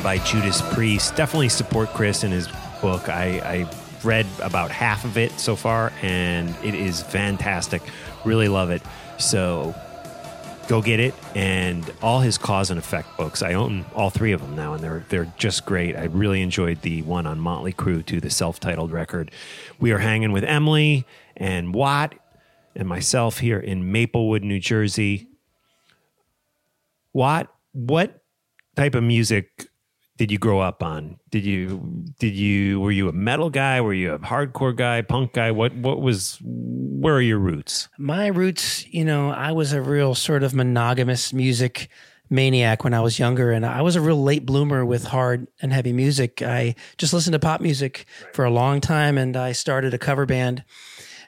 By Judas Priest. Definitely support Chris in his book. I, I read about half of it so far, and it is fantastic. Really love it. So go get it. And all his cause and effect books. I own all three of them now, and they're they're just great. I really enjoyed the one on Motley Crue to the self-titled record. We are hanging with Emily and Watt and myself here in Maplewood, New Jersey. Watt, what type of music did you grow up on? Did you did you were you a metal guy? Were you a hardcore guy, punk guy? What what was where are your roots? My roots, you know, I was a real sort of monogamous music maniac when I was younger, and I was a real late bloomer with hard and heavy music. I just listened to pop music for a long time, and I started a cover band.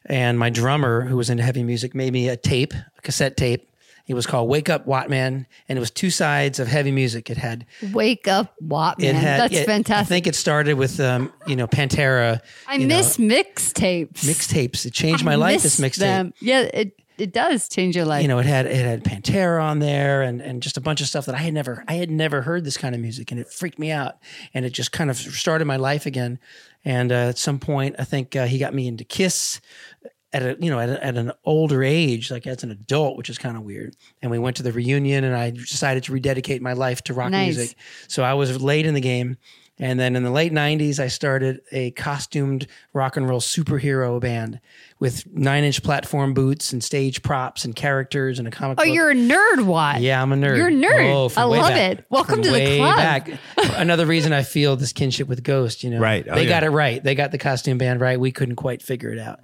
And my drummer, who was into heavy music, made me a tape, a cassette tape. It was called "Wake Up, Wattman," and it was two sides of heavy music. It had Wake up, Watt it man. had That's it- I think it started with um, you know Pantera. I know, miss mixtapes. mixtapes. It changed I my life. This mixtape. them. Yeah, it it does change your life. you know, it had it had Pantera on there and and just a bunch of stuff that I had never I had never heard this kind of music and it freaked me out and it just kind of started my life again. And uh, at some point, I think uh, he got me into Kiss at a you know at, a, at an older age, like as an adult, which is kind of weird. And we went to the reunion, and I decided to rededicate my life to rock Nice. music. So I was late in the game. And then in the late 90s, I started a costumed rock and roll superhero band with nine inch platform boots and stage props and characters and a comic book. oh, book. you're a nerd, Watt. Yeah, I'm a nerd. You're a nerd. Oh, from I way love back. it. Welcome From to the way club. Back. Another reason I feel this kinship with Ghost. You know, Right. Oh, they yeah. got it right. They got the costume band right. We couldn't quite figure it out.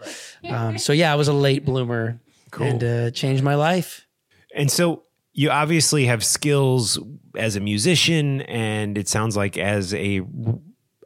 Um, so yeah, I was a late bloomer and uh, changed my life. And so you obviously have skills as a musician, and it sounds like as a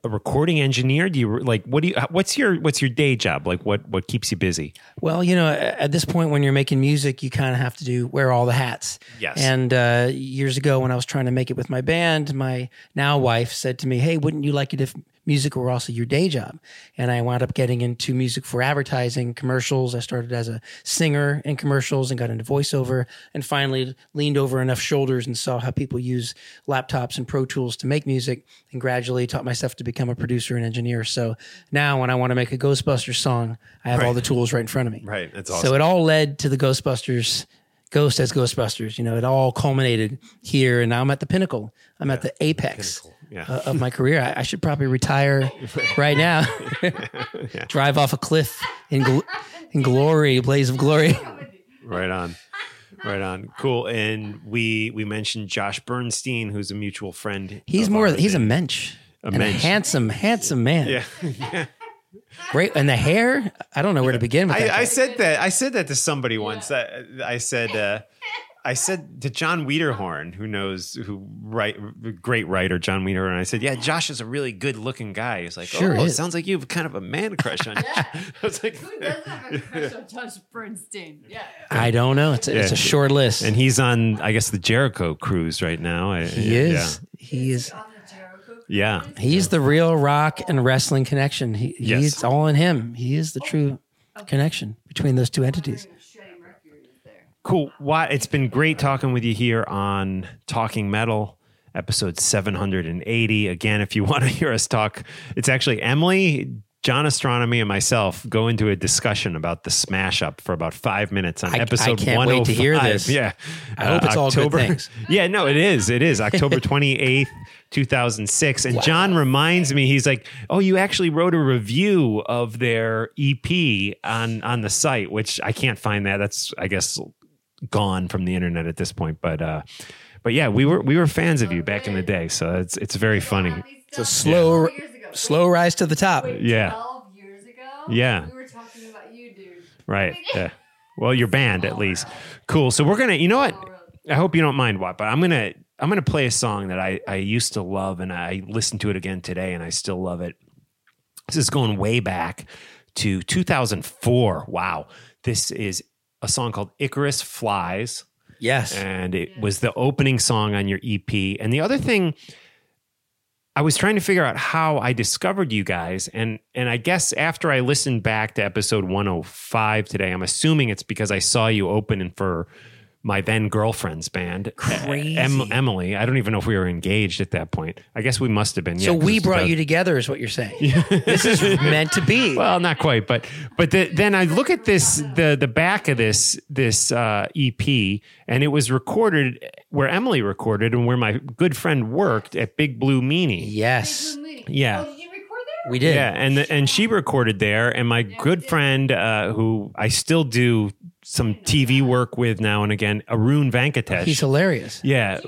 a recording engineer. Do you like what do you? What's your what's your day job? Like what what keeps you busy? Well, you know, at this point when you're making music, you kind of have to do wear all the hats. Yes. And uh, years ago, when I was trying to make it with my band, my now wife said to me, "Hey, wouldn't you like it if music were also your day job?" And I wound up getting into music for advertising, commercials. I started as a singer in commercials and got into voiceover, and finally leaned over enough shoulders and saw how people use laptops and Pro Tools to make music, and gradually taught myself to become a producer and engineer. So now, when I want to make a Ghostbusters song, I have all the tools right in front of me. Right. That's So it all led to the Ghostbusters Ghost as Ghostbusters. You know, it all culminated here, and now I'm at the pinnacle. I'm at the apex Yeah. uh, of my career. I, I should probably retire right now. [laughs] Drive off a cliff in gl- in glory, blaze of glory. Right on. Right on. Cool. And we we mentioned Josh Bernstein, who's a mutual friend. He's more. He's a mensch. A and a handsome, handsome man. Yeah. [laughs] Great. And the hair. I don't know where to begin with that. I, I said that. I said that to somebody once. I, I said. Uh, I said to John Wiederhorn, who knows who write great writer John Wiederhorn. I said, "Yeah, Josh is a really good looking guy." He's like, Sure "Oh, it is. sounds like you have kind of a man crush on." [laughs] I was like, Who doesn't have a crush on [laughs] Josh Bernstein? Yeah. I don't know. It's a, it's a short list. and he's on, I guess, the Jericho cruise right now. I, he is. He is. Yeah, yeah. He's the real rock and wrestling connection. He, Yes. He's all in him. He is the true connection between those two entities. Cool. Why it's been great talking with you here on Talking Metal, episode 780. Again, if you [laughs] want to hear us talk, it's actually Emily, John Ostronomy, and myself go into a discussion about the smash up for about five minutes on I- I episode can't wait to hear oh this. Yeah. I hope it's uh, all good things. [laughs] Yeah, no, it is. It is October [laughs] 28th. 2006 and John reminds me he's like oh you actually wrote a review of their EP on on the site which I can't find that that's I guess gone from the internet at this point. But uh, but yeah, we were we were fans of you back in the day, so it's it's very funny. It's a slow, slow rise to the top. Yeah. 12 years ago? Yeah. We were talking about you, dude. Right. [laughs] Yeah. Well, your band at least. Cool. So we're gonna. You know what? I hope you don't mind, what, but I'm gonna I'm gonna play a song that I I used to love, and I listened to it again today, and I still love it. This is going way back to 2004. Wow. This is a song called Icarus Flies. Yes. and it was the opening song on your EP. And the other thing, I was trying to figure out how I discovered you guys, and and I guess after I listened back to episode 105 today, I'm assuming it's because I saw you opening for my then girlfriend's band, Crazy. Em- Emily. I don't even know if we were engaged at that point. I guess we must have been. So yeah, 'cause we brought about- you together, is what you're saying. this is meant to be. [laughs] well, not quite, but but the, then I look at this the the back of this this uh, EP, and it was recorded where Emily recorded and where my good friend worked at Big Blue Meanie. yes, Yeah. Did you record there? We did. Yeah, and the, and she recorded there, and my good friend, uh, who I still do some TV work with now and again, Arun Venkatesh. He's hilarious. yeah,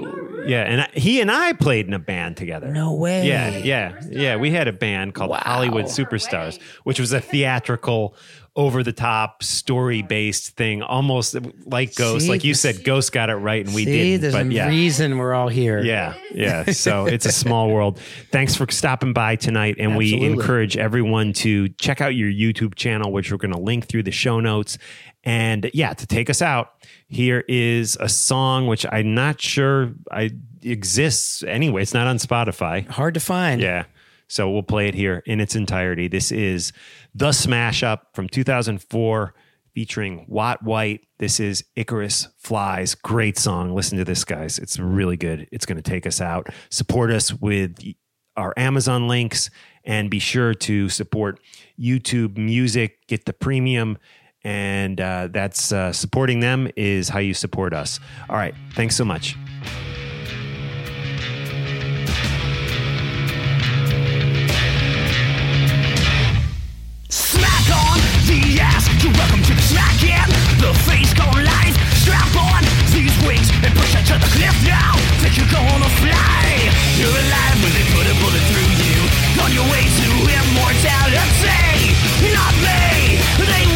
yeah, and I, he and I played in a band together. No way. Yeah, yeah, yeah. We had a band called Hollywood Superstars, which was a theatrical, over the top, story based thing, almost like Ghost. See, like you said, Ghost got it right, and we See, didn't. there's But a yeah, reason we're all here. yeah, yeah. So it's a small [laughs] world. Thanks for stopping by tonight. And we encourage everyone to check out your YouTube channel, which we're going to link through the show notes. And yeah, to take us out, here is a song which I'm not sure I exists anyway. It's not on Spotify. Hard to find. Yeah. So we'll play it here in its entirety. This is The Smash Up from 2004 featuring Watt White. This is Icarus Flies. Great song. Listen to this, guys. It's really good. It's going to take us out. Support us with our Amazon links and be sure to support YouTube Music. Get the premium. And uh, that's uh, supporting them is how you support us. All right. Thanks so much. Strap on these wings and push out to the cliff now. Think you're gonna fly? You're alive when they put a bullet through you. On your way to immortality. Not me,